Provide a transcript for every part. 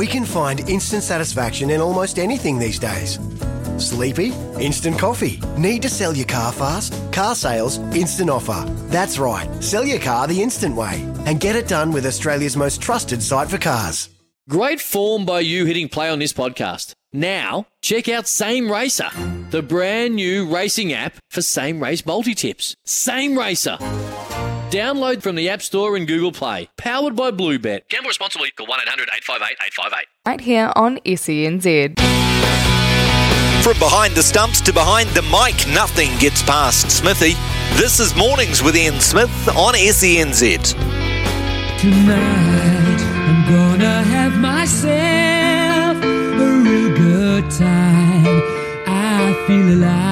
We can find instant satisfaction in almost anything these days. Sleepy? Instant coffee. Need to sell your car fast? Car sales, instant offer. That's right, sell your car the instant way and get it done with Australia's most trusted site for cars. Great form by you hitting play on this podcast. Now, check out Same Racer, the brand new racing app for same race multi tips. Same Racer. Download from the App Store and Google Play. Powered by Bluebet. Gamble responsibly. Call 1 800 858 858. Right here on SENZ. From behind the stumps to behind the mic, nothing gets past Smithy. This is Mornings with Ian Smith on SENZ. Tonight, I'm gonna have myself a real good time. I feel alive.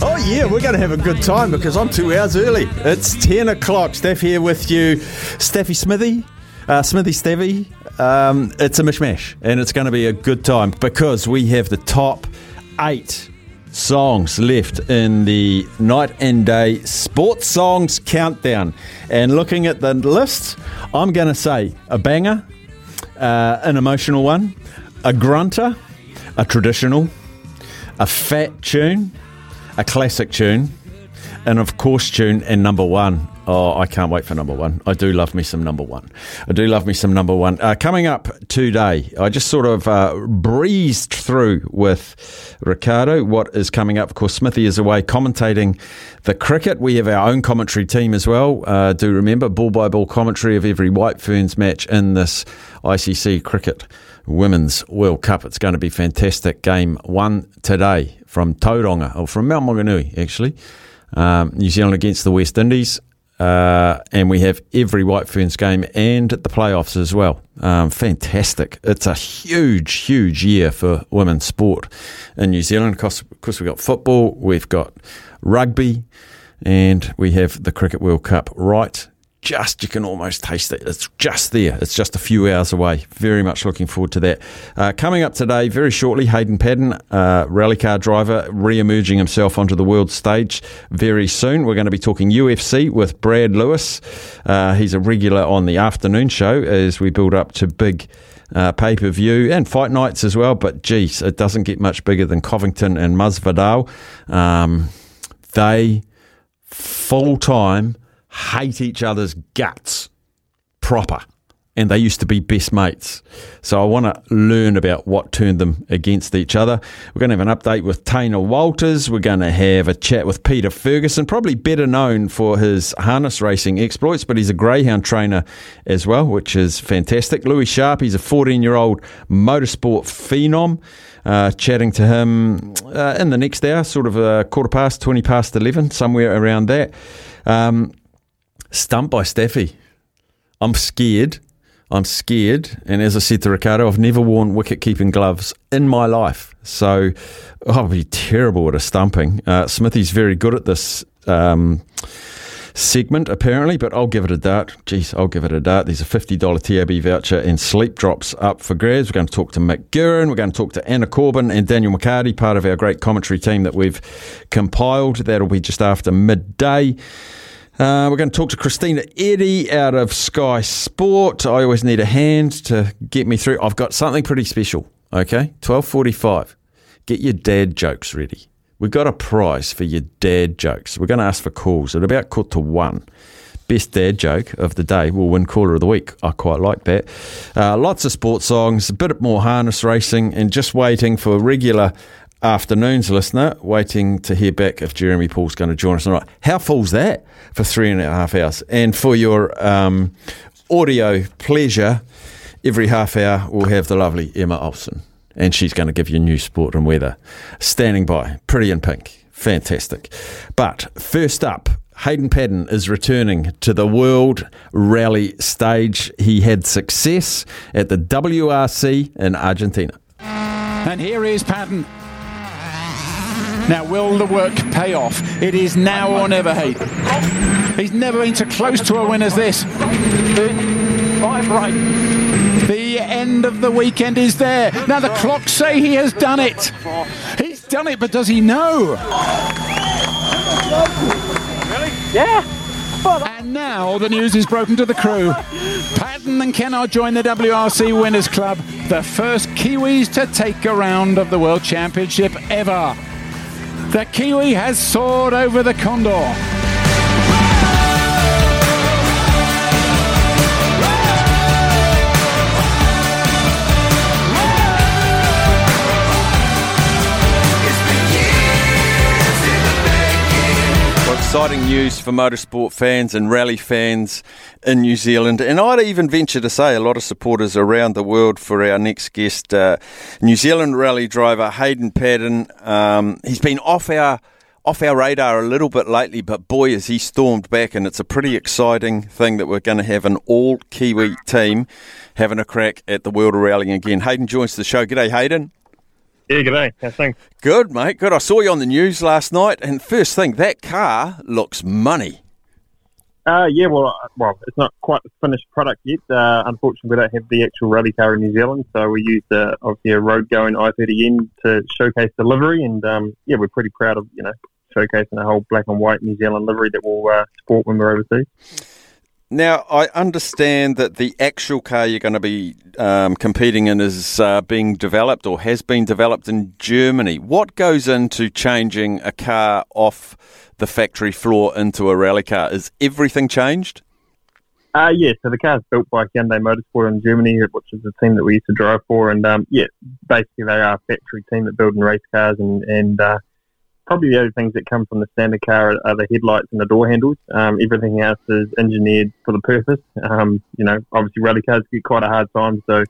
Oh, yeah, we're going to have a good time because I'm two hours early. It's 10 o'clock. Steph here with you. Steffi Smithy, uh, Smithy Stevie. Um, it's a mishmash and it's going to be a good time because we have the top eight songs left in the night and day sports songs countdown. And looking at the list, I'm going to say a banger, uh, an emotional one, a grunter, a traditional, a fat tune, a classic tune, and of course, tune and number one. Oh, I can't wait for number one. I do love me some number one. I do love me some number one. Uh, coming up today, I just sort of uh, breezed through with Ricardo what is coming up. Of course, Smithy is away commentating the cricket. We have our own commentary team as well. Uh, do remember ball by ball commentary of every White Ferns match in this ICC cricket Women's World Cup. It's going to be fantastic. Game one today from Tauranga, or from Mount Maunganui, actually. Um, New Zealand against the West Indies. Uh, and we have every White Ferns game and the playoffs as well. Um, fantastic. It's a huge, huge year for women's sport in New Zealand. Of course, of course, we've got football, we've got rugby, and we have the Cricket World Cup right just you can almost taste it. It's just there. It's just a few hours away. Very much looking forward to that. Uh, coming up today, very shortly, Hayden Paddon, uh, rally car driver, re-emerging himself onto the world stage very soon. We're going to be talking UFC with Brad Lewis. Uh, he's a regular on the afternoon show as we build up to big. Uh, pay per view and fight nights as well, but geez, it doesn't get much bigger than Covington and Masvidal. Um, they full time hate each other's guts proper. And they used to be best mates. So I want to learn about what turned them against each other. We're going to have an update with Taina Walters. We're going to have a chat with Peter Ferguson, probably better known for his harness racing exploits, but he's a greyhound trainer as well, which is fantastic. Louis Sharp, he's a 14 year old motorsport phenom. Uh, chatting to him uh, in the next hour, sort of a quarter past, 20 past 11, somewhere around that. Um, stumped by Steffi. I'm scared. I'm scared. And as I said to Ricardo, I've never worn wicket keeping gloves in my life. So oh, I'll be terrible at a stumping. Uh, Smithy's very good at this. Um, segment apparently, but I'll give it a dart. Geez, I'll give it a dart. There's a $50 TAB voucher and sleep drops up for grabs. We're going to talk to Mick Guerin. We're going to talk to Anna Corbin and Daniel McCarty, part of our great commentary team that we've compiled. That'll be just after midday. Uh, we're going to talk to Christina Eddy out of Sky Sport. I always need a hand to get me through. I've got something pretty special. Okay, twelve forty-five. Get your dad jokes ready. We've got a prize for your dad jokes. We're going to ask for calls at about quarter to one. best dad joke of the day will win caller of the week. I quite like that. Uh, lots of sports songs, a bit more harness racing, and just waiting for regular afternoons listener, waiting to hear back if Jeremy Paul's going to join us or not. How full's that for three and a half hours? And for your um, audio pleasure, every half hour we'll have the lovely Emma Olsen. And she's going to give you new sport, and weather. Standing by, pretty in pink. Fantastic. But first up, Hayden Paddon is returning to the World Rally stage. He had success at the WRC in Argentina. And here is Paddon. Now, will the work pay off? It is now or never, Hayden. He's never been so close to a win as this. Five right. The end of the weekend is there. Now the clocks say he has done it. He's done it, but does he know? Yeah. And now the news is broken to the crew. Paddon and Kennard join the WRC Winners Club, the first Kiwis to take a round of the World Championship ever. The Kiwi has soared over the Condor. Exciting news for motorsport fans and rally fans in New Zealand. And I'd even venture to say a lot of supporters around the world for our next guest, uh, New Zealand rally driver Hayden Paddon. Um, he's been off our off our radar a little bit lately, but boy, has he stormed back, and it's a pretty exciting thing that we're going to have an all Kiwi team having a crack at the World Rallying again. Hayden joins the show. G'day, Hayden. Yeah, g'day. How's things? Good, mate. Good. I saw you on the news last night, and first thing, that car looks money. Uh, yeah, well, uh, well, it's not quite the finished product yet. Uh, unfortunately, we don't have the actual rally car in New Zealand, so we used uh, obviously a road-going i30N to showcase the livery, and um, yeah, we're pretty proud of you know showcasing a whole black and white New Zealand livery that we'll uh, sport when we're overseas. Now, I understand that the actual car you're going to be um, competing in is uh, being developed or has been developed in Germany. What goes into changing a car off the factory floor into a rally car? Is everything changed? Uh, yeah, so the car is built by Hyundai Motorsport in Germany, which is the team that we used to drive for, and um, yeah, basically they are a factory team that build and race cars, and and uh, probably the other things that come from the standard car are, are the headlights and the door handles. Um, everything else is engineered for the purpose. Um, you know, obviously rally cars get quite a hard time, so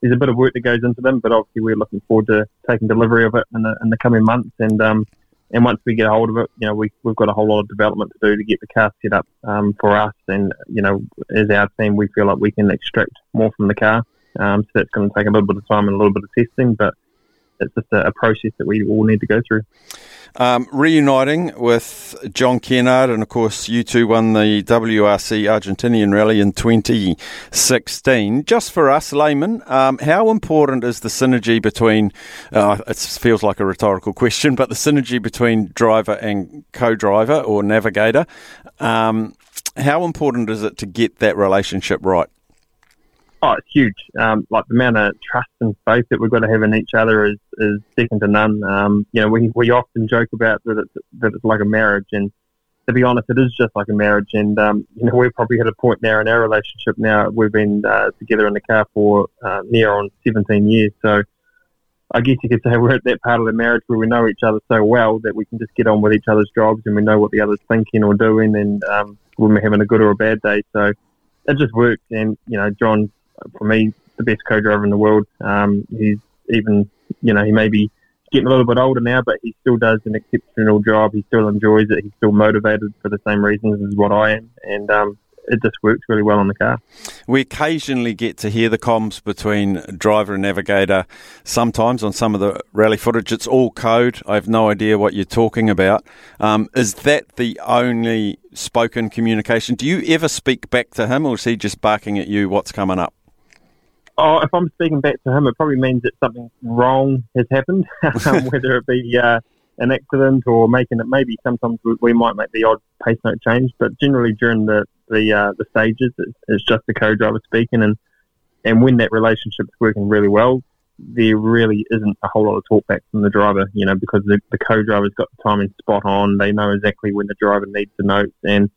there's a bit of work that goes into them. But obviously, we're looking forward to taking delivery of it in the in the coming months. And um, and once we get a hold of it, you know, we we've got a whole lot of development to do to get the car set up um, for us. And you know, as our team, we feel like we can extract more from the car. Um, so that's going to take a little bit of time and a little bit of testing, but it's just a, a process that we all need to go through. Um, reuniting with John Kennard, and of course, you two won the WRC Argentinian Rally in 2016. Just for us laymen, um, how important is the synergy between, uh, it feels like a rhetorical question, but the synergy between driver and co driver or navigator? Um, how important is it to get that relationship right? Oh, it's huge. Um, like the amount of trust and faith that we've got to have in each other is, is second to none. Um, you know, we, we often joke about that it's, that it's like a marriage, and to be honest, it is just like a marriage. And um, you know, we've probably hit a point now in our relationship. Now we've been uh, together in the car for uh, near on 17 years, so I guess you could say we're at that part of the marriage where we know each other so well that we can just get on with each other's jobs, and we know what the other's thinking or doing, and um, when we're having a good or a bad day. So it just works. And you know, John for me, the best co-driver in the world. Um, he's even, you know, he may be getting a little bit older now, but he still does an exceptional job. He still enjoys it. He's still motivated for the same reasons as what I am, and um, it just works really well on the car. We occasionally get to hear the comms between driver and navigator. Sometimes on some of the rally footage, it's all code. I have no idea what you're talking about. Um, is that the only spoken communication? Do you ever speak back to him, or is he just barking at you? What's coming up? Oh, if I'm speaking back to him, it probably means that something wrong has happened, um, whether it be uh, an accident or making it. Maybe sometimes we, we might make the odd pace note change, but generally during the the uh, the stages, it's, it's just the co-driver speaking, and and when that relationship's working really well, there really isn't a whole lot of talk back from the driver, you know, because the, the co-driver's got the timing spot on. They know exactly when the driver needs the notes, and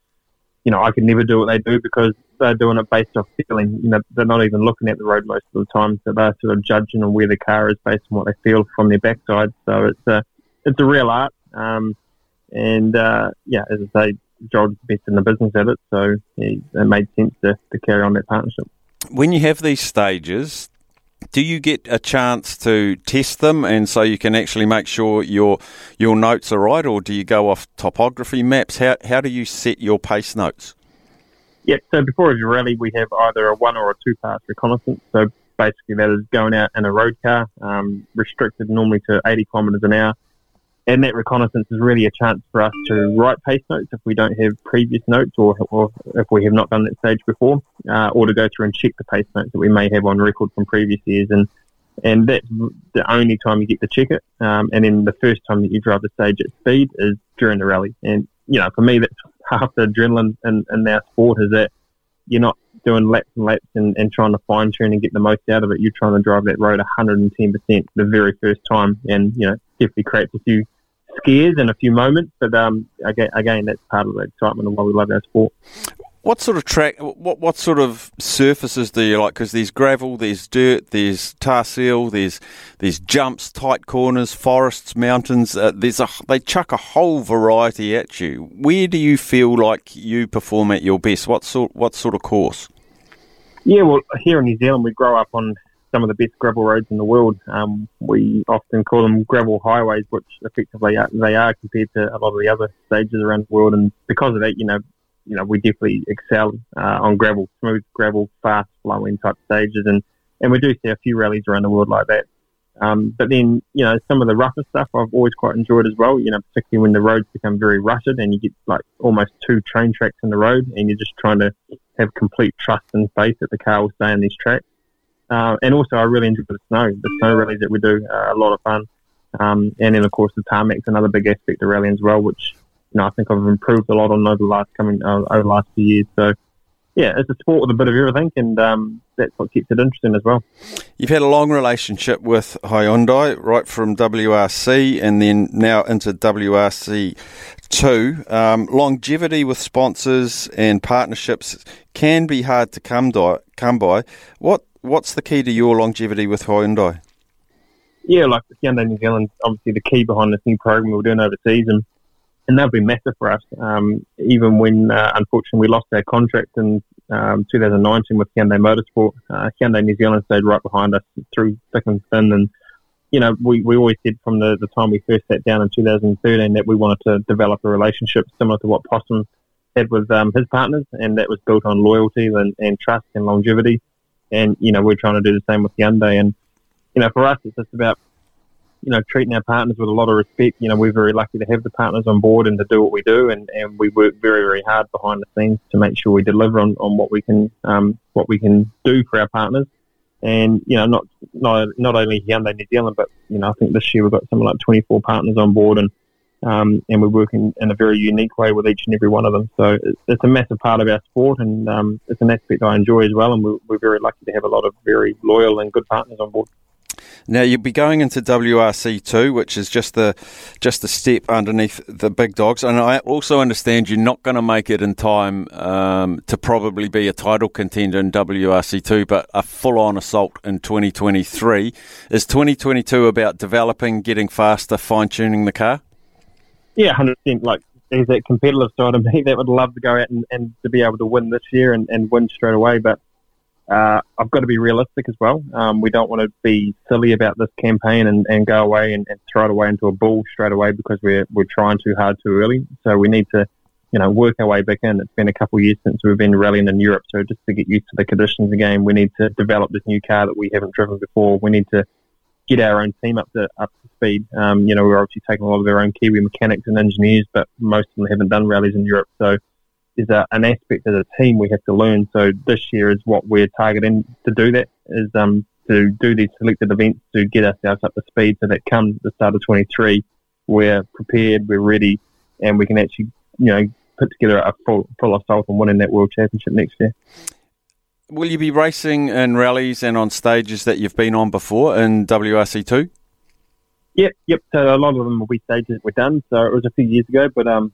you know, I could never do what they do because they're doing it based off feeling. You know, they're not even looking at the road most of the time, so they're sort of judging on where the car is based on what they feel from their backside. So it's a it's a real art. Um, and uh, yeah, as I say, Joel's the best in the business at it, so it made sense to, to carry on that partnership. When you have these stages, do you get a chance to test them and so you can actually make sure your your notes are right or do you go off topography maps how, how do you set your pace notes yeah so before a rally we have either a one or a two pass reconnaissance so basically that is going out in a road car um, restricted normally to 80 kilometres an hour and that reconnaissance is really a chance for us to write pace notes if we don't have previous notes or, or if we have not done that stage before, uh, or to go through and check the pace notes that we may have on record from previous years. And and that's the only time you get to check it. Um, and then the first time that you drive the stage at speed is during the rally. And you know, for me, that's half the adrenaline in, in our sport is that you're not doing laps and laps and, and trying to fine tune and get the most out of it. You're trying to drive that road 110% the very first time, and you know, definitely creates a few scares and a few moments, but um, again, again, that's part of the excitement of why we love our sport. What sort of track? What what sort of surfaces do you like? Because there's gravel, there's dirt, there's tar seal, there's there's jumps, tight corners, forests, mountains. Uh, there's a they chuck a whole variety at you. Where do you feel like you perform at your best? What sort what sort of course? Yeah, well, here in New Zealand, we grow up on some of the best gravel roads in the world. Um, we often call them gravel highways, which effectively they are compared to a lot of the other stages around the world. And because of that, you know, you know, we definitely excel uh, on gravel, smooth gravel, fast flowing type stages, and and we do see a few rallies around the world like that. Um, but then, you know, some of the rougher stuff I've always quite enjoyed as well. You know, particularly when the roads become very rutted and you get like almost two train tracks in the road, and you're just trying to have complete trust and faith that the car will stay on these tracks. Uh, and also, I really enjoy the snow. The snow rallies that we do are a lot of fun. Um, and then, of course, the tarmac's another big aspect of rallying as well, which you know I think I've improved a lot on over the last coming uh, over the last few years. So, yeah, it's a sport with a bit of everything, and um, that's what keeps it interesting as well. You've had a long relationship with Hyundai, right from WRC and then now into WRC two. Um, longevity with sponsors and partnerships can be hard to come, by. come by. What what's the key to your longevity with Hyundai? Yeah, like Hyundai New Zealand, obviously the key behind this new program we're doing overseas, and and they've been massive for us. Um, even when uh, unfortunately we lost our contract in um, 2019 with Hyundai Motorsport, uh, Hyundai New Zealand stayed right behind us through thick and thin, and you know we, we always said from the, the time we first sat down in 2013 that we wanted to develop a relationship similar to what Possum had with um, his partners, and that was built on loyalty and, and trust and longevity and you know we're trying to do the same with Hyundai. And you know, for us, it's just about you know treating our partners with a lot of respect. You know, we're very lucky to have the partners on board and to do what we do, and, and we work very very hard behind the scenes to make sure we deliver on, on what we can um, what we can do for our partners. And you know, not not not only Hyundai New Zealand, but you know, I think this year we've got something like 24 partners on board, and um, and we're working in a very unique way with each and every one of them. So it's, a massive part of our sport, and um, it's an aspect I enjoy as well. And we're, we're, very lucky to have a lot of very loyal and good partners on board. Now you'll be going into WRC two, which is just the just the step underneath the big dogs, and I also understand you're not going to make it in time um, to probably be a title contender in WRC two, but a full on assault in 2023. Is 2022 about developing, getting faster, fine tuning the car? Yeah, hundred percent. Like there's that competitive side of me that would love to go out and, and to be able to win this year and, and win straight away. But uh, I've got to be realistic as well. Um, we don't want to be silly about this campaign and, and go away and, and throw it away into a bull straight away because we're we're trying too hard too early. So we need to, you know, work our way back in. It's been a couple of years since we've been rallying in Europe, so just to get used to the conditions again, we need to develop this new car that we haven't driven before. We need to get our own team up to up to speed. Um, you know, we're obviously taking a lot of our own Kiwi mechanics and engineers, but most of them haven't done rallies in Europe. So there's a, an aspect as a team we have to learn. So this year is what we're targeting to do that is um, to do these selected events to get ourselves up to speed so that come the start of 23, we're prepared, we're ready, and we can actually, you know, put together a full, full assault on winning that world championship next year. Will you be racing in rallies and on stages that you've been on before in WRC2? Yep, yep. So a lot of them will be stages that we're done. So it was a few years ago, but um,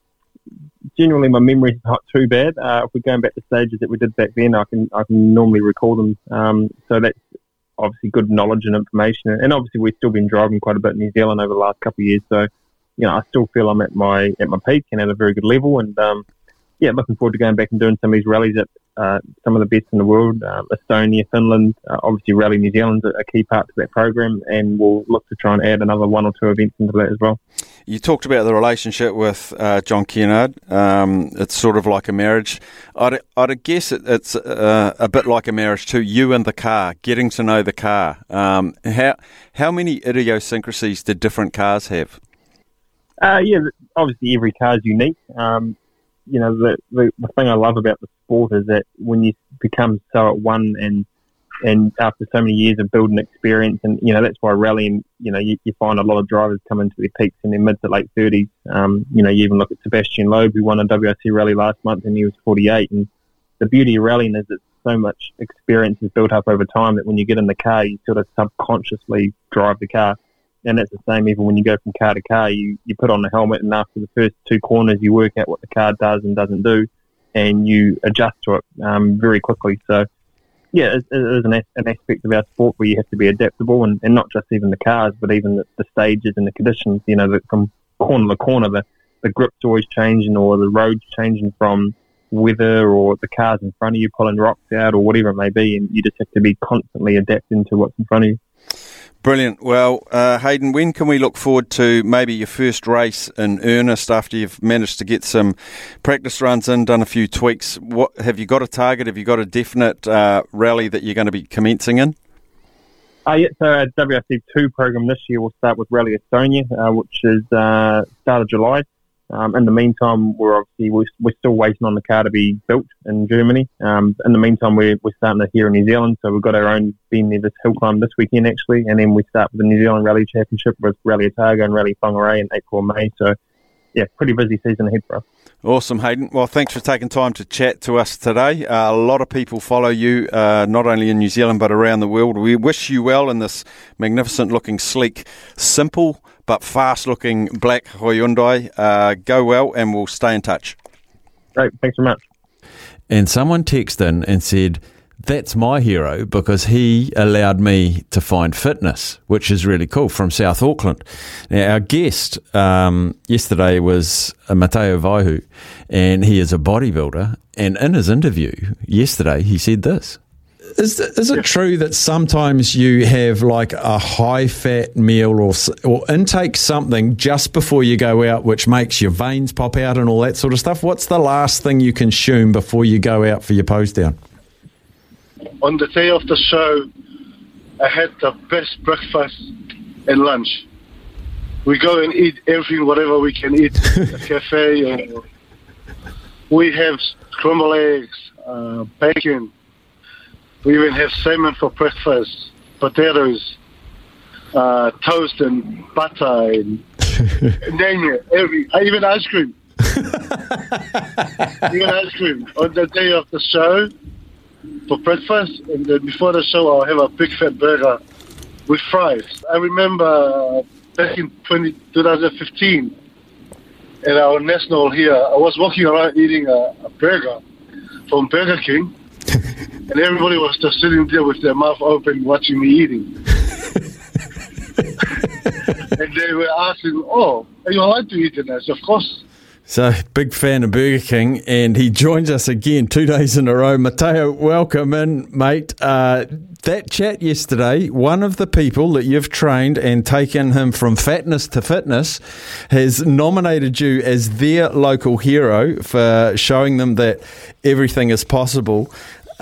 genuinely my memory's not too bad. Uh, if we're going back to stages that we did back then, I can I can normally recall them. Um, so that's obviously good knowledge and information. And obviously we've still been driving quite a bit in New Zealand over the last couple of years. So you know I still feel I'm at my at my peak and at a very good level. And um, yeah, looking forward to going back and doing some of these rallies at uh, some of the best in the world, um, Estonia, Finland, uh, obviously Rally New Zealand's a key part to that program, and we'll look to try and add another one or two events into that as well. You talked about the relationship with uh, John Kennard. Um, it's sort of like a marriage. I'd, I'd guess it, it's uh, a bit like a marriage too. You and the car, getting to know the car. Um, how how many idiosyncrasies do different cars have? Uh, yeah, obviously every car is unique. Um, you know, the, the, the thing I love about the sport is that when you become so at one and and after so many years of building experience, and you know that's why rallying, you know, you, you find a lot of drivers come into their peaks in their mid to late thirties. Um, you know, you even look at Sebastian Loeb, who won a WRC rally last month, and he was 48. And the beauty of rallying is that so much experience is built up over time that when you get in the car, you sort of subconsciously drive the car and that's the same even when you go from car to car. You you put on the helmet, and after the first two corners, you work out what the car does and doesn't do, and you adjust to it um, very quickly. So, yeah, it, it is an, an aspect of our sport where you have to be adaptable, and, and not just even the cars, but even the, the stages and the conditions. You know, that from corner to corner, the the grip's always changing, or the road's changing from weather, or the cars in front of you pulling rocks out, or whatever it may be, and you just have to be constantly adapting to what's in front of you. Brilliant. Well, uh, Hayden, when can we look forward to maybe your first race in earnest after you've managed to get some practice runs in, done a few tweaks? What have you got a target? Have you got a definite uh, rally that you're going to be commencing in? Uh, yeah, so our WRC two program this year will start with Rally Estonia, uh, which is uh, start of July. Um, in the meantime, we're obviously we're, we're, still waiting on the car to be built in Germany. Um, in the meantime, we're, we're starting it here in New Zealand, so we've got our own being there this hill climb this weekend actually, and then we start with the New Zealand Rally Championship with Rally Otago and Rally Whangarei in April and May. So, yeah, pretty busy season ahead for us. Awesome, Hayden. Well, thanks for taking time to chat to us today. Uh, a lot of people follow you, uh, not only in New Zealand but around the world. We wish you well in this magnificent looking, sleek, simple but fast looking black Hyundai. Uh, go well, and we'll stay in touch. Great. Thanks so much. And someone texted in and said, that's my hero because he allowed me to find fitness, which is really cool from South Auckland. Now, our guest um, yesterday was uh, Matteo Vaihu, and he is a bodybuilder. And in his interview yesterday, he said this. Is, is it true that sometimes you have like a high fat meal or, or intake something just before you go out, which makes your veins pop out and all that sort of stuff? What's the last thing you consume before you go out for your pose down? on the day of the show, I had the best breakfast and lunch. We go and eat everything, whatever we can eat a cafe. And we have scrambled eggs, uh, bacon. We even have salmon for breakfast, potatoes, uh, toast and butter, and name it. Every, even ice cream. even ice cream on the day of the show for breakfast, and then before the show, I'll have a big fat burger with fries. I remember back in 20, 2015 at our national here, I was walking around eating a, a burger from Burger King, and everybody was just sitting there with their mouth open watching me eating. and they were asking, "Oh, are you allowed to eat in this?" Of course. So, big fan of Burger King, and he joins us again two days in a row. Matteo, welcome in, mate. Uh, that chat yesterday, one of the people that you've trained and taken him from fatness to fitness has nominated you as their local hero for showing them that everything is possible.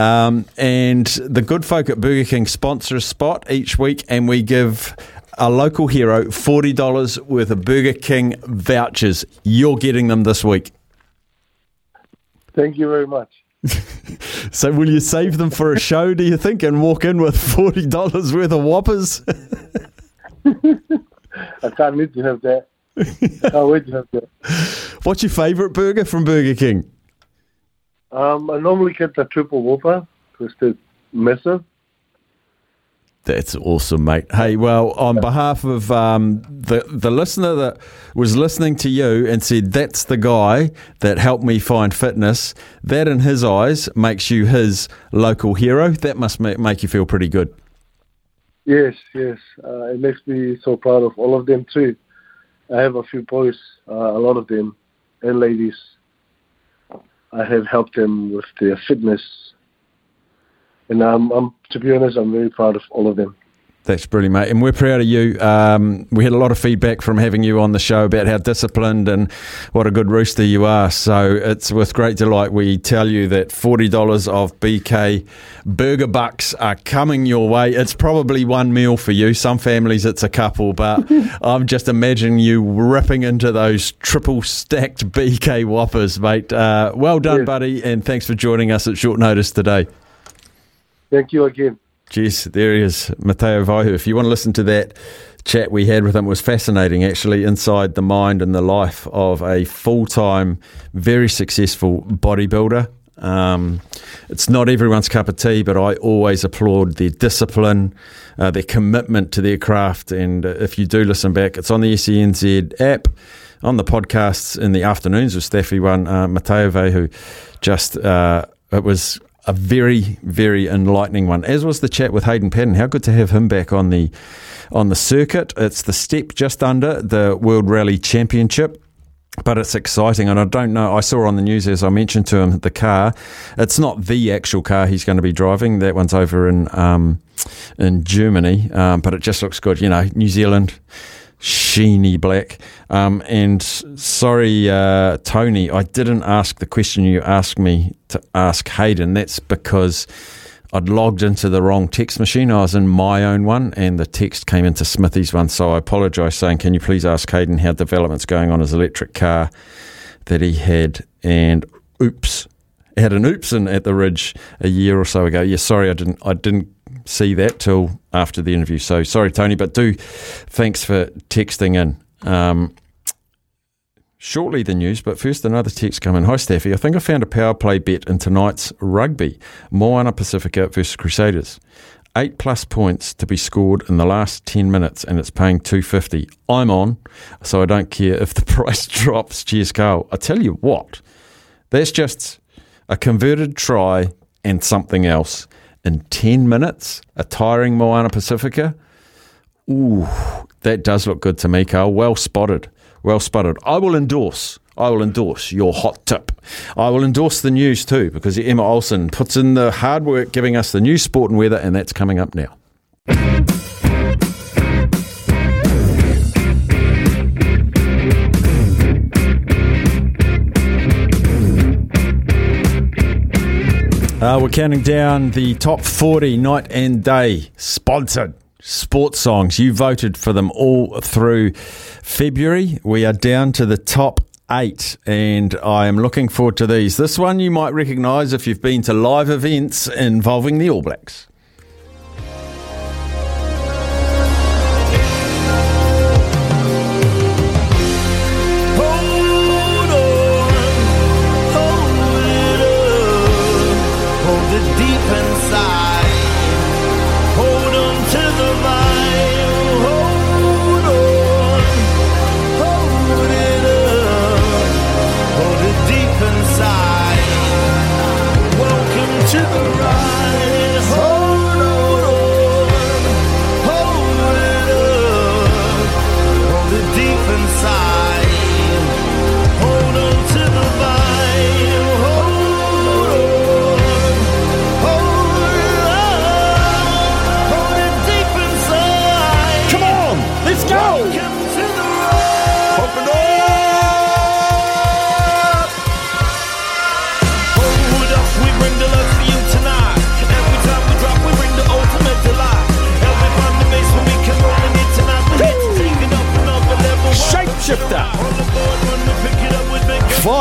Um, and the good folk at Burger King sponsor a spot each week, and we give a local hero $40 worth of Burger King vouchers. You're getting them this week. Thank you very much. so, will you save them for a show, do you think, and walk in with $40 worth of Whoppers? I can't wait to have that. I can't wait to have that. What's your favourite burger from Burger King? Um, I normally get the triple Whopper because it's massive. That's awesome, mate. Hey, well, on behalf of um, the the listener that was listening to you and said that's the guy that helped me find fitness, that in his eyes makes you his local hero. That must make, make you feel pretty good. Yes, yes. Uh, it makes me so proud of all of them too. I have a few boys, uh, a lot of them, and ladies. I have helped them with their fitness, and I'm, I'm to be honest, I'm very proud of all of them. That's brilliant, mate. And we're proud of you. Um, we had a lot of feedback from having you on the show about how disciplined and what a good rooster you are. So it's with great delight we tell you that $40 of BK burger bucks are coming your way. It's probably one meal for you. Some families it's a couple, but I'm just imagining you ripping into those triple stacked BK whoppers, mate. Uh, well done, Yes. buddy. And thanks for joining us at short notice today. Thank you again. Jeez, there he is, Matteo Vaihu. If you want to listen to that chat we had with him, was fascinating, actually, inside the mind and the life of a full time, very successful bodybuilder. Um, it's not everyone's cup of tea, but I always applaud their discipline, uh, their commitment to their craft. And uh, if you do listen back, it's on the SENZ app, on the podcasts in the afternoons with Staffy One, uh, Matteo. Just, uh, it was a very, very enlightening one. As was the chat with Hayden Paddon. How good to have him back on the on the circuit. It's the step just under the World Rally Championship. But it's exciting, and I don't know. I saw on the news as I mentioned to him the car. It's not the actual car he's going to be driving. That one's over in um, in Germany, um, but it just looks good. You know, New Zealand, sheeny black. Um, and sorry, uh, Tony, I didn't ask the question you asked me to ask Hayden. That's because I'd logged into the wrong text machine. I was in my own one, and the text came into Smithy's one. So I apologise, saying, "Can you please ask Hayden how development's going on his electric car that he had?" And oops, had an oops in at the Ridge a year or so ago. Yeah, sorry, I didn't. I didn't see that till after the interview. So sorry, Tony, but do thanks for texting in. Um, shortly the news, but first another text coming. Hi, Staffy. I think I found a power play bet in tonight's rugby. Moana Pacifica versus Crusaders. Eight plus points to be scored in the last 10 minutes, and it's paying 250 I'm on, so I don't care if the price drops. Cheers, Carl. I tell you what, that's just a converted try and something else. In 10 minutes, a tiring Moana Pacifica. Ooh, that does look good to me, Carl. Well spotted. Well spotted. I will endorse. I will endorse your hot tip. I will endorse the news too because Emma Olsen puts in the hard work giving us the news, sport, and weather, and that's coming up now. Uh, we're counting down the top 40 night and day sponsored sports songs. You voted for them all through February. We are down to the top eight, and I am looking forward to these. This one you might recognise if you've been to live events involving the All Blacks.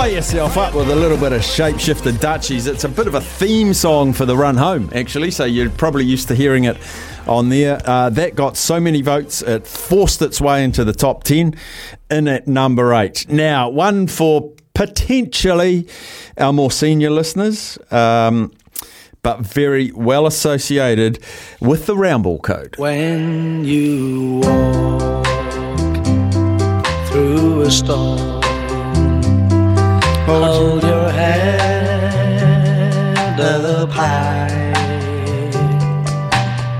Fire yourself up with a little bit of Shapeshifter Dutchies. It's a bit of a theme song for the run home, actually, so you're probably used to hearing it on there. Uh, that got so many votes, it forced its way into the top 10 in at number eight. Now, one for potentially our more senior listeners. Um, but very well associated with the round ball code. When you walk through a storm, hold your head up high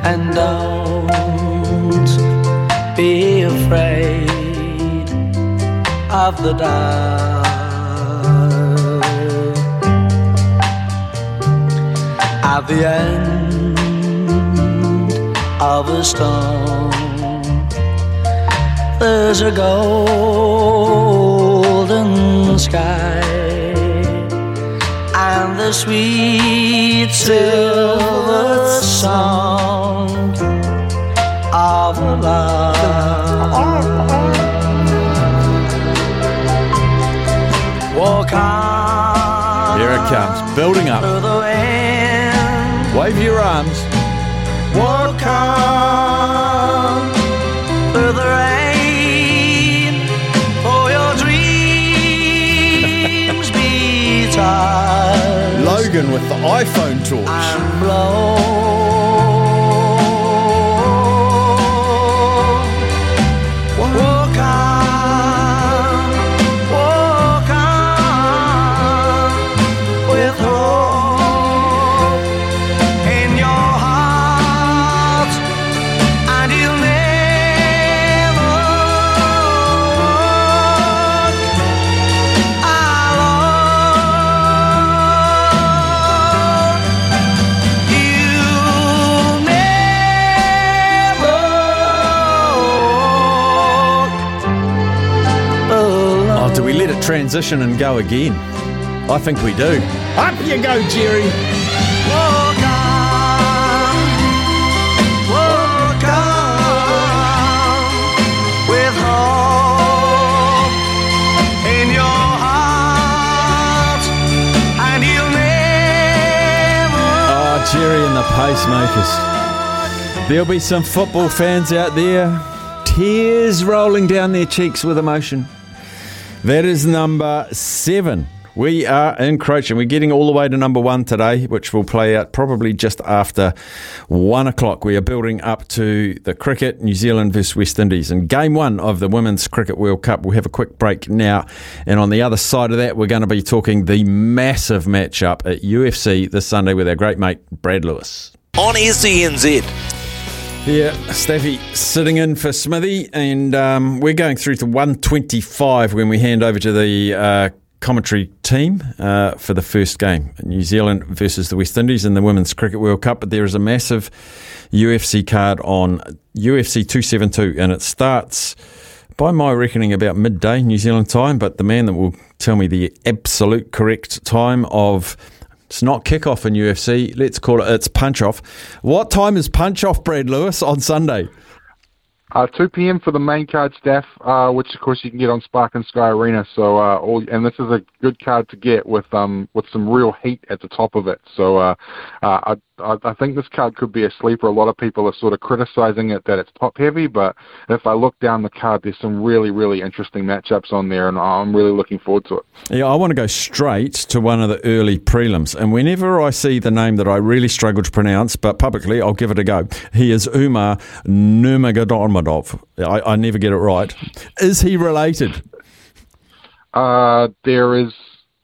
and don't be afraid of the dark. At the end of a storm, there's a golden sky the sweet silver song of love. Walk on Here it comes, building up. through the wind. Wave your arms. Walk on iPhone torch. Transition and go again? I think we do. Up you go, Gerry. Walk on, walk on with hope in your heart, and you'll never. Oh, Gerry and the pacemakers. There'll be some football fans out there, tears rolling down their cheeks with emotion. That is number seven. We are encroaching. We're getting all the way to number one today, which will play out probably just after one o'clock. We are building up to the cricket, New Zealand versus West Indies, and game one of the Women's Cricket World Cup. We'll have a quick break now. And on the other side of that, we're going to be talking the massive matchup at UFC this Sunday with our great mate, Brad Lewis. On SENZ. Yeah, Staffy sitting in for Smithy, and um, we're going through to 125 when we hand over to the uh, commentary team uh, for the first game New Zealand versus the West Indies in the Women's Cricket World Cup. But there is a massive UFC card on UFC 272, and it starts by my reckoning about midday New Zealand time. But the man that will tell me the absolute correct time of it's not kickoff in UFC. Let's call it it's punch off. What time is punch off, Brad Lewis, on Sunday? Uh, 2 p.m. for the main card staff, uh, which of course you can get on Spark and Sky Arena. So, uh, all, and this is a good card to get with um, with some real heat at the top of it. So, uh, uh, I, I think this card could be a sleeper. A lot of people are sort of criticizing it that it's top heavy, but if I look down the card, there's some really, really interesting matchups on there, and I'm really looking forward to it. Yeah, I want to go straight to one of the early prelims. And whenever I see the name that I really struggle to pronounce, but publicly, I'll give it a go. He is Umar Nurmagomedov. I, I never get it right. Is he related? Uh, there is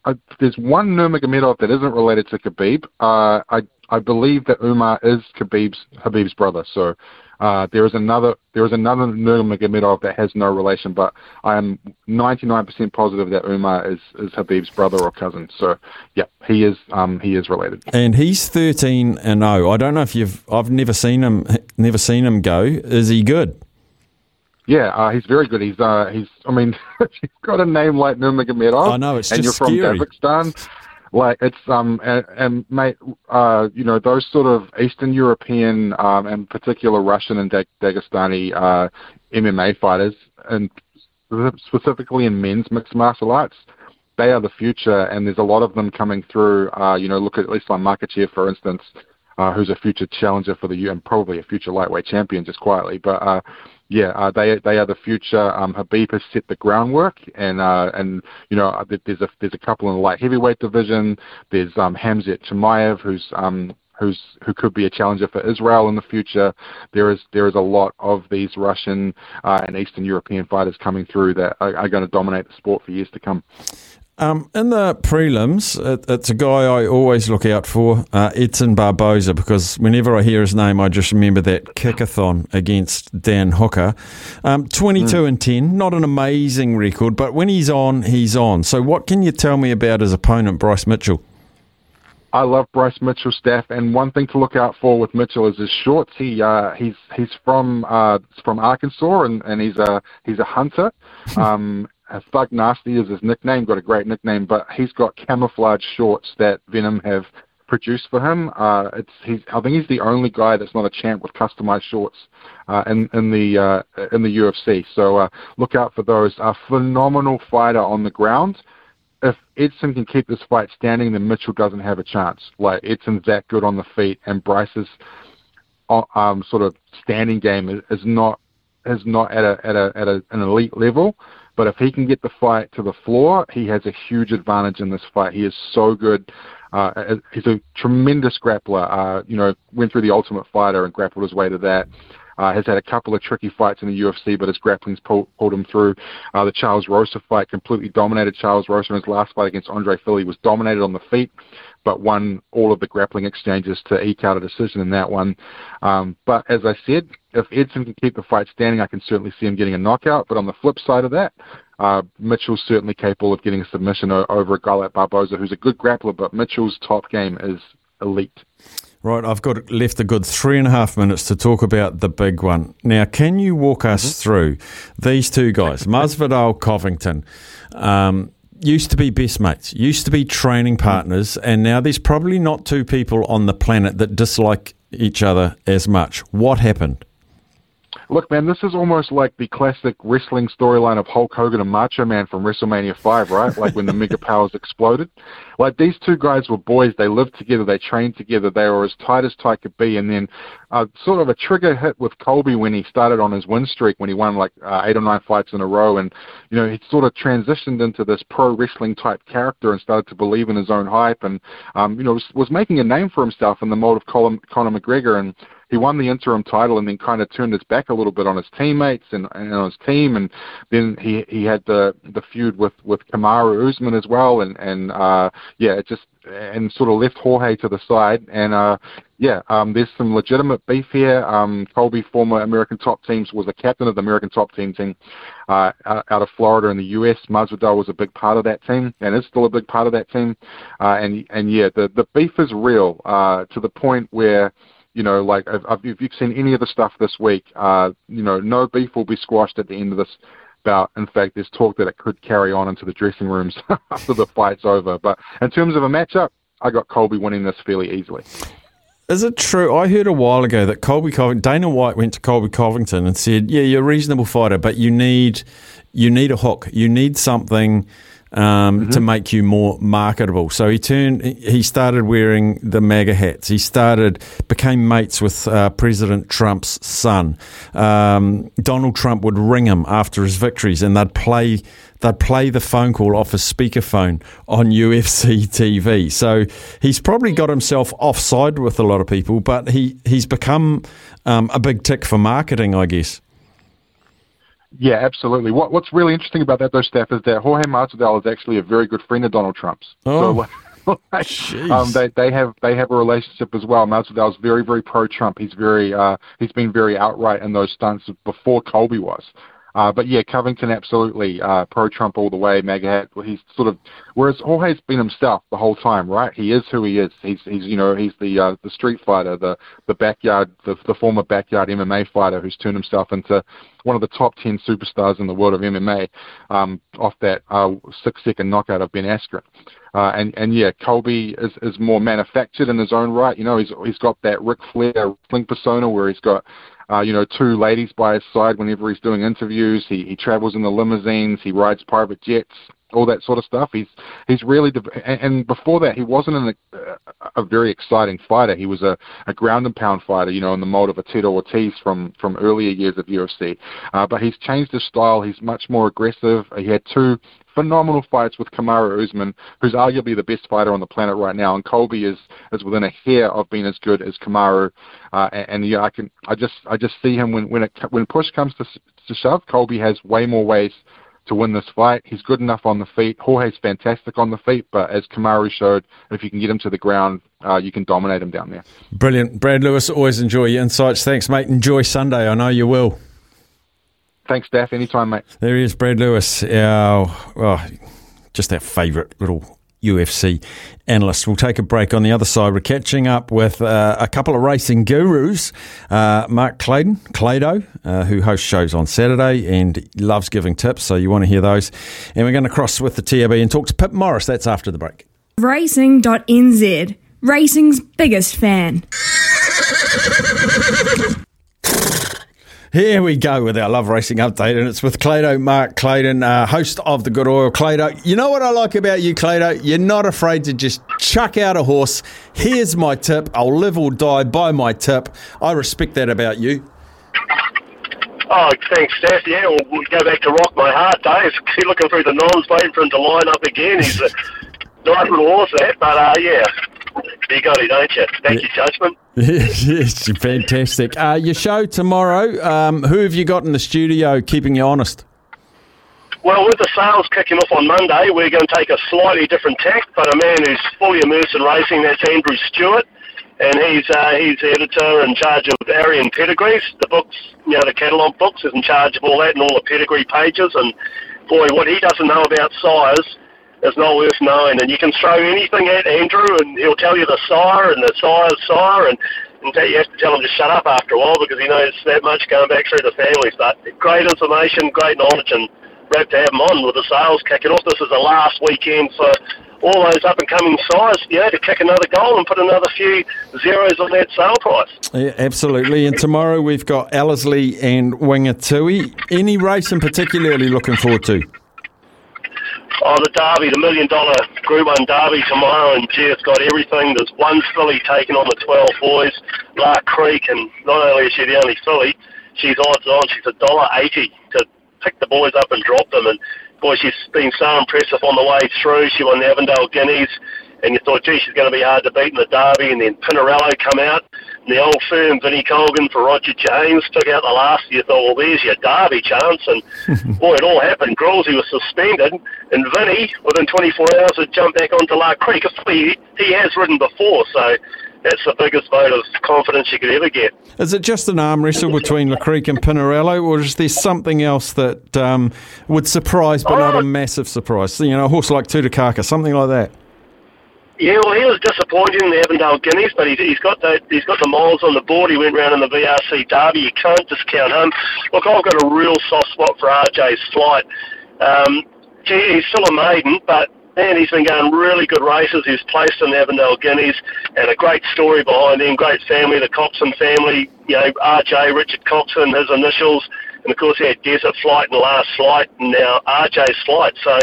uh, there's one Nurmagomedov that isn't related to Khabib. Uh, I I believe that Umar is Khabib's Habib's brother. So uh, there is another there is another Nurmagomedov that has no relation, but I am 99% positive that Umar is is Habib's brother or cousin. So yeah, he is um he is related. And he's 13 and 0. I don't know if you've I've never seen him never seen him go. Is he good? Yeah, uh, he's very good. He's uh he's I mean he's got a name like Nurmagomedov. I know, it's and just you're from scary. Kazakhstan. Like it's um and, and mate uh you know those sort of Eastern European um and particular Russian and Dag- Dagestani uh MMA fighters and specifically in men's mixed martial arts they are the future and there's a lot of them coming through uh you know look at Islam Makhachev for instance uh who's a future challenger for the U and probably a future lightweight champion just quietly but uh yeah, uh, they they are the future. Um, Habib has set the groundwork, and uh, and you know uh, there's a there's a couple in the light heavyweight division. There's um, Hamzat Chimaev, who's um, who's who could be a challenger for Israel in the future. There is there is a lot of these Russian uh, and Eastern European fighters coming through that are, are going to dominate the sport for years to come. Um, in the prelims, it, it's a guy I always look out for, uh, Edson Barboza, because whenever I hear his name, I just remember that kickathon against Dan Hooker. Um, 22 Mm. and 10, not an amazing record, but when he's on, he's on. So, what can you tell me about his opponent, Bryce Mitchell? I love Bryce Mitchell's staff, and one thing to look out for with Mitchell is his shorts. He uh, he's he's from uh, from Arkansas, and, and he's a he's a hunter. Um, Thug Nasty is his nickname. Got a great nickname, but he's got camouflage shorts that Venum have produced for him. Uh, it's he's I think he's the only guy that's not a champ with customized shorts uh, in in the uh, in the UFC. So uh, look out for those. A phenomenal fighter on the ground if Edson can keep this fight standing, then Mitchell doesn't have a chance. Like Edson's that good on the feet, and Bryce's uh, um, sort of standing game is, is not is not at a at a at a, an elite level. But if he can get the fight to the floor, he has a huge advantage in this fight. He is so good. Uh, he's a tremendous grappler. Uh, you know, went through the Ultimate Fighter and grappled his way to that. Uh, has had a couple of tricky fights in the UFC, but his grappling's pulled, pulled him through. Uh, the Charles Rosa fight completely dominated Charles Rosa in his last fight against Andre Fili. Was dominated on the feet, but won all of the grappling exchanges to eke out a decision in that one. Um, but as I said, if Edson can keep the fight standing, I can certainly see him getting a knockout. But on the flip side of that, uh, Mitchell's certainly capable of getting a submission o- over a guy like Barboza, who's a good grappler, but Mitchell's top game is elite. Right, I've got left a good three and a half minutes to talk about the big one. Now, can you walk us through these two guys, Masvidal, Covington? Um, used to be best mates, used to be training partners, and now there's probably not two people on the planet that dislike each other as much. What happened? Look, man, this is almost like the classic wrestling storyline of Hulk Hogan and Macho Man from WrestleMania 5, right? Like when the Mega Powers exploded. Like these two guys were boys. They lived together. They trained together. They were as tight as tight could be. And then uh, sort of a trigger hit with Colby when he started on his win streak, when he won like uh, eight or nine fights in a row. And, you know, he sort of transitioned into this pro wrestling type character and started to believe in his own hype and, um, you know, was, was making a name for himself in the mold of Colin, Conor McGregor. And, he won the interim title and then kind of turned his back a little bit on his teammates and, and on his team. And then he he had the the feud with with Kamaru Usman as well. And and uh yeah it just and sort of left Jorge to the side. And uh yeah um there's some legitimate beef here. Um Colby former American top teams was a captain of the American top team team uh out out of Florida in the US Masvidal was a big part of that team and is still a big part of that team. Uh and and yeah the the beef is real uh to the point where you know, like if, you've seen any of the stuff this week, uh, you know, no beef will be squashed at the end of this bout. In fact, there's talk that it could carry on into the dressing rooms after the fight's over. But in terms of a matchup, I got Colby winning this fairly easily. Is it true? I heard a while ago that Colby Dana White went to Colby Covington and said, "Yeah, you're a reasonable fighter, but you need you need a hook. You need something." Um, To make you more marketable, so he turned. He started wearing the MAGA hats. He started became mates with uh, President Trump's son. Um, Donald Trump would ring him after his victories, and they'd play they'd play the phone call off his speakerphone on UFC TV. So he's probably got himself offside with a lot of people, but he, he's become um, a big tick for marketing, I guess. Yeah, absolutely. What What's really interesting about that, though, Steph, is that Jorge Masvidal is actually a very good friend of Donald Trump's. Oh. So, um, they they have they have a relationship as well. Masvidal's very very pro Trump. He's very uh, he's been very outright in those stunts before Colby was. Uh, but yeah, Covington absolutely uh, pro Trump all the way. MAGA hat. He's sort of whereas Jorge's been himself the whole time, right? He is who he is. He's he's you know he's the uh, the street fighter, the the backyard, the the former backyard MMA fighter who's turned himself into one of the top ten superstars in the world of MMA um, off that uh, six second knockout of Ben Askren. Uh, and and yeah, Colby is, is more manufactured in his own right. You know, he's he's got that Ric Flair wrestling persona where he's got uh, you know, two ladies by his side whenever he's doing interviews. He he travels in the limousines. He rides private jets. All that sort of stuff. He's he's really and, before that he wasn't an, a, a very exciting fighter. He was a, a ground and pound fighter, you know, in the mold of a Tito Ortiz from from earlier years of UFC. Uh, but he's changed his style. He's much more aggressive. He had two phenomenal fights with Kamaru Usman, who's arguably the best fighter on the planet right now, and Colby is is within a hair of being as good as Kamaru. Uh, and, and yeah, I can I just I just see him when when it when push comes to to shove, Colby has way more ways to win this fight. He's good enough on the feet. Jorge's fantastic on the feet, but as Kamaru showed, if you can get him to the ground, uh, you can dominate him down there. Brilliant. Brad Lewis, always enjoy your insights. Thanks, mate. Enjoy Sunday. I know you will. Thanks, Daff. Anytime, mate. There he is, Brad Lewis, our, oh, just our favourite little UFC analyst. We'll take a break on the other side. We're catching up with uh, a couple of racing gurus, uh, Mark Clayton, Clado, uh, who hosts shows on Saturday and loves giving tips, so you want to hear those. And we're going to cross with the TAB and talk to Pip Morris. That's after the break. Racing.nz, racing's biggest fan. Here we go with our Love Racing update, and it's with Clado, Mark Clayton, uh, host of the Good Oil. Clado, you know what I like about you, Clado? You're not afraid to just chuck out a horse. Here's my tip. I'll live or die by my tip. I respect that about you. Oh, thanks, Steph. Yeah, we'll, we'll go back to Rock My Heart days. Keep looking through the noms, waiting for him to line up again. He's a nice little horse, that. But, uh, yeah, you got it, don't you? Thank you, Judgment. yes, fantastic. Uh, your show tomorrow, um, who have you got in the studio keeping you honest? Well, with the sales kicking off on Monday, we're going to take a slightly different tack, but a man who's fully immersed in racing, that's Andrew Stewart. And he's uh, he's the editor in charge of Arion Pedigrees, the books, you know, the catalogue books, is in charge of all that and all the pedigree pages. And boy, what he doesn't know about sires is not worth knowing. And you can throw anything at Andrew, and he'll tell you the sire and the sire's sire, and, and you have to tell him to shut up after a while because he knows that much going back through the families. But great information, great knowledge, and great to have him on with the sales kicking off. This is the last weekend for all those up and coming sires, know, to kick another goal and put another few zeros on that sale price. Yeah, absolutely. And tomorrow we've got Ellerslie and Wingatui. Any race in particularly looking forward to? Oh, the Derby, the million dollar Group 1 Derby tomorrow, and gee, it's got everything. There's one filly taking on the 12 boys, Lark Creek, and not only is she the only filly, she's odds on, she's a dollar eighty to pick the boys up and drop them. And boy, she's been so impressive on the way through. She won the Avondale Guineas, and you thought, gee, she's going to be hard to beat in the Derby. And then Pinarello come out, the old firm Vinnie Colgan for Roger James took out the last. You thought, well, there's your Derby chance. And boy, it all happened. Grawsy was suspended, and Vinnie, within 24 hours, had jumped back onto Lark Creek. He, he has ridden before, so that's the biggest vote of confidence you could ever get. Is it just an arm wrestle between Lark Creek and Pinarello, or is there something else that um, would surprise but not a massive surprise? You know, a horse like Tutakaka, something like that. Yeah, well, he was disappointed in the Avondale Guineas, but he's, he's got the he's got the miles on the board. He went round in the VRC Derby. You can't discount him. Look, I've got a real soft spot for RJ's flight. Um, gee, he's still a maiden, but man, he's been going really good races. He's placed in the Avondale Guineas, and a great story behind him. Great family, the Coxon family. You know, RJ Richard Coxon, his initials, and of course he had Desert Flight the last flight, and now RJ's flight. So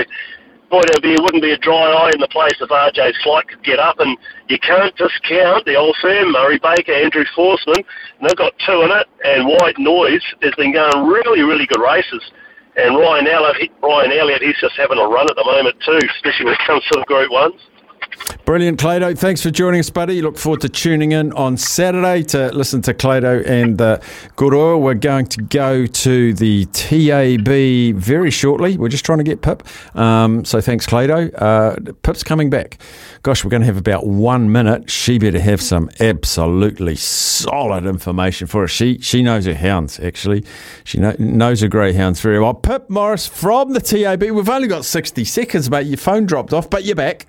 there be, wouldn't be a dry eye in the place if RJ's flight could get up. And you can't discount the old firm, Murray Baker, Andrew Forsman. And they've got two in it. And White Noise has been going really, really good races. And Ryan Elliott, Ryan Elliott, he's just having a run at the moment too, especially when it comes to the Group Ones. Brilliant, Clado. Thanks for joining us, buddy. Look forward to tuning in on Saturday to listen to Clado and Good Oil. We're going to go to the TAB very shortly. We're just trying to get Pip. Um, so thanks, Clado. Uh, Pip's coming back. Gosh, we're going to have about one minute. She better have some absolutely solid information for us. She she knows her hounds, actually. She know, knows her greyhounds very well. Pip Morris from the TAB. We've only got 60 seconds, mate. Your phone dropped off, but you're back.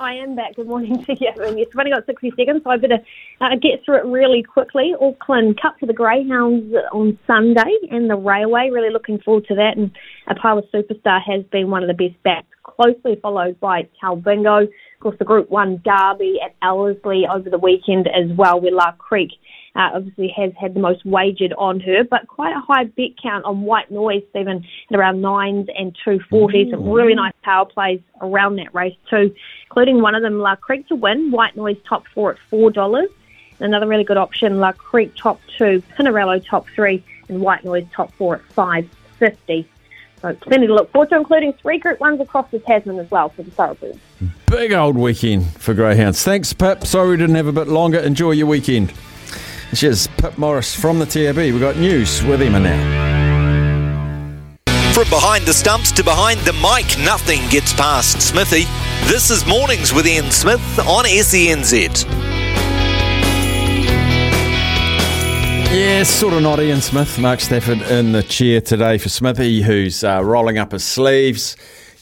I am back. Good morning to you. Yes, I've only got 60 seconds, so I better uh, get through it really quickly. Auckland Cup for the Greyhounds on Sunday and the Railway. Really looking forward to that. And a Apawa Superstar has been one of the best backs, closely followed by Talbingo. Of course, the Group 1 Derby at Ellerslie over the weekend as well, where Lark Creek uh, obviously has had the most wagered on her, but quite a high bet count on White Noise, Stephen, at around nines and two forty. Some really nice power plays around that race too, including one of them, Lark Creek to win. White Noise top four at four dollars. Another really good option, Lark Creek top two, Pinarello top three, and White Noise top four at five fifty. So plenty to look forward to, including three Group Ones across the Tasman as well for the Thoroughbreds. Big old weekend for greyhounds. Thanks, Pip. Sorry we didn't have a bit longer. Enjoy your weekend. Cheers, Pip Morris from the TAB. We've got news with Emma now. From behind the stumps to behind the mic, nothing gets past Smithy. This is Mornings with Ian Smith on SENZ. Yeah, sort of not Ian Smith. Mark Stafford in the chair today for Smithy, who's uh, rolling up his sleeves,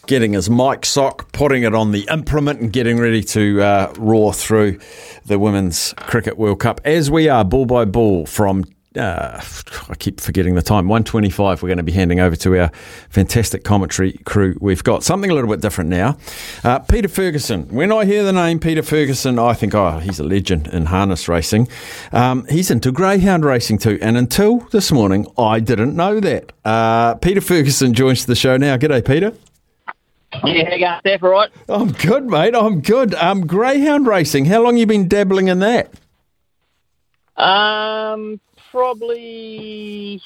getting his mic sock, putting it on the implement, and getting ready to uh, roar through the Women's Cricket World Cup as we are ball by ball from. Uh, I keep forgetting the time. 125. We're going to be handing over to our fantastic commentary crew. We've got something a little bit different now. Uh, Peter Ferguson. When I hear the name Peter Ferguson, I think, oh, he's a legend in harness racing. Um, he's into greyhound racing too. And until this morning, I didn't know that. Uh, Peter Ferguson joins the show now. G'day, Peter. Yeah, how you going, Steph? All right? I'm good, mate. I'm good. Um, greyhound racing. How long you been dabbling in that? Um, probably,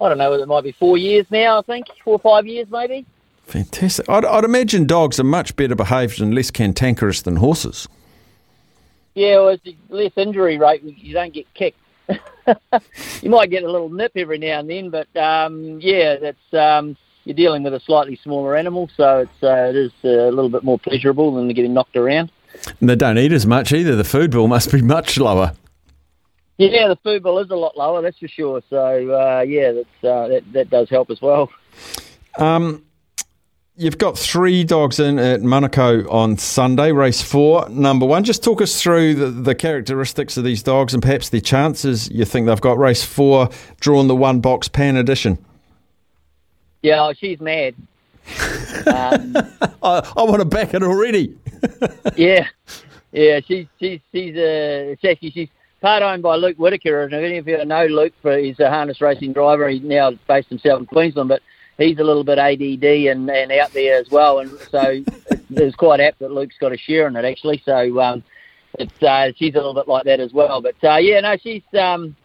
I don't know, it might be four years now, I think. Four or five years, maybe. Fantastic. I'd, I'd imagine dogs are much better behaved and less cantankerous than horses. Yeah, well, it's less injury rate. You don't get kicked. you might get a little nip every now and then, but um, yeah, that's um, you're dealing with a slightly smaller animal, so it's uh, it is a little bit more pleasurable than getting knocked around. And they don't eat as much either. The food bill must be much lower. Yeah, the food bill is a lot lower, that's for sure. So uh, yeah, that's uh, that that does help as well. Um, you've got three dogs in at Manukau on Sunday, race four, number one. Just talk us through the, the characteristics of these dogs and perhaps the chances you think they've got. Race four, drawn the one box pan edition. Yeah, oh, she's mad. um, I, I want to back it already. yeah, yeah, she's she's she's uh, it's actually she's part owned by Luke Whitaker, and if any of you know Luke, for he's a harness racing driver. He's now based himself in Queensland, but he's a little bit ADD and, and out there as well, and so it's quite apt that Luke's got a share in it actually. So um, it's uh, she's a little bit like that as well. But uh, yeah, no, she's um,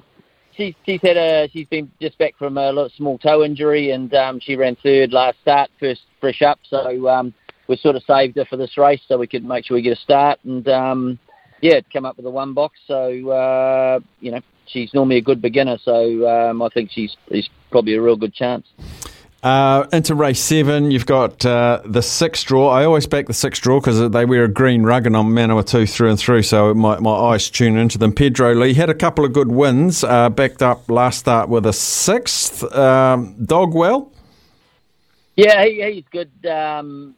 she's she's had a she's been just back from a little small toe injury, and um, she ran third last start, first fresh up. So um, we sort of saved her for this race so we could make sure we get a start and. Um, yeah, come up with a one box. So uh, you know, she's normally a good beginner. So um, I think she's she's probably a real good chance. Uh, into race seven, you've got uh, the six draw. I always back the six draw because they wear a green rug and I'm Manawatu through and through, so my, my eyes tune into them. Pedro Lee had a couple of good wins, uh, backed up last start with a sixth. Um, Dogwell? Yeah, he, he's good. Um,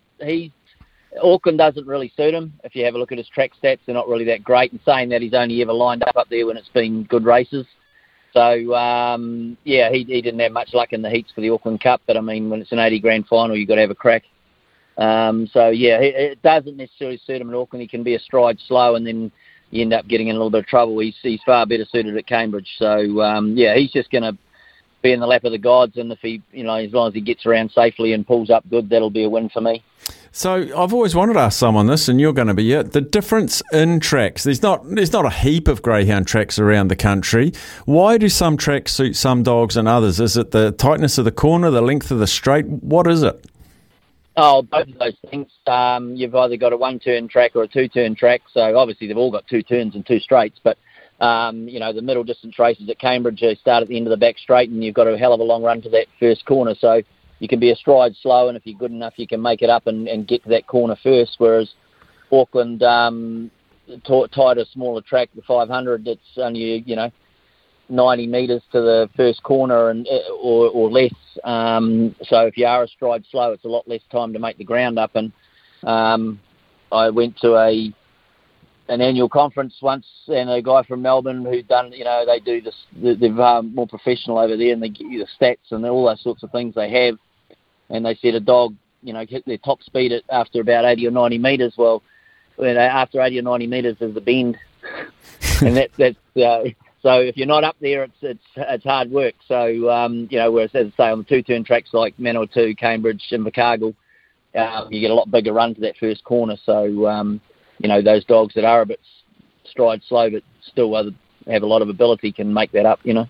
Auckland doesn't really suit him. If you have a look at his track stats, they're not really that great. And saying that, he's only ever lined up up there when it's been good races. So um, yeah, he, he didn't have much luck in the heats for the Auckland Cup. But I mean, when it's an 80 grand final, you've got to have a crack. Um, so yeah, it, it doesn't necessarily suit him in Auckland. He can be a stride slow, and then you end up getting in a little bit of trouble. He's he's far better suited at Cambridge. So um, yeah, he's just going to be in the lap of the gods, and if he, you know, as long as he gets around safely and pulls up good, that'll be a win for me. So I've always wanted to ask someone this, and you're going to be it. The difference in tracks. There's not there's not a heap of greyhound tracks around the country. Why do some tracks suit some dogs and others? Is it the tightness of the corner, the length of the straight? What is it? Oh, both of those things. Um, you've either got a one-turn track or a two-turn track. So obviously they've all got two turns and two straights, but um, you know the middle distance races at Cambridge start at the end of the back straight, and you've got a hell of a long run to that first corner. So you can be a stride slow, and if you're good enough, you can make it up and, and get to that corner first. Whereas Auckland, um, t- tighter, smaller track, the 500, it's only you know 90 metres to the first corner and or, or less. Um, so if you are a stride slow, it's a lot less time to make the ground up. And um, I went to a an annual conference once, and a guy from Melbourne who done, you know, they do this, they're um, more professional over there, and they give you the stats and all those sorts of things they have. And they said a dog, you know, hit their top speed at after about 80 or 90 metres. Well, after 80 or 90 metres, there's a bend. and that that's uh, so if you're not up there, it's it's it's hard work. So um, you know, whereas as I say on the two turn tracks like Manawatu, Cambridge, and Invercargill, um, you get a lot bigger run to that first corner. So um, you know, those dogs that are a bit stride slow but still have a lot of ability can make that up. You know.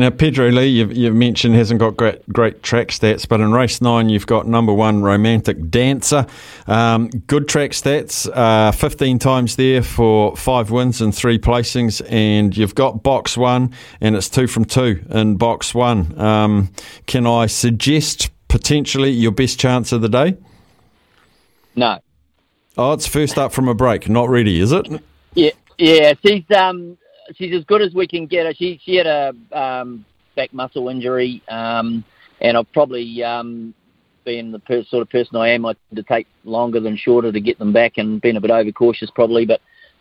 Now, Pedro Lee, you've, you've mentioned hasn't got great great track stats, but in race nine, you've got number one Romantic Dancer. Um, good track stats, uh, 15 times there for five wins and three placings, and you've got box one, and it's two from two in box one. Um, can I suggest potentially your best chance of the day? No. Oh, it's first up from a break. Not ready, is it? Yeah, yeah. She's um she's as good as we can get her. She she had a um, back muscle injury, um, and I've probably um, being the per- sort of person I am, I tend to take longer than shorter to get them back, and been a bit overcautious probably. But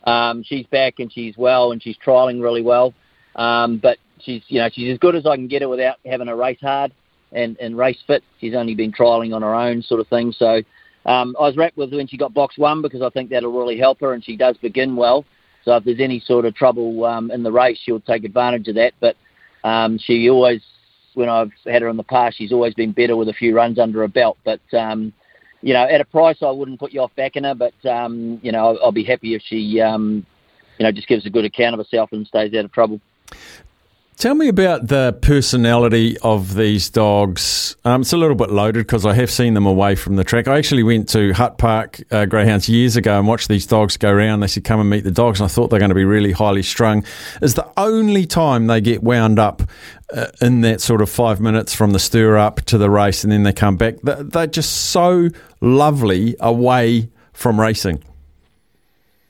um, she's back and she's well, and she's trialing really well. Um, but she's you know she's as good as I can get her without having a race hard and, and race fit. She's only been trialing on her own sort of thing. So um, I was wrapped with when she got box one because I think that'll really help her, and she does begin well. So if there's any sort of trouble um, in the race, she'll take advantage of that. But um, she always, when I've had her in the past, she's always been better with a few runs under her belt. But um, you know, at a price, I wouldn't put you off backing her. But um, you know, I'll, I'll be happy if she, um, you know, just gives a good account of herself and stays out of trouble. Tell me about the personality of these dogs. Um, it's a little bit loaded because I have seen them away from the track. I actually went to Hutt Park uh, Greyhounds years ago and watched these dogs go around. They said, come and meet the dogs. And I thought they're going to be really highly strung. Is the only time they get wound up uh, in that sort of five minutes from the stir up to the race and then they come back. They're just so lovely away from racing.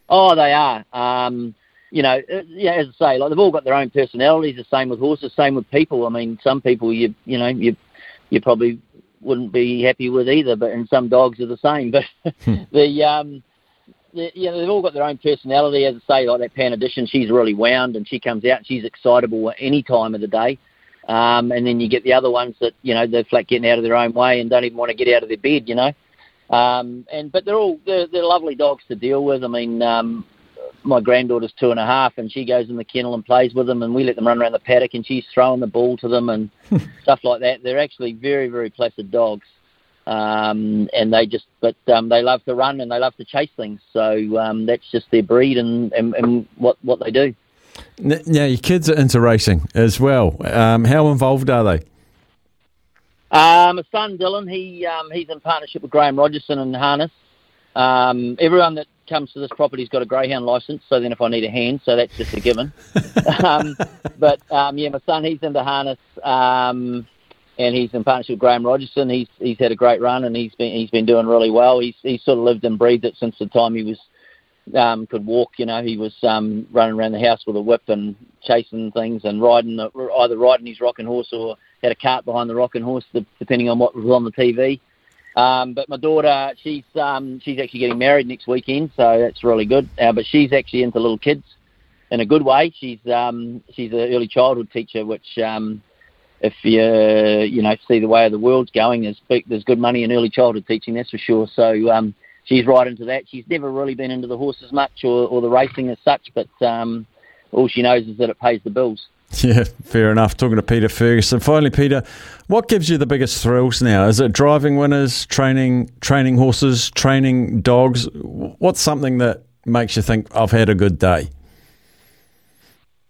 Oh, they are. Um, you know, uh, yeah, as I say, like they've all got their own personalities. The same with horses, same with people. I mean, some people you you know you you probably wouldn't be happy with either, but and some dogs are the same. But the um, the, you know, they've all got their own personality. As I say, like that Pan Edition, she's really wound and she comes out she's excitable at any time of the day. Um, and then you get the other ones that you know they're flat getting out of their own way and don't even want to get out of their bed. You know. Um, and but they're all they're, they're lovely dogs to deal with. I mean, um, my granddaughter's two and a half, and she goes in the kennel and plays with them, and we let them run around the paddock, and she's throwing the ball to them and stuff like that. They're actually very, very placid dogs, um, and they just, but um, they love to run and they love to chase things. So um, that's just their breed and, and, and what what they do. Now your kids are into racing as well. Um, how involved are they? Um, my son Dylan, he um, he's in partnership with Graham Rogerson and Harness. Um, everyone that comes to this property, he's got a greyhound license, so then if I need a hand, so that's just a given. um, but um, yeah, my son he's in the harness, um, and he's in partnership with Graham Rogerson. He's he's had a great run, and he's been he's been doing really well. He's he's sort of lived and breathed it since the time he was um, could walk. You know, he was um, running around the house with a whip and chasing things and riding the, either riding his rocking horse or had a cart behind the rocking horse, depending on what was on the TV. Um, but my daughter, she's um, she's actually getting married next weekend, so that's really good. Uh, but she's actually into little kids in a good way. She's um, she's an early childhood teacher, which um, if you you know see the way of the world's going, there's big, there's good money in early childhood teaching, that's for sure. So um, she's right into that. She's never really been into the horses much or, or the racing as such, but um, all she knows is that it pays the bills. Yeah, fair enough. Talking to Peter Ferguson. Finally, Peter, what gives you the biggest thrills now? Is it driving winners, training, training horses, training dogs? What's something that makes you think I've had a good day?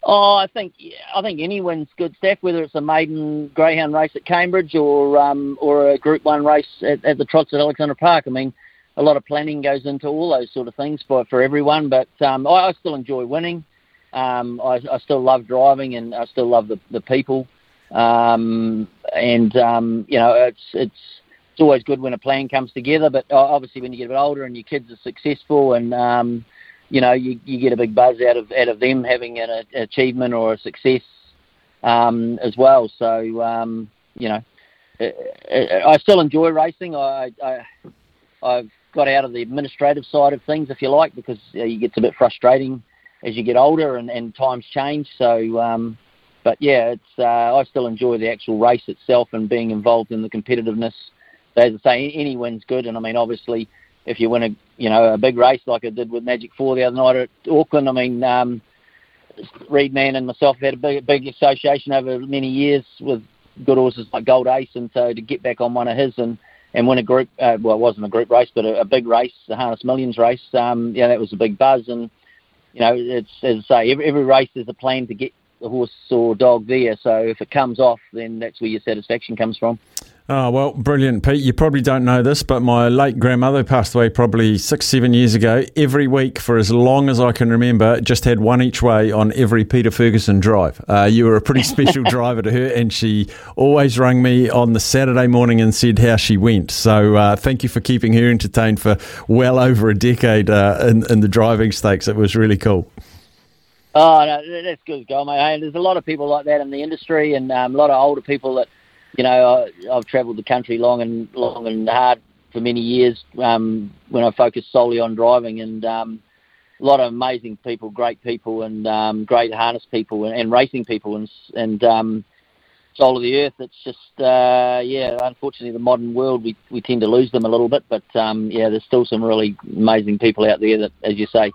Oh, I think I think any win's good, Steph. Whether it's a maiden greyhound race at Cambridge or um, or a Group One race at, at the Trots at Alexandra Park. I mean, a lot of planning goes into all those sort of things for for everyone. But um, I, I still enjoy winning. Um, I, I still love driving, and I still love the the people. Um, and um, you know, it's it's it's always good when a plan comes together. But obviously, when you get a bit older and your kids are successful, and um, you know, you, you get a big buzz out of out of them having an, an achievement or a success um, as well. So um, you know, I still enjoy racing. I, I I've got out of the administrative side of things, if you like, because it gets a bit frustrating as you get older and, and times change. So, um, but yeah, it's uh, I still enjoy the actual race itself and being involved in the competitiveness. As I say, any win's good, and I mean, obviously, if you win a you know a big race like I did with Magic Four the other night at Auckland. I mean, um, Reed Man and myself have had a big, big association over many years with good horses like Gold Ace, and so to get back on one of his and and win a group, uh, well, it wasn't a group race, but a, a big race, the Harness Millions race. Um, yeah, that was a big buzz, and you know, it's as I say, every, every race is a plan to get the horse or dog there. So if it comes off, then that's where your satisfaction comes from. Oh, well, brilliant, Pete. You probably don't know this, but my late grandmother passed away probably six, seven years ago. Every week for as long as I can remember, just had one each way on every Peter Ferguson drive. Uh, you were a pretty special driver to her, and she always rang me on the Saturday morning and said how she went. So uh, thank you for keeping her entertained for well over a decade uh, in, in the driving stakes. It was really cool. Oh, no, that's good, go, mate. Hey, there's a lot of people like that in the industry, and um, a lot of older people that, you know, I, I've travelled the country long and long and hard for many years um, when I focused solely on driving, and um, a lot of amazing people, great people, and um, great harness people and, and racing people, and and um, soul of the earth. It's just, uh, yeah, unfortunately, the modern world we we tend to lose them a little bit, but um, yeah, there's still some really amazing people out there that, as you say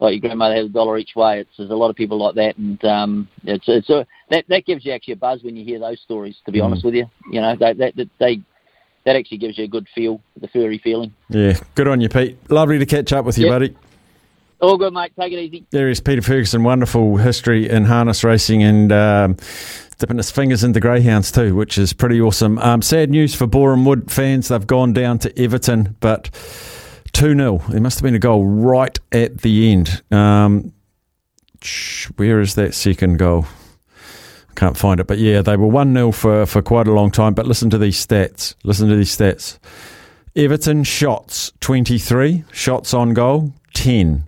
like your grandmother had a dollar each way. It's there's a lot of people like that, and um, it's it's a, that that gives you actually a buzz when you hear those stories. To be Mm. honest with you, you know that that, that they that actually gives you a good feel, the furry feeling. Yeah, good on you, Pete. Lovely to catch up with you, Yep. buddy. All good, mate. Take it easy. There is Peter Ferguson, wonderful history in harness racing and um, dipping his fingers into greyhounds too, which is pretty awesome. Um, sad news for Boreham Wood fans. They've gone down to Everton, but 2 0. There must have been a goal right at the end. Um, where is that second goal? Can't find it. But yeah, they were 1 0 for, for quite a long time. But listen to these stats. Listen to these stats. Everton shots 23, shots on goal 10.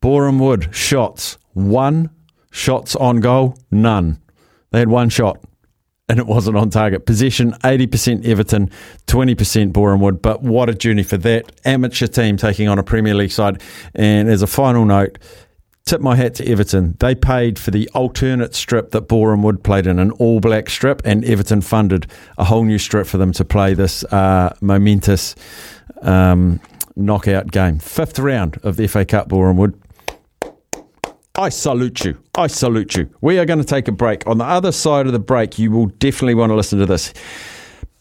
Boreham Wood shots one, shots on goal none. They had one shot and it wasn't on target. Possession 80% Everton, 20% Boreham Wood. But what a journey for that amateur team taking on a Premier League side. And as a final note, tip my hat to Everton. They paid for the alternate strip that Boreham Wood played in, an all black strip, and Everton funded a whole new strip for them to play this uh, momentous um, knockout game. Fifth round of the FA Cup, Boreham Wood. I salute you. I salute you. We are going to take a break. On the other side of the break, you will definitely want to listen to this.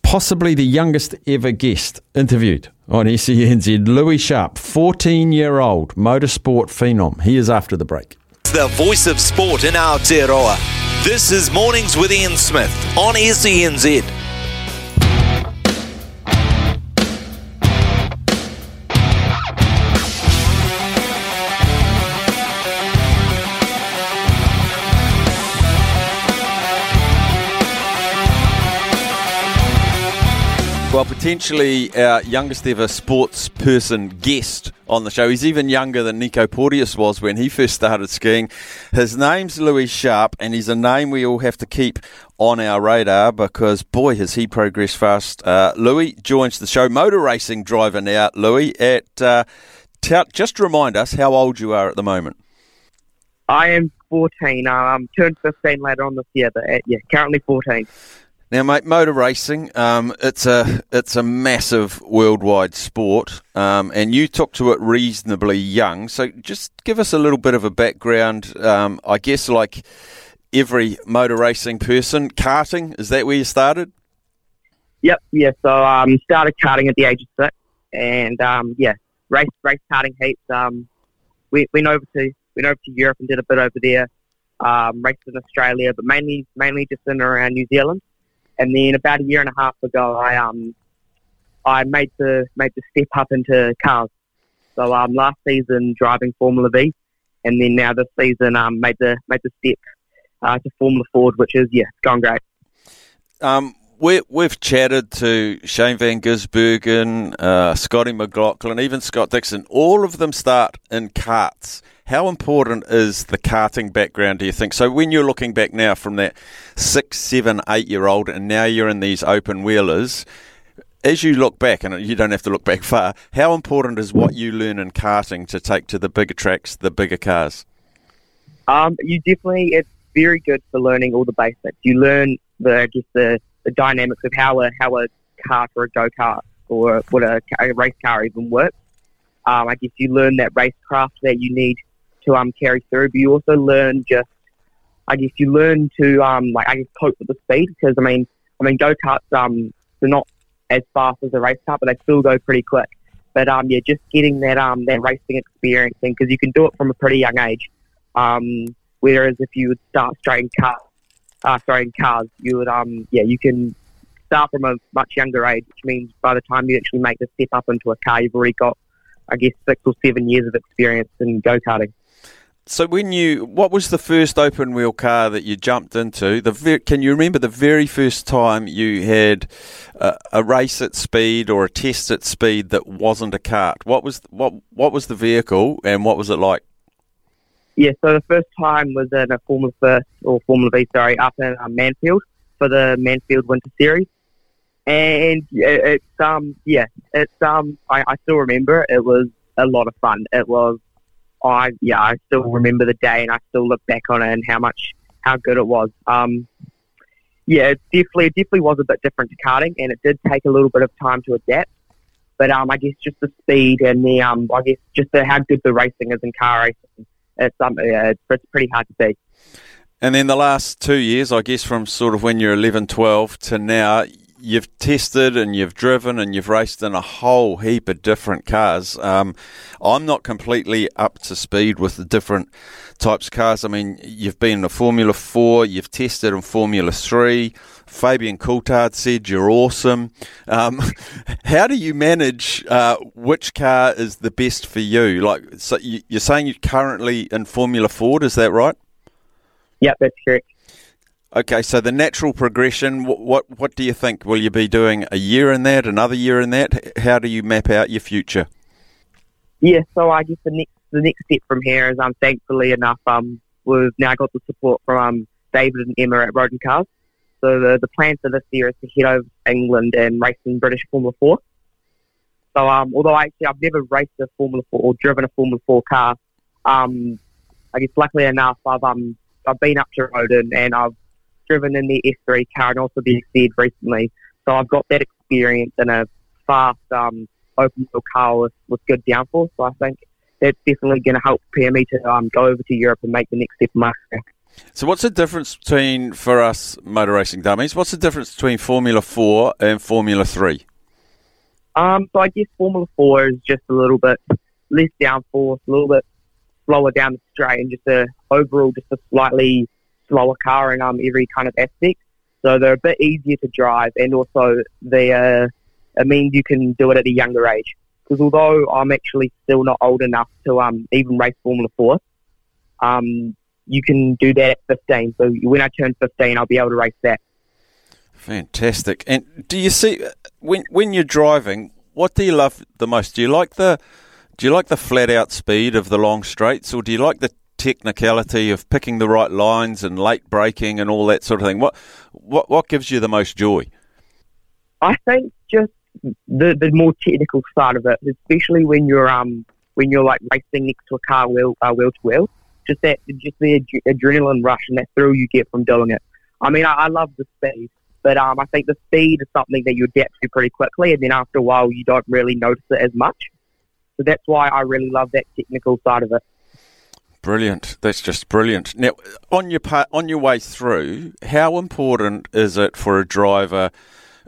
Possibly the youngest ever guest interviewed on SENZ, Louis Sharp, 14 year old motorsport phenom. He is after the break. The voice of sport in Aotearoa. This is Mornings with Ian Smith on SENZ. Well, potentially our youngest ever sports person guest on the show. He's even younger than Nico Porteous was when he first started skiing. His name's Louis Sharp, and he's a name we all have to keep on our radar because, boy, has he progressed fast. Uh, Louis joins the show, motor racing driver now. Louis, at uh, t- just remind us how old you are at the moment. I am 14. Um, turned 15 later on this year, but uh, yeah, currently 14. Now, mate, motor racing, um, it's a it's a massive worldwide sport, um, and you took to it reasonably young. So, just give us a little bit of a background. Um, I guess, like every motor racing person, karting is that where you started? Yep, yeah. So um, started karting at the age of six, and um, yeah, race race karting heats. Um, we went over to went over to Europe and did a bit over there. Um, raced in Australia, but mainly mainly just in around New Zealand. And then about a year and a half ago, I um I made the made the step up into cars. So um last season driving Formula V, and then now this season um made the made the step uh, to Formula Ford, which is yeah, it's going great. Um, we, we've chatted to Shane Van Gisbergen, uh, Scotty McLaughlin, even Scott Dixon. All of them start in karts. How important is the karting background, do you think? So when you're looking back now from that six, seven, eight year old, and now you're in these open wheelers, as you look back, and you don't have to look back far, how important is what you learn in karting to take to the bigger tracks, the bigger cars? Um, you definitely, it's very good for learning all the basics. You learn the just the, the dynamics of how a how a kart or a go kart or what a, a race car even works. Um, I guess you learn that racecraft that you need to um, carry through, but you also learn just, I guess you learn to um, like I guess cope with the speed because I mean, I mean go karts um, they're not as fast as a race car, but they still go pretty quick. But um, yeah, just getting that um, that racing experience because you can do it from a pretty young age. Um, whereas if you would start straight in cars, uh, sorry, in cars, you would um, yeah, you can start from a much younger age, which means by the time you actually make the step up into a car, you've already got, I guess, six or seven years of experience in go karting. So when you, what was the first open wheel car that you jumped into? The ver- can you remember the very first time you had a, a race at speed or a test at speed that wasn't a kart? What was what what was the vehicle and what was it like? Yeah, so the first time was in a Formula First or Formula V, sorry, up in um, Manfield for the Manfield Winter Series, and it, it's um yeah, it's um I, I still remember it. it was a lot of fun. It was I yeah I still remember the day and I still look back on it and how much how good it was. Um, yeah, it definitely it definitely was a bit different to karting and it did take a little bit of time to adapt. But um, I guess just the speed and the um, I guess just the, how good the racing is in car racing, it's um, yeah, it's, pretty hard to beat. And then the last two years, I guess from sort of when you're 11, 12 to now, you've tested and you've driven and you've raced in a whole heap of different cars. Um, I'm not completely up to speed with the different types of cars. I mean, you've been in a Formula 4, you've tested in Formula 3. Fabian Coulthard said you're awesome. Um, how do you manage uh, which car is the best for you? Like, so you're saying you're currently in Formula Ford, is that right? Yep, that's correct. Okay, so the natural progression. What, what what do you think? Will you be doing a year in that, another year in that? How do you map out your future? Yeah, so I guess the next the next step from here is um thankfully enough um we've now got the support from um David and Emma at Rodin Cars. So the the plan for this year is to head over to England and race in British Formula Four. So um although actually I've never raced a Formula Four or driven a Formula Four car, um I guess luckily enough I've um I've been up to Rodin and I've driven in the F3 car and also the XZ recently. So I've got that experience in a fast um, open wheel car with, with good downforce. So I think that's definitely going to help prepare me to um, go over to Europe and make the next step in my career. So, what's the difference between, for us motor racing dummies, what's the difference between Formula 4 and Formula 3? Um, so, I guess Formula 4 is just a little bit less downforce, a little bit slower down the straight, and just a overall just a slightly slower car in um, every kind of aspect. So they're a bit easier to drive, and also they uh, it means you can do it at a younger age. Because although I'm actually still not old enough to um, even race Formula Four, um, you can do that at 15. So when I turn 15, I'll be able to race that. Fantastic. And do you see when when you're driving, what do you love the most? Do you like the do you like the flat out speed of the long straights, or do you like the technicality of picking the right lines and late braking and all that sort of thing. What what what gives you the most joy? I think just the the more technical side of it, especially when you're um when you're like racing next to a car wheel uh, wheel to wheel. Just that just the ad- adrenaline rush and that thrill you get from doing it. I mean, I, I love the speed, but um, I think the speed is something that you adapt to pretty quickly, and then after a while, you don't really notice it as much. So that's why I really love that technical side of it. Brilliant. That's just brilliant. Now, on your part, on your way through, how important is it for a driver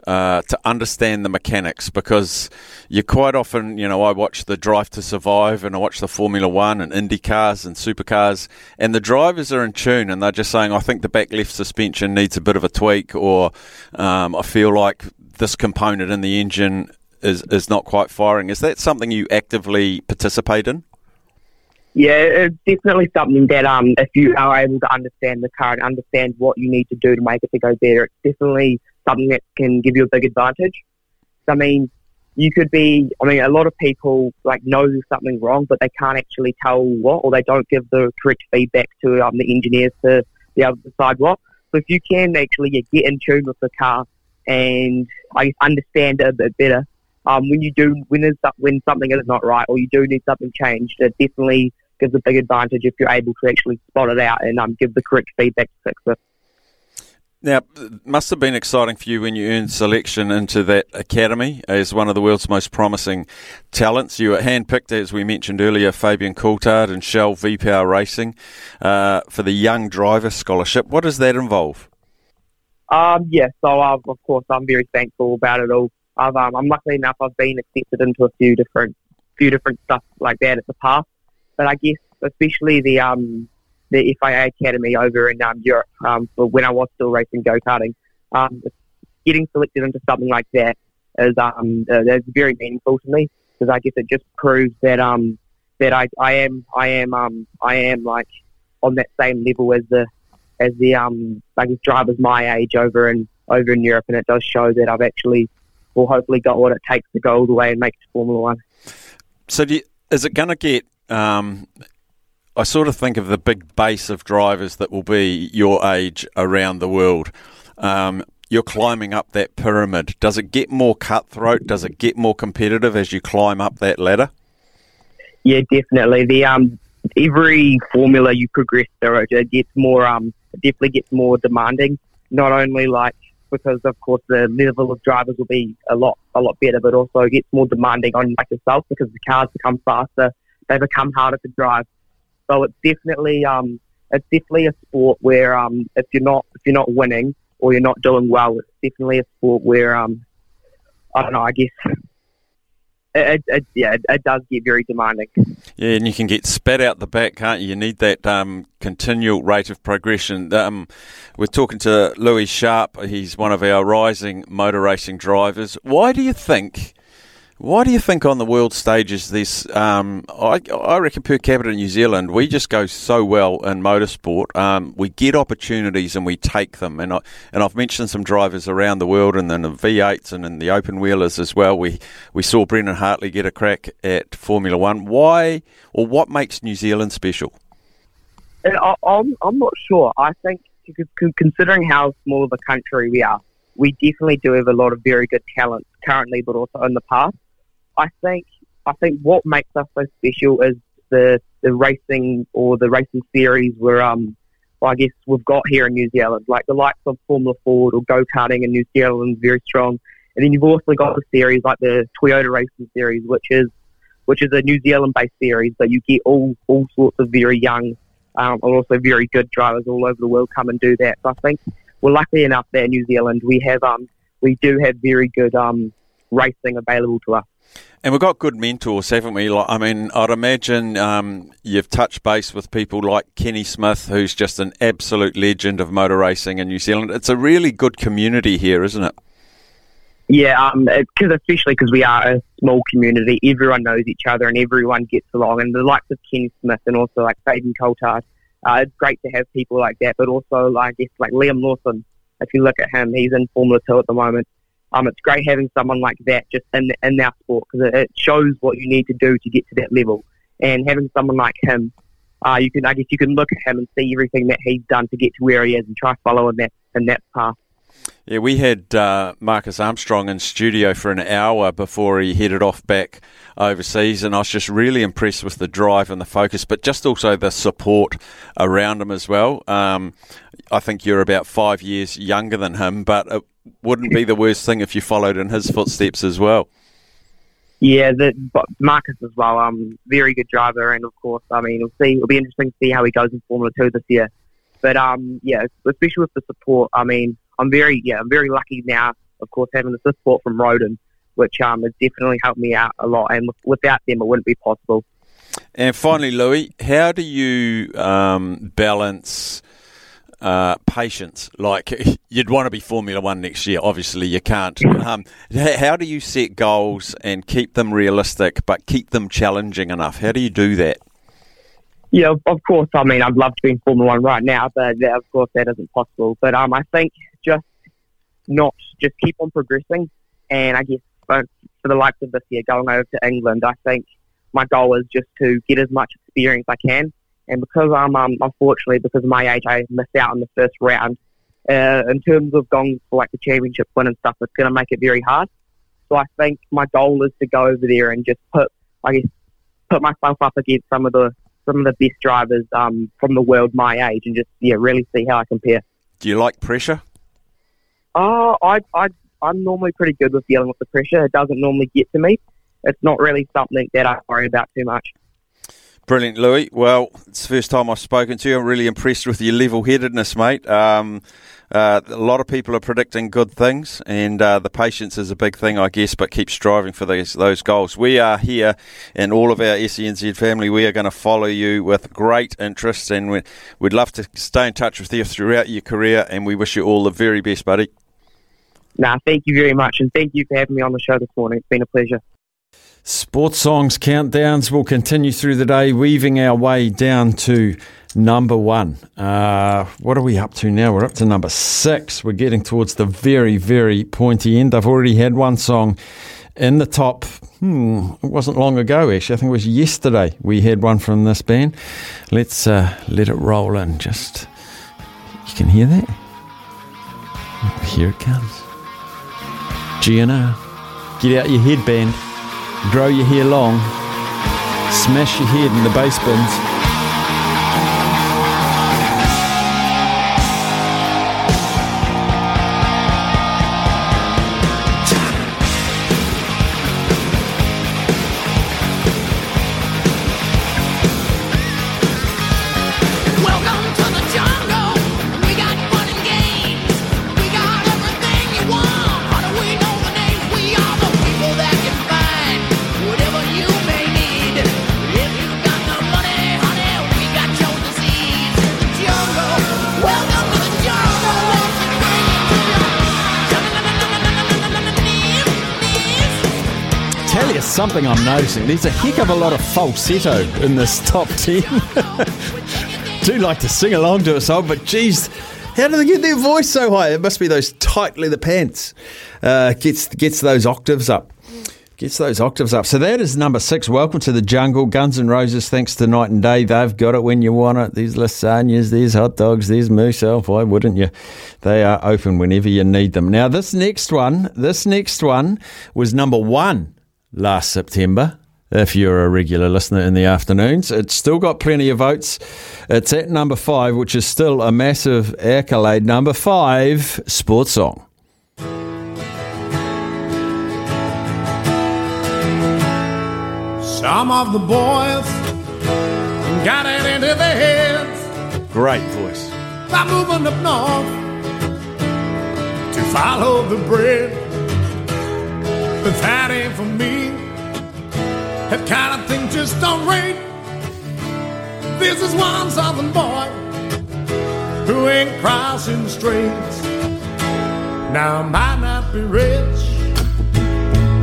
uh, to understand the mechanics? Because you quite often, you know, I watch the Drive to Survive and I watch the Formula One and Indy cars and supercars, and the drivers are in tune and they're just saying, "I think the back left suspension needs a bit of a tweak," or um, "I feel like this component in the engine." Is, is not quite firing. Is that something you actively participate in? Yeah, it's definitely something that um, if you are able to understand the car and understand what you need to do to make it to go better, it's definitely something that can give you a big advantage. I mean, you could be. I mean, a lot of people like know there's something wrong, but they can't actually tell what, or they don't give the correct feedback to um, the engineers to be able to decide what. So if you can actually yeah, get in tune with the car and I understand it a bit better, um, when you do when there's when something is not right or you do need something changed, it definitely gives a big advantage if you're able to actually spot it out and um, give the correct feedback to fix it. Now, must have been exciting for you when you earned selection into that academy as one of the world's most promising talents. You were handpicked, as we mentioned earlier, Fabian Coulthard and Shell V Power Racing uh, for the Young Driver Scholarship. What does that involve? Um, yeah, so uh, of course I'm very thankful about it all. I've, um, I'm lucky enough I've been accepted into a few different few different stuff like that at the past, but I guess especially the um, the FIA Academy over in um, Europe um, for when I was still racing go karting. Um, getting selected into something like that is um, uh, that's very meaningful to me because I guess it just proves that um, that I, I am I am um, I am like on that same level as the as the um, I guess drivers my age over in over in Europe, and it does show that I've actually well hopefully got what it takes to go all the way and make it to Formula One. So, you, is it going to get um, I sort of think of the big base of drivers that will be your age around the world. Um, you're climbing up that pyramid. Does it get more cutthroat? Does it get more competitive as you climb up that ladder? Yeah, definitely. The um, every formula you progress through, it gets more um, it definitely gets more demanding. Not only like because of course the level of drivers will be a lot a lot better, but also it gets more demanding on like yourself because the cars become faster, they become harder to drive. So it's definitely um, it's definitely a sport where um, if you're not if you're not winning or you're not doing well, it's definitely a sport where um, I don't know. I guess it, it, yeah, it, does get very demanding. Yeah, and you can get spat out the back, can't you? You need that um, continual rate of progression. Um, we're talking to Louis Sharp. He's one of our rising motor racing drivers. Why do you think? Why do you think on the world stages this? Um, I, I, reckon per capita in New Zealand, we just go so well in motorsport. Um, we get opportunities and we take them. And I, and I've mentioned some drivers around the world, and then the V8s and in the open wheelers as well. We we saw Brendan Hartley get a crack at Formula One. Why or what makes New Zealand special? I, I'm I'm not sure. I think considering how small of a country we are, we definitely do have a lot of very good talent currently, but also in the past. I think I think what makes us so special is the the racing or the racing series where um I guess we've got here in New Zealand, like the likes of Formula Ford or go karting in New Zealand, is very strong. And then you've also got the series like the Toyota Racing Series, which is which is a New Zealand based series, but you get all all sorts of very young um, and also very good drivers all over the world come and do that. So I think we're lucky enough that in New Zealand we have um we do have very good um racing available to us. And we've got good mentors, haven't we? Like, I mean, I'd imagine um, you've touched base with people like Kenny Smith, who's just an absolute legend of motor racing in New Zealand. It's a really good community here, isn't it? Yeah, because um, especially because we are a small community, everyone knows each other and everyone gets along. And the likes of Kenny Smith and also like Fabian Coulthard, uh, it's great to have people like that. But also, like, I guess like Liam Lawson, if you look at him, he's in Formula Two at the moment. Um, it's great having someone like that just in in our sport because it, it shows what you need to do to get to that level. And having someone like him, uh, you can I guess you can look at him and see everything that he's done to get to where he is and try follow in that in that path. Yeah, we had uh, Marcus Armstrong in studio for an hour before he headed off back overseas, and I was just really impressed with the drive and the focus, but just also the support around him as well. Um, I think you're about five years younger than him, but it wouldn't be the worst thing if you followed in his footsteps as well. Yeah, the, Marcus as well. Um, very good driver, and of course, I mean, we'll see. It'll be interesting to see how he goes in Formula Two this year. But um, yeah, especially with the support. I mean, I'm very yeah, I'm very lucky now. Of course, having the support from Rodin, which um has definitely helped me out a lot, and without them, it wouldn't be possible. And finally, Louis, how do you um, balance? Uh, patience. Like you'd want to be Formula One next year. Obviously, you can't. Um, how do you set goals and keep them realistic, but keep them challenging enough? How do you do that? Yeah, of course. I mean, I'd love to be in Formula One right now, but of course that isn't possible. But um, I think just not just keep on progressing, and I guess for, for the likes of this year, going over to England, I think my goal is just to get as much experience I can and because I'm um, unfortunately because of my age, I missed out on the first round. Uh, in terms of going for like the championship win and stuff, it's going to make it very hard. So I think my goal is to go over there and just put, I guess, put myself up against some of the some of the best drivers um, from the world my age, and just yeah, really see how I compare. Do you like pressure? Oh, I, I, I'm normally pretty good with dealing with the pressure. It doesn't normally get to me. It's not really something that I worry about too much. Brilliant, Louis. Well, it's the first time I've spoken to you. I'm really impressed with your level headedness, mate. Um, uh, a lot of people are predicting good things, and uh, the patience is a big thing, I guess, but keep striving for those, those goals. We are here, and all of our SENZ family, we are going to follow you with great interest, and we, we'd love to stay in touch with you throughout your career, and we wish you all the very best, buddy. Nah, thank you very much, and thank you for having me on the show this morning. It's been a pleasure. Sports songs countdowns will continue through the day, weaving our way down to number one. Uh, what are we up to now? We're up to number six. We're getting towards the very, very pointy end. I've already had one song in the top. Hmm, it wasn't long ago, actually. I think it was yesterday we had one from this band. Let's uh, let it roll in. Just, you can hear that? Here it comes. GNR. Get out your headband grow your hair long, smash your head in the bass bins. Something I'm noticing. There's a heck of a lot of falsetto in this top 10. Do like to sing along to a song, but geez, how do they get their voice so high? It must be those tight leather pants. Uh, gets gets those octaves up. Gets those octaves up. So that is number six. Welcome to the jungle. Guns and Roses, thanks to Night and Day. They've got it when you want it. These lasagnas, these hot dogs, these moose. Oh, why wouldn't you? They are open whenever you need them. Now, this next one, this next one was number one last September. If you're a regular listener in the afternoons, it's still got plenty of votes. It's at number five, which is still a massive accolade. Number five, sports song. Some of the boys got it into their heads. Great voice. By moving up north to follow the bread. But that ain't for me. That kind of thing just don't rate. This is one southern boy who ain't crossing streets. Now I might not be rich,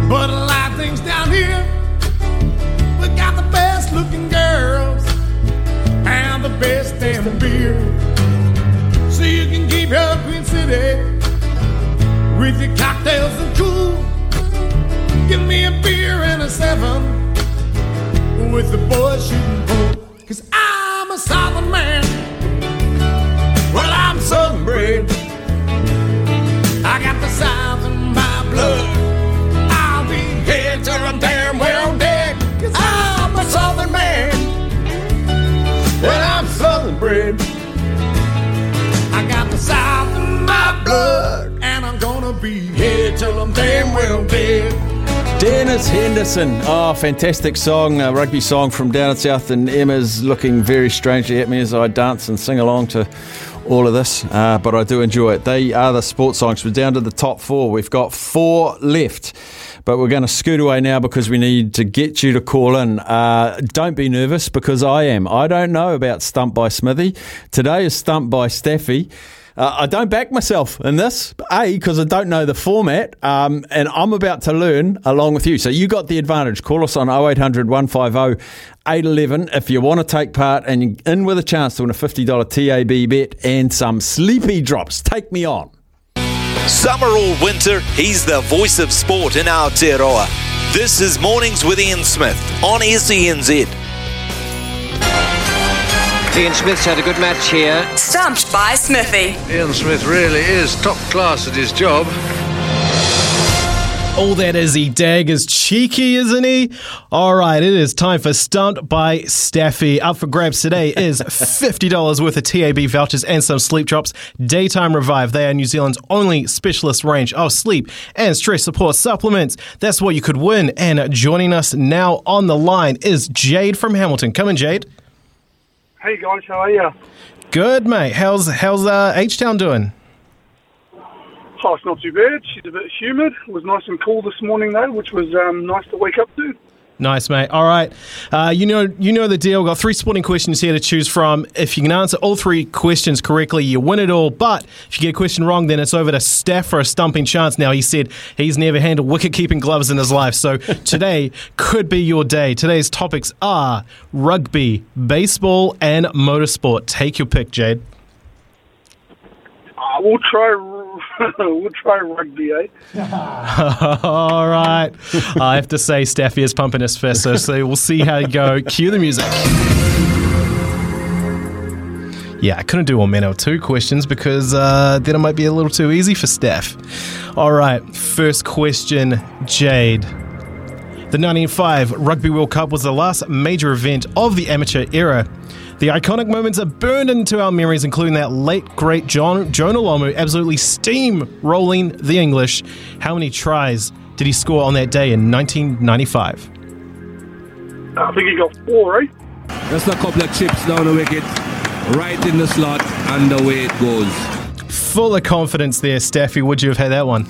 but a lot of things down here. We got the best looking girls and the best damn beer. So you can keep your Queen City with your cocktails and cool. Give me a beer and a seven with the boys shooting pool. Cause I'm a southern man. Well, I'm southern bred. I got the south in my blood. I'll be here till I'm damn well dead. Cause I'm a southern man. Well, I'm southern bred. I got the south in my blood. And I'm gonna be here till I'm damn well dead. Dennis Henderson. Oh, fantastic song, a rugby song from down south. And Emma's looking very strangely at me as I dance and sing along to all of this, uh, but I do enjoy it. They are the sports songs. We're down to the top four. We've got four left. But we're going to scoot away now because we need to get you to call in. Uh, don't be nervous because I am. I don't know about Stump by Smithy. Today is Stump by Staffy. Uh, I don't back myself in this, A, because I don't know the format, um, and I'm about to learn along with you. So you got the advantage. Call us on 0800 150 811 if you want to take part and in with a chance to win a $50 TAB bet and some sleepy drops. Take me on. Summer or winter, he's the voice of sport in our Aotearoa. This is Mornings with Ian Smith on SENZ. Ian Smith's had a good match here. Stumped by Smithy. Ian Smith really is top class at his job. Oh, that is he. Dag is cheeky, isn't he? All right, it is time for Stunt by Staffy. Up for grabs today is $50 worth of TAB vouchers and some sleep drops. Daytime Revive. They are New Zealand's only specialist range of sleep and stress support supplements. That's what you could win. And joining us now on the line is Jade from Hamilton. Come in, Jade. Hey guys, how are you? Good, mate. How's how's uh, H Town doing? Oh, it's not too bad. She's a bit humid. It was nice and cool this morning though, which was um, nice to wake up to. Nice, mate. All right, uh, you know you know the deal. We've got three sporting questions here to choose from. If you can answer all three questions correctly, you win it all. But if you get a question wrong, then it's over to Steph for a stumping chance. Now he said he's never handled wicket keeping gloves in his life, so today could be your day. Today's topics are rugby, baseball, and motorsport. Take your pick, Jade. Uh, we'll try. we'll try rugby, eh? All right. I have to say, Staffy is pumping his fist, so, so we'll see how you go. Cue the music. Yeah, I couldn't do one man or two questions because uh, then it might be a little too easy for Steph. All right, first question, Jade. The 1905 Rugby World Cup was the last major event of the amateur era. The iconic moments are burned into our memories, including that late great John Jonah Lomu absolutely steamrolling the English. How many tries did he score on that day in 1995? I think he got four, eh? Just a couple of chips down the wicket, right in the slot, and away it goes. Full of confidence there, Staffy. Would you have had that one?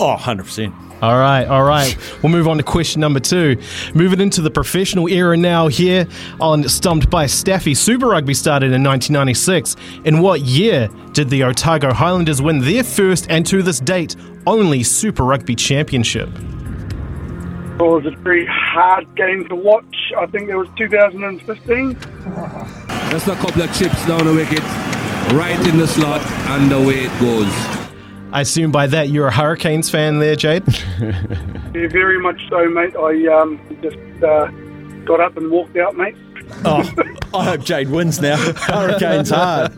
Oh, 100%. All right, all right. We'll move on to question number two. Moving into the professional era now here on Stumped by Staffy. Super Rugby started in 1996. In what year did the Otago Highlanders win their first and to this date only Super Rugby championship? It was a very hard game to watch. I think it was 2015. Just a couple of chips down the wicket, right in the slot, and away it goes. I assume by that you're a Hurricanes fan there, Jade? Yeah, very much so, mate. I um, just uh, got up and walked out, mate. Oh, I hope Jade wins now. Hurricanes hard.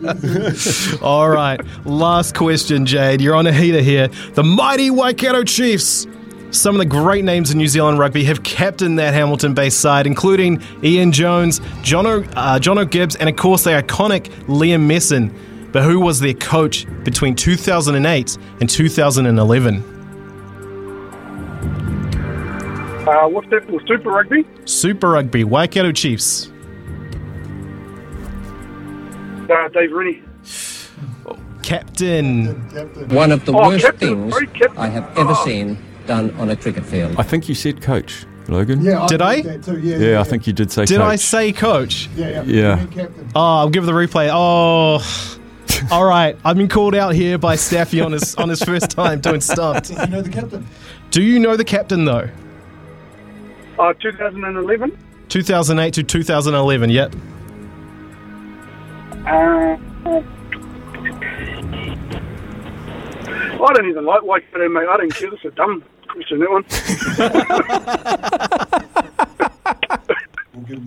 All right, last question, Jade. You're on a heater here. The mighty Waikato Chiefs. Some of the great names in New Zealand rugby have captained that Hamilton based side, including Ian Jones, Jono, uh, Jono Gibbs, and of course the iconic Liam Messam. But who was their coach between 2008 and 2011? Uh, what's that for? Super Rugby? Super Rugby, Waikato Chiefs. Uh, Dave Rennie. Captain. One of the Oh, worst captain, things captain. I have ever seen done on a cricket field. I think you said coach, Logan. Yeah, I Did I? that too, yeah, Yeah, I think you did say coach. Did coach. I say coach? Yeah, Yeah. Oh, I'll give the replay. Oh, all right. I've been called out here by Staffy on his on his first time doing stumped. Do you know the captain? Do you know the captain though? Uh, 2011. 2008 to 2011. Yep. Uh, I don't even like white Waikato, mate. I don't care. That's a dumb question, that one. we'll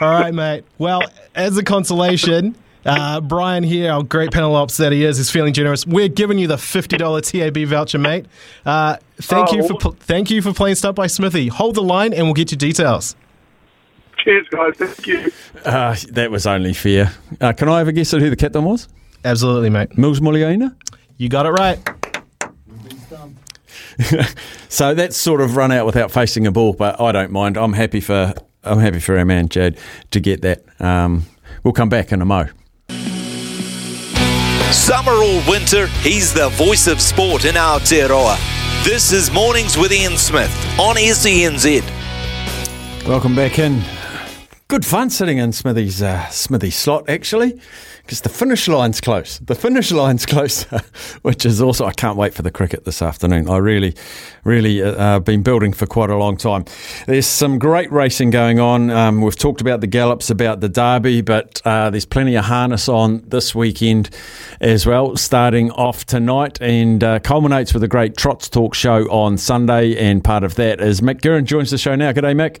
All right, mate. Well, as a consolation, uh, Brian here, our great panel ops that he is, is feeling generous. We're giving you the fifty dollar TAB voucher, mate. Uh, thank you for pl- thank you for playing Stuff by Smithy. Hold the line, and we'll get you details. Cheers, guys. Thank you. Uh, that was only fair. Uh, can I have a guess at who the captain was? Absolutely, mate. Mills Muliaina? You got it right. so that's sort of run out without facing a ball, but I don't mind. I'm happy for I'm happy for our man Jad to get that. Um, we'll come back in a mo. Summer or winter, he's the voice of sport in Aotearoa. This is Mornings with Ian Smith on SENZ. Welcome back in. Good fun sitting in Smithy's uh, slot actually, because the finish line's close. The finish line's close, which is also I can't wait for the cricket this afternoon. I really, really uh, uh, been building for quite a long time. There's some great racing going on. Um, we've talked about the gallops, about the derby, but uh, there's plenty of harness on this weekend as well. Starting off tonight and uh, culminates with a great Trots Talk show on Sunday, and part of that is Mick Guerin joins the show now. G'day, Mick.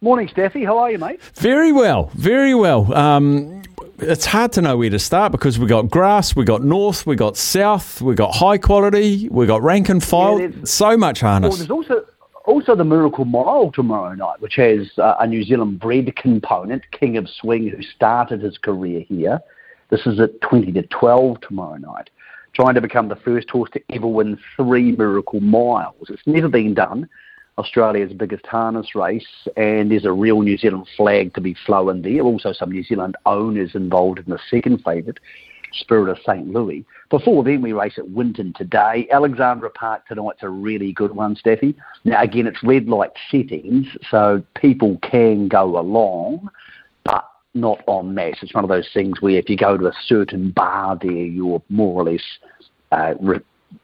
Morning, Steffi. How are you, mate? Very well, very well. Um, it's hard to know where to start because we got grass, we got north, we got south, we got high quality, we got rank and file. Yeah, so much Well, harness. there's also also the Miracle Mile tomorrow night, which has uh, a New Zealand bred component, King of Swing, who started his career here. This is at 20 to 12 tomorrow night, trying to become the first horse to ever win three Miracle Miles. It's never been done. Australia's biggest harness race, and there's a real New Zealand flag to be flown there. Also, some New Zealand owners involved in the second favourite, Spirit of St. Louis. Before then, we race at Winton today. Alexandra Park tonight's a really good one, Steffi. Now, again, it's red light settings, so people can go along, but not en masse. It's one of those things where if you go to a certain bar there, you're more or less uh,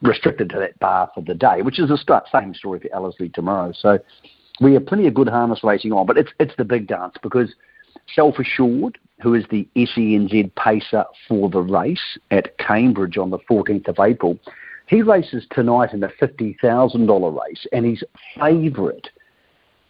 restricted to that bar for the day, which is the same story for Ellerslie tomorrow. So we have plenty of good harness racing on, but it's it's the big dance because Self Assured, who is the SENZ pacer for the race at Cambridge on the 14th of April, he races tonight in a $50,000 race and he's favourite.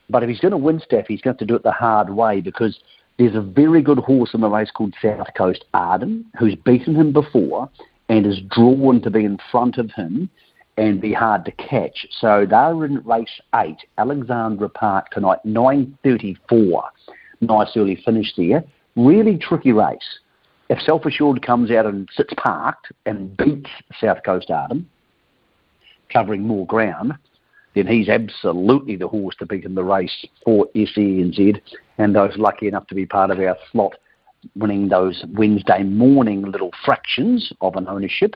But if he's going to win stuff, he's going to have to do it the hard way because there's a very good horse in the race called South Coast Arden who's beaten him before and is drawn to be in front of him and be hard to catch. So they're in race eight, Alexandra Park tonight, 9.34. Nice early finish there. Really tricky race. If Self Assured comes out and sits parked and beats South Coast Arden, covering more ground, then he's absolutely the horse to beat in the race for SENZ and those lucky enough to be part of our slot winning those Wednesday morning little fractions of an ownership.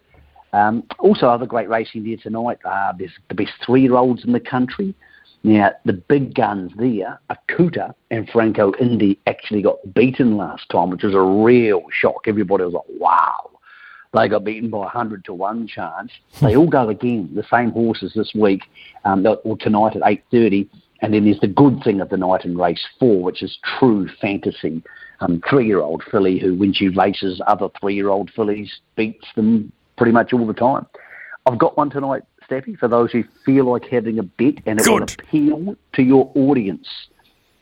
Um, also, other great racing there tonight. Uh, there's the best three-year-olds in the country. Now, the big guns there, Akuta and Franco Indy, actually got beaten last time, which was a real shock. Everybody was like, wow. They got beaten by a 100 to 1 chance. They all go again, the same horses this week, um, or tonight at 8.30. And then there's the good thing of the night in race four, which is true fantasy. Um, three-year-old filly who, when she races other three-year-old fillies, beats them pretty much all the time. I've got one tonight, Steffi, for those who feel like having a bet and it will appeal to your audience.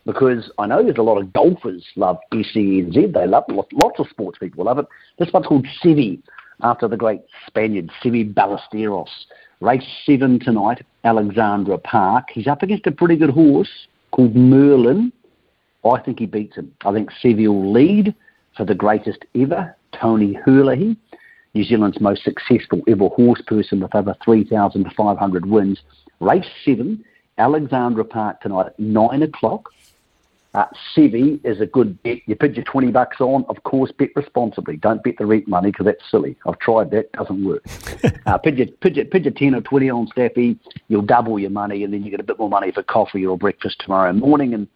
Because I know there's a lot of golfers love SENZ. They love. Lots of sports people love it. This one's called Sevi, after the great Spaniard, Seve Ballesteros. Race seven tonight, Alexandra Park. He's up against a pretty good horse called Merlin. I think he beats him. I think Sevi will lead for the greatest ever, Tony Herlihy. New Zealand's most successful ever horse person with over 3,500 wins. Race seven, Alexandra Park tonight at nine o'clock. Uh, Sevi is a good bet. You put your 20 bucks on, of course, bet responsibly. Don't bet the rent money because that's silly. I've tried that, doesn't work. uh, put, your, put, your, put your 10 or 20 on Staffy, you'll double your money and then you get a bit more money for coffee or breakfast tomorrow morning. And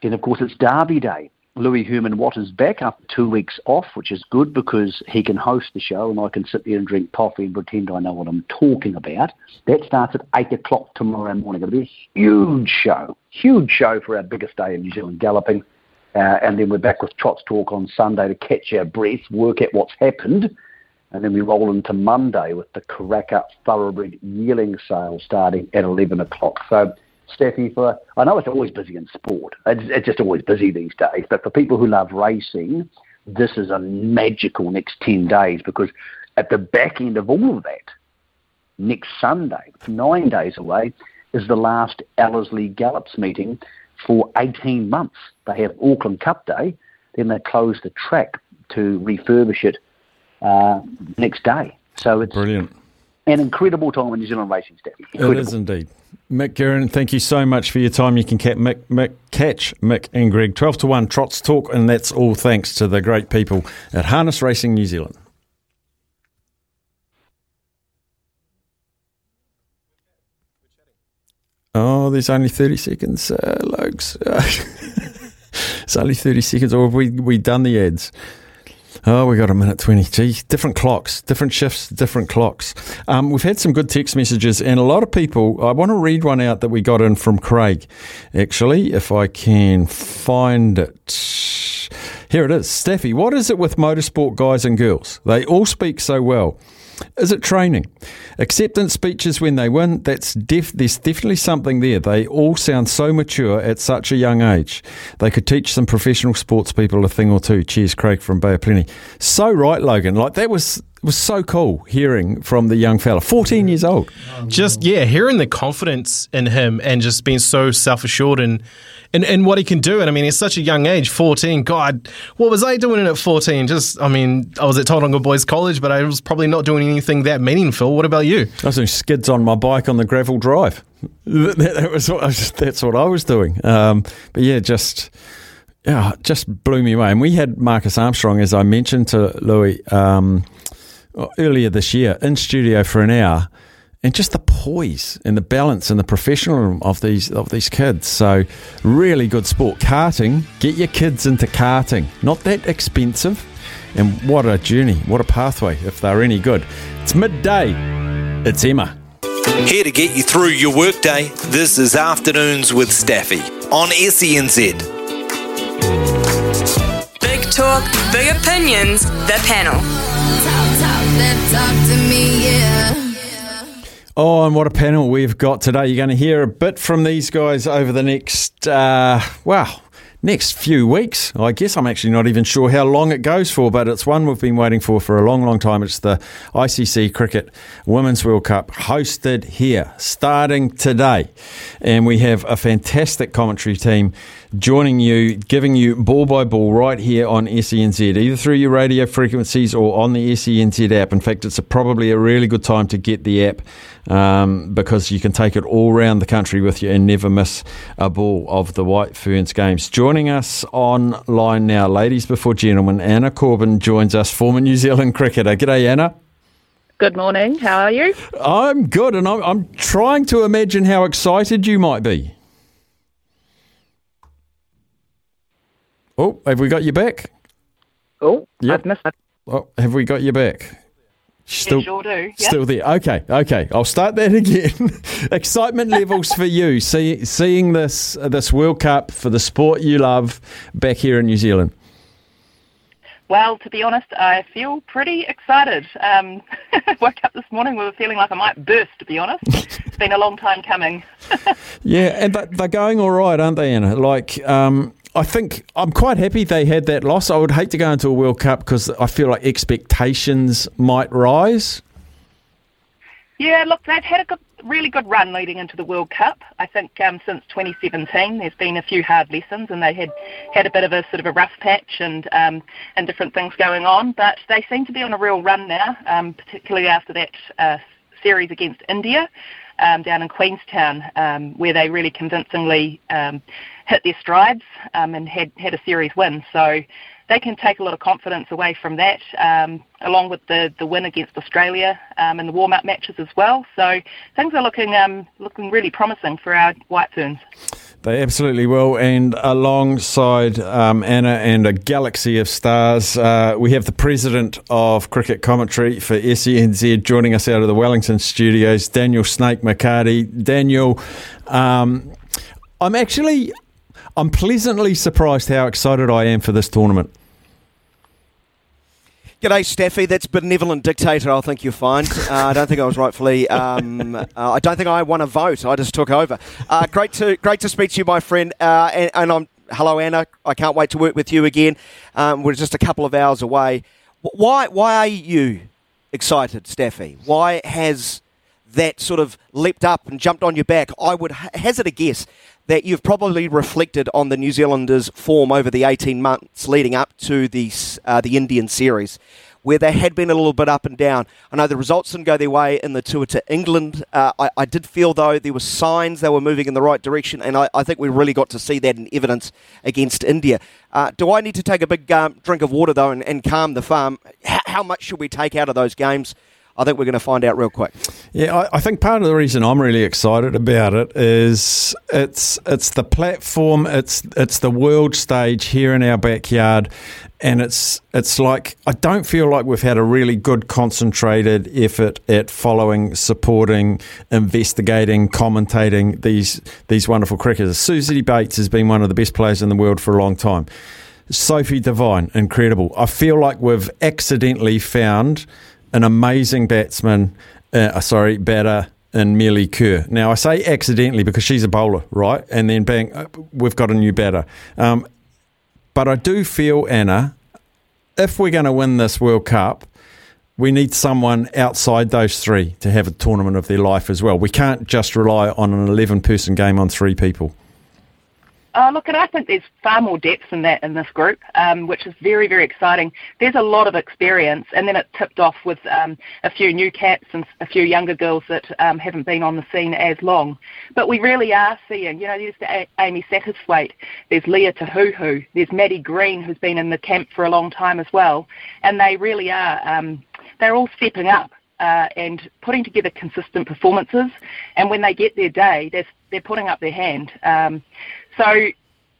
then, of course, it's Derby Day. Louis Herman Watt is back after two weeks off, which is good because he can host the show and I can sit there and drink coffee and pretend I know what I'm talking about. That starts at 8 o'clock tomorrow morning. It'll be a huge show, huge show for our biggest day in New Zealand galloping. Uh, and then we're back with Trots Talk on Sunday to catch our breath, work out what's happened. And then we roll into Monday with the Karaka Thoroughbred Yearling sale starting at 11 o'clock. So Steffi, for I know it's always busy in sport. It's, it's just always busy these days. But for people who love racing, this is a magical next ten days because at the back end of all of that, next Sunday, nine days away, is the last Ellerslie Gallops meeting for 18 months. They have Auckland Cup Day, then they close the track to refurbish it uh, next day. So it's brilliant. An incredible time in New Zealand racing, Steffi. It is indeed. Mick Guerin, thank you so much for your time. You can catch Mick, Mick, catch Mick and Greg 12 to 1 Trots Talk, and that's all thanks to the great people at Harness Racing New Zealand. Oh, there's only 30 seconds, uh, Lokes. it's only 30 seconds, or have we, we done the ads? Oh, we got a minute 20. Gee, different clocks, different shifts, different clocks. Um, we've had some good text messages, and a lot of people. I want to read one out that we got in from Craig, actually, if I can find it. Here it is. Staffy, what is it with motorsport guys and girls? They all speak so well. Is it training? Acceptance speeches when they win, that's def- there's definitely something there. They all sound so mature at such a young age. They could teach some professional sports people a thing or two. Cheers, Craig from Bay of Plenty. So right, Logan. Like that was was so cool hearing from the young fella, 14 years old. Just yeah, hearing the confidence in him and just being so self assured and and, and what he can do. And I mean, he's such a young age, 14. God, what was I doing at 14? Just, I mean, I was at Tauranga Boys College, but I was probably not doing anything that meaningful. What about you? I was doing skids on my bike on the gravel drive. That, that was what I was, that's what I was doing. Um, but yeah, just yeah, just blew me away. And we had Marcus Armstrong, as I mentioned to Louis um, earlier this year, in studio for an hour, and just the poise and the balance and the professionalism of these of these kids. So, really good sport. Karting, get your kids into karting. Not that expensive, and what a journey, what a pathway if they're any good. It's midday. It's Emma. Here to get you through your workday, this is Afternoons with Staffy on E SENZ. Big talk, big opinions, the panel. Talk, talk, talk to me, yeah. Oh, and what a panel we've got today. You're going to hear a bit from these guys over the next, uh, next few weeks. I guess I'm actually not even sure how long it goes for, but it's one we've been waiting for for a long, long time. It's the ICC Cricket Women's World Cup hosted here, starting today. And we have a fantastic commentary team joining you, giving you ball by ball right here on SENZ, either through your radio frequencies or on the SENZ app. In fact, it's a, probably a really good time to get the app um, because you can take it all around the country with you and never miss a ball of the White Ferns games. Joining us online now, ladies before gentlemen, Anna Corbin joins us, former New Zealand cricketer. G'day, Anna. Good morning. How are you? I'm good, and I'm, I'm trying to imagine how excited you might be. Oh, have we got you back? Oh, Yep. I've missed it. Oh, have we got you back? Still, sure do. Yep. Still there. Okay, okay. I'll start that again. Excitement levels for you, see, seeing this this World Cup for the sport you love back here in New Zealand. Well, to be honest, I feel pretty excited. Um, woke up this morning with a feeling like I might burst, to be honest. it's been a long time coming. Yeah, and they- they're going all right, aren't they, Anna? Like, um, I think I'm quite happy they had that loss. I would hate to go into a World Cup because I feel like expectations might rise. Yeah, look, they've had a good, really good run leading into the World Cup. I think um, since 2017, there's been a few hard lessons, and they had had a bit of a sort of a rough patch and um, and different things going on. But they seem to be on a real run now, um, particularly after that uh, series against India um, down in Queenstown, um, where they really convincingly um, hit their strides um, and had had a series win. So they can take a lot of confidence away from that, um, along with the, the win against Australia um, in the warm-up matches as well. So things are looking um, looking really promising for our White Ferns. They absolutely will. And alongside um, Anna and a galaxy of stars, uh, we have the president of cricket commentary for SENZ joining us out of the Wellington studios, Daniel Snake McCarty. Daniel, um, I'm actually. I'm pleasantly surprised how excited I am for this tournament. G'day, Staffy. That's benevolent dictator. I think you'll find. Uh, I don't think I was rightfully. Um, uh, I don't think I won a vote. I just took over. Uh, great to great to speak to you, my friend. Uh, and, and I'm hello, Anna. I can't wait to work with you again. Um, we're just a couple of hours away. Why why are you excited, Staffy? Why has that sort of leapt up and jumped on your back? I would hazard a guess that you've probably reflected on the New Zealanders' form over the 18 months leading up to the, uh, the Indian series, where they had been a little bit up and down. I know the results didn't go their way in the tour to England. Uh, I, I did feel, though, there were signs they were moving in the right direction, and I, I think we really got to see that in evidence against India. Uh, do I need to take a big um, drink of water, though, and, and calm the farm? H- how much should we take out of those games? I think we're going to find out real quick. Yeah, I, I think part of the reason I'm really excited about it is it's it's the platform, it's it's the world stage here in our backyard, and it's it's like I don't feel like we've had a really good concentrated effort at following, supporting, investigating, commentating these these wonderful cricketers. Suzie Bates has been one of the best players in the world for a long time. Sophie Devine, incredible. I feel like we've accidentally found an amazing batsman, uh, sorry, batter in Melie Kerr. Now, I say accidentally because she's a bowler, right? And then bang, uh, we've got a new batter. Um, but I do feel, Anna, if we're going to win this World Cup, we need someone outside those three to have a tournament of their life as well. We can't just rely on an 11 person game on three people. Uh, look, and I think there's far more depth than that in this group, um, which is very, very exciting. There's a lot of experience, and then it tipped off with um, a few new cats and a few younger girls that um, haven't been on the scene as long. But we really are seeing, you know, there's the A- Amy Satterthwaite, there's Leah Tahuhu, there's Maddie Green, who's been in the camp for a long time as well, and they really are, um, they're all stepping up. Uh, and putting together consistent performances, and when they get their day, they're, they're putting up their hand. Um, so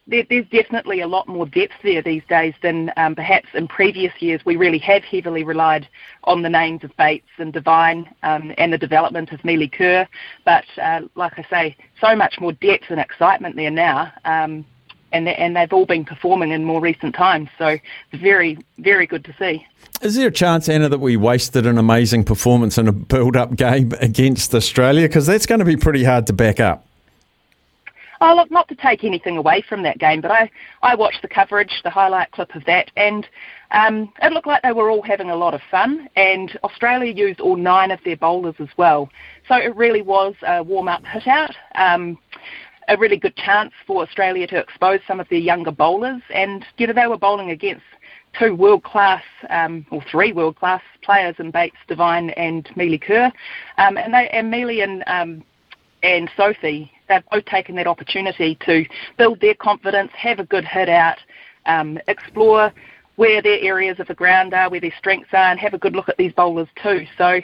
there, there's definitely a lot more depth there these days than um, perhaps in previous years. We really have heavily relied on the names of Bates and Devine um, and the development of Melie Kerr. But uh, like I say, so much more depth and excitement there now. Um, and, they, and they've all been performing in more recent times. So very, very good to see. Is there a chance, Anna, that we wasted an amazing performance in a build up game against Australia? Because that's going to be pretty hard to back up. Oh, look, not to take anything away from that game, but I, I watched the coverage, the highlight clip of that, and um, it looked like they were all having a lot of fun, and Australia used all nine of their bowlers as well. So it really was a warm-up hit-out, um, a really good chance for Australia to expose some of their younger bowlers, and, you know, they were bowling against two world-class, um, or three world-class players in Bates, Devine and Melie Kerr, um, and, they, and Melie and um, and Sophie, they've both taken that opportunity to build their confidence, have a good hit out, um, explore where their areas of the ground are, where their strengths are, and have a good look at these bowlers too. So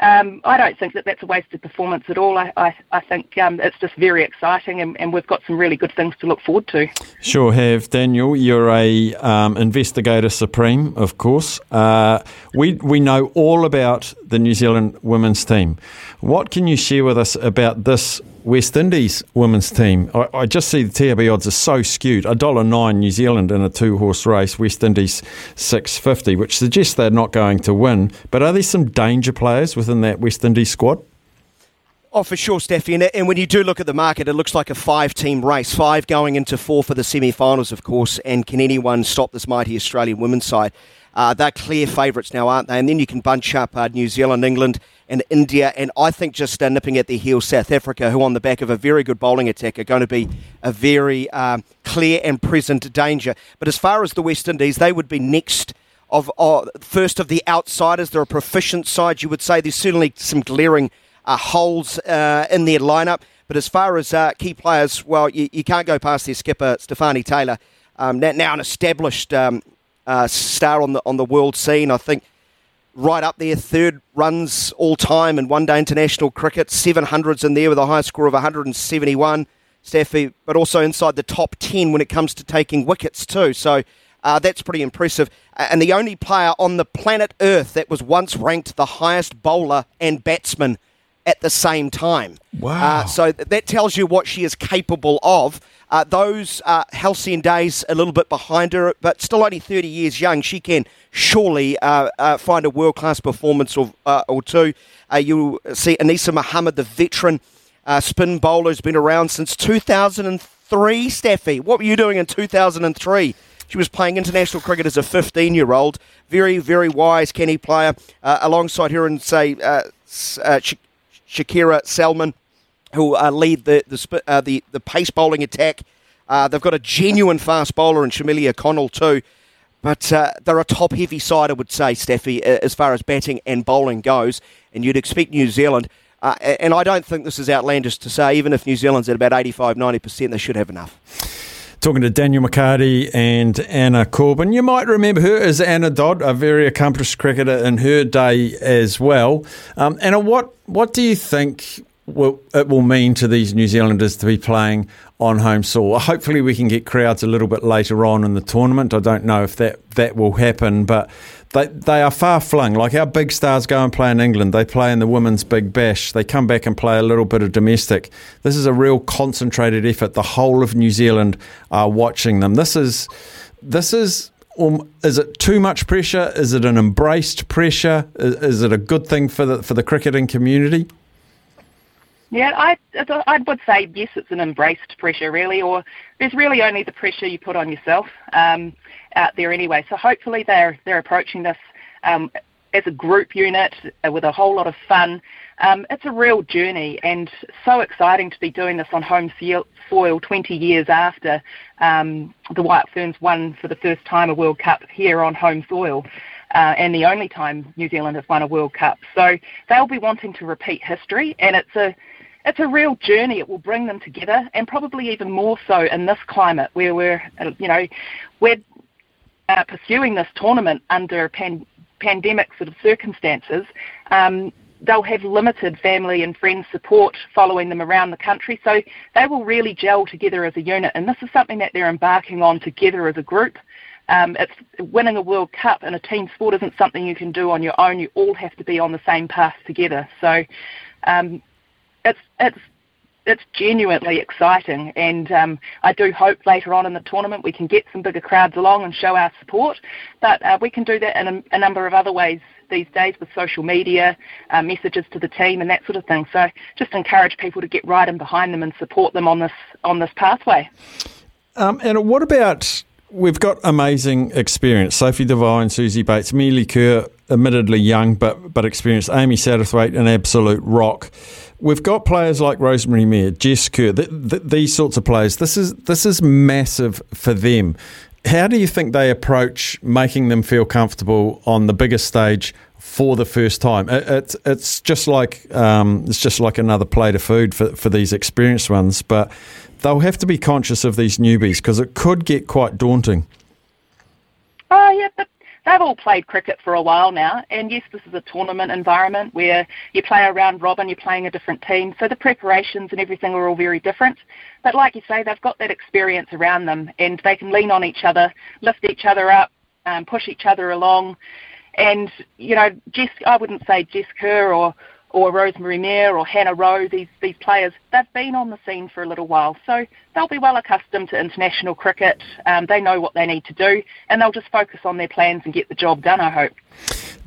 um, I don't think that that's a wasted performance at all. I, I, I think um, it's just very exciting, and, and, we've got some really good things to look forward to. Sure have, Daniel. You're a um, investigator supreme, of course. Uh, we we know all about the New Zealand women's team. What can you share with us about this West Indies women's team. I, I just see the TAB odds are so skewed. A dollar nine New Zealand in a two horse race, West Indies six fifty, which suggests they're not going to win. But are there some danger players within that West Indies squad? Oh, for sure, Steffi. And, and when you do look at the market, it looks like a five team race. Five going into four for the semi finals, of course. And can anyone stop this mighty Australian women's side? Uh, they're clear favourites now, aren't they? And then you can bunch up uh, New Zealand, England, and India, and I think just uh, nipping at their heels, South Africa, who on the back of a very good bowling attack are going to be a very um, clear and present danger. But as far as the West Indies, they would be next of uh, first of the outsiders. They're a proficient side, you would say. There's certainly some glaring uh, holes uh, in their lineup. But as far as key players, well, you, you, can't go past their skipper, Stafanie Taylor, um, now, now, an established um, uh, star on the on the world scene. I think right up there, third runs all time in one day international cricket, 700s in there with a high score of 171, Staffy, but also inside the top 10 when it comes to taking wickets too. So uh, that's pretty impressive. And the only player on the planet Earth that was once ranked the highest bowler and batsman at the same time. Wow. Uh, so that tells you what she is capable of. Uh, those uh, halcyon days a little bit behind her, but still only 30 years young. She can surely uh, uh find a world class performance or, uh, or two. Uh, you'll see Anisa Mohammed, the veteran spin bowler, has been around since 2003. Staffy, what were you doing in 2003? She was playing international cricket as a 15 year old. Very, very wise, Kenny player. alongside her and say Shakera Selman who uh, lead the the, uh, the the pace bowling attack. Uh, they've got a genuine fast bowler in Shamilia Connell too, but uh, they're a top heavy side, I would say, Steffi, as far as batting and bowling goes. And you'd expect New Zealand. Uh, and I don't think this is outlandish to say, even if New Zealand's at about 85 90%, they should have enough talking to Daniel McCarty and Anna Corbin. You might remember her as Anna Dodd, a very accomplished cricketer in her day as well. Um, Anna, what what do you think will, it will mean to these New Zealanders to be playing on home soil. Hopefully, we can get crowds a little bit later on in the tournament. I don't know if that, that will happen, but they, they are far flung. Like our big stars go and play in England, they play in the Women's Big Bash, they come back and play a little bit of domestic. This is a real concentrated effort. The whole of New Zealand are watching them. This is this is um, is it too much pressure? Is it an embraced pressure? Is, is it a good thing for the for the cricketing community? Yeah, I I would say yes, it's an embraced pressure really, or there's really only the pressure you put on yourself um, out there anyway. So hopefully they're they're approaching this um, as a group unit uh, with a whole lot of fun. Um, it's a real journey and so exciting to be doing this on home soil 20 years after um, the White Ferns won for the first time a World Cup here on home soil. Uh, and the only time New Zealand has won a World Cup. So they'll be wanting to repeat history, and it's a it's a real journey. It will bring them together, and probably even more so in this climate where we're, uh, you know, we're uh, pursuing this tournament under pan- pandemic sort of circumstances, um, they'll have limited family and friends support following them around the country. So they will really gel together as a unit, and this is something that they're embarking on together as a group. Um, it's winning a World Cup in a team sport isn't something you can do on your own. You all have to be on the same path together. So um, it's it's it's genuinely exciting, and um, I do hope later on in the tournament we can get some bigger crowds along and show our support. But uh, we can do that in a, a, number of other ways these days with social media, uh, messages to the team, and that sort of thing. So just encourage people to get right in behind them and support them on this on this pathway. Um, and what about we've got amazing experience. Sophie Devine, Suzie Bates, Amelia Kerr, admittedly young but but experienced. Amy Satterthwaite, an absolute rock we've got players like Rosemary Mair, Jess Kerr, th- th- these sorts of players. This is this is massive for them. How do you think they approach making them feel comfortable on the biggest stage for the first time? It, it's it's just like um, it's just like another plate of food for for these experienced ones, but they'll have to be conscious of these newbies because it could get quite daunting. Oh yeah, but they've all played cricket for a while now, and yes, this is a tournament environment where you play a round robin, you're playing a different team, so the preparations and everything are all very different. But like you say, they've got that experience around them, and they can lean on each other, lift each other up, um, push each other along. And you know, Jess, I wouldn't say Jess Kerr or or Rosemary Mair or Hannah Rowe, these, these players, they've been on the scene for a little while. So they'll be well accustomed to international cricket. Um, they know what they need to do, and they'll just focus on their plans and get the job done, I hope.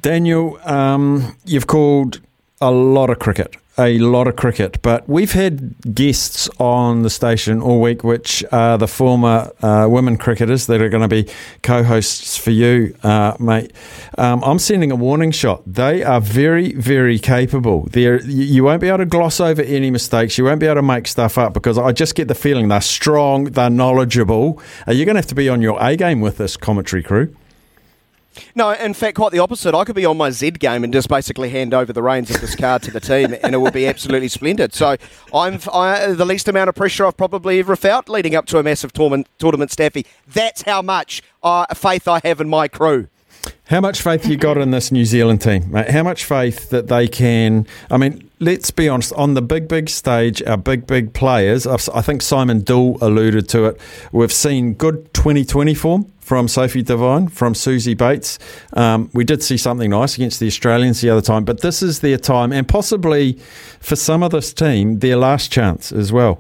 Daniel, um, you've called a lot of cricket a lot of cricket, but we've had guests on the station all week, which are the former uh, women cricketers that are going to be co-hosts for you, uh, mate. Um, I'm sending a warning shot. They are very, very capable. They're, you won't be able to gloss over any mistakes. You won't be able to make stuff up because I just get the feeling they're strong, they're knowledgeable. Are you going to have to be on your A game with this commentary crew? No, in fact, quite the opposite. I could be on my Z game and just basically hand over the reins of this car to the team, and it will be absolutely splendid. So I'm I, the least amount of pressure I've probably ever felt leading up to a massive tournament, tournament Staffy. That's how much uh, faith I have in my crew. How much faith you got in this New Zealand team, mate? How much faith that they can? I mean, let's be honest. On the big, big stage, our big, big players. I think Simon Doull alluded to it. We've seen good 2020 form from Sophie Devine, from Suzie Bates. Um, we did see something nice against the Australians the other time, but this is their time, and possibly for some of this team, their last chance as well.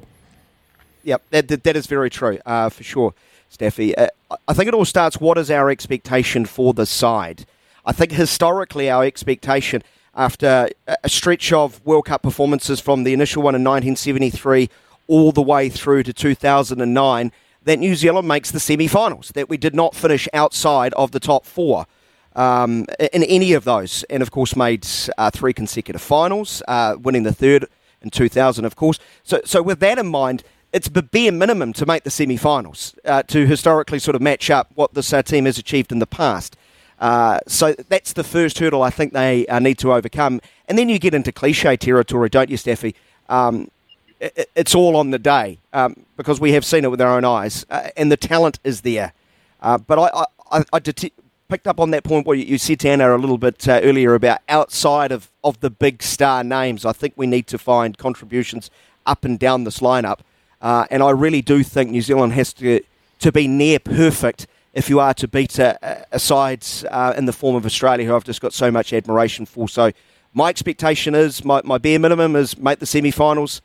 Yep, that, that, that is very true, uh, for sure, Staffy. Uh, I think it all starts what is our expectation for the side? I think historically, our expectation after a stretch of World Cup performances from the initial one in 1973 all the way through to 2009 that New Zealand makes the semi finals, that we did not finish outside of the top four. Um, in any of those, and of course made uh, three consecutive finals, uh, winning the third in 2000, of course. So, so with that in mind, it's the bare minimum to make the semi-finals uh, to historically sort of match up what this uh, team has achieved in the past. Uh, so that's the first hurdle I think they uh, need to overcome, and then you get into cliche territory, don't you, Steffi? Um, it, it's all on the day um, because we have seen it with our own eyes, uh, and the talent is there. Uh, but I, I, I det- picked up on that point where you said to a little bit uh, earlier about outside of, of the big star names. I think we need to find contributions up and down this lineup, uh, and I really do think New Zealand has to to be near perfect if you are to beat a, a side uh, in the form of Australia, who I've just got so much admiration for. So my expectation is my, my bare minimum is make the semi-finals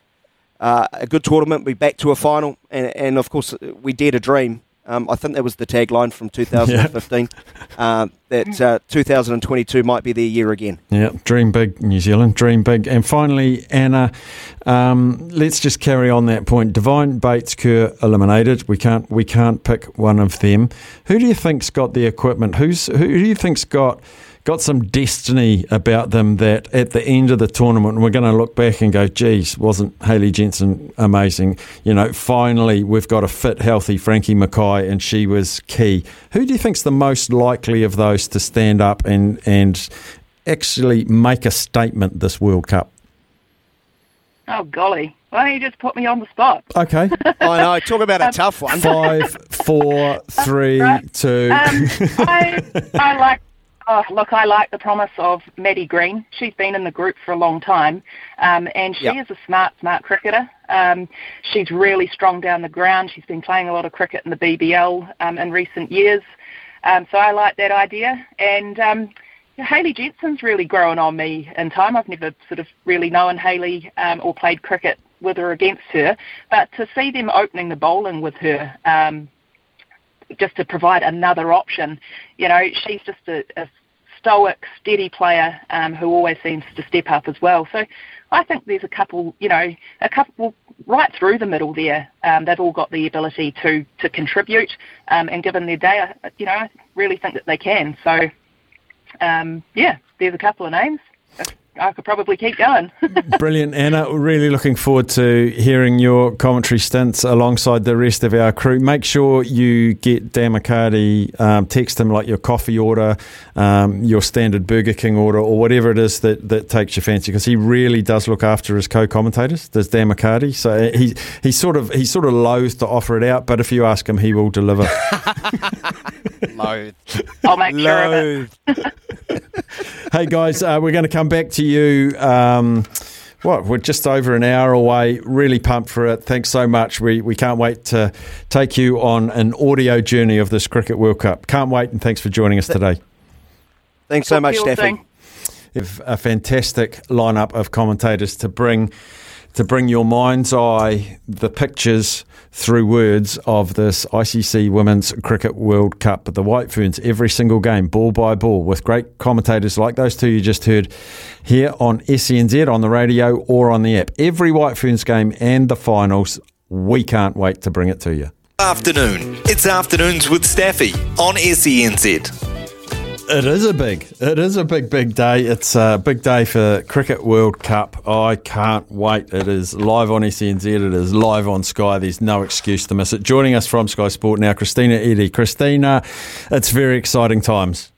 uh, a good tournament, be back to a final, and, and, of course we dare a dream Um, I think that was the tagline from 2015. uh, that uh, 2022 might be their year again. Yeah, dream big, New Zealand, dream big. And finally, Anna, um, let's just carry on that point. Devine Bates Kerr eliminated. We can't we can't pick one of them. Who do you think's got the equipment? Who's who do you think's got got some destiny about them that at the end of the tournament we're going to look back and go, geez, wasn't Hayley Jensen amazing? You know, finally we've got a fit, healthy Frankie Mackay and she was key. Who do you think's the most likely of those to stand up and and actually make a statement this World Cup? Oh golly! Why don't you just put me on the spot? Okay. I know. Talk about a tough one. Five, four, three, two. Um, I, I like. Oh, look, I like the promise of Maddie Green. She's been in the group for a long time, um, and she Yep. is a smart, smart cricketer. Um, she's really strong down the ground. She's been playing a lot of cricket in the BBL um, in recent years, um, so I like that idea. And um, Hayley Jensen's really grown on me in time. I've never sort of really known Hayley um, or played cricket with or against her, but to see them opening the bowling with her. Um, just to provide another option. You know, she's just a, a stoic, steady player um, who always seems to step up as well. So I think there's a couple, you know, a couple right through the middle there. Um, they've all got the ability to to contribute, um, and given their day, I- you know, I really think that they can. So um, yeah, there's a couple of names. I could probably keep going. Brilliant, Anna. Really looking forward to hearing your commentary stints alongside the rest of our crew. Make sure you get Dan McCarty, um, text him like your coffee order, um, your standard Burger King order, or whatever it is that, that takes your fancy, because he really does look after his co-commentators. Does Dan McCarty? So he he sort of he's sort of loath to offer it out, but if you ask him, he will deliver. Loathe. I'll make sure of it. hey guys, uh, we're going to come back to you. Um, what we're just over an hour away. Really pumped for it. Thanks so much. We we can't wait to take you on an audio journey of this Cricket World Cup. Can't wait, and thanks for joining us today. Thanks so much, Talk to Steffi. soon. A fantastic lineup of commentators to bring to bring your mind's eye the pictures through words of this ICC Women's Cricket World Cup. The White Ferns every single game, ball by ball, with great commentators like those two you just heard here on SENZ on the radio or on the app. Every White Ferns game and the finals. We can't wait to bring it to you. Afternoon. It's afternoons with Staffy on SENZ. It is a big, it is a big, big day. It's a big day for Cricket World Cup. I can't wait. It is live on SENZ. It is live on Sky. There's no excuse to miss it. Joining us from Sky Sport now, Christina Eddy. Christina, it's very exciting times.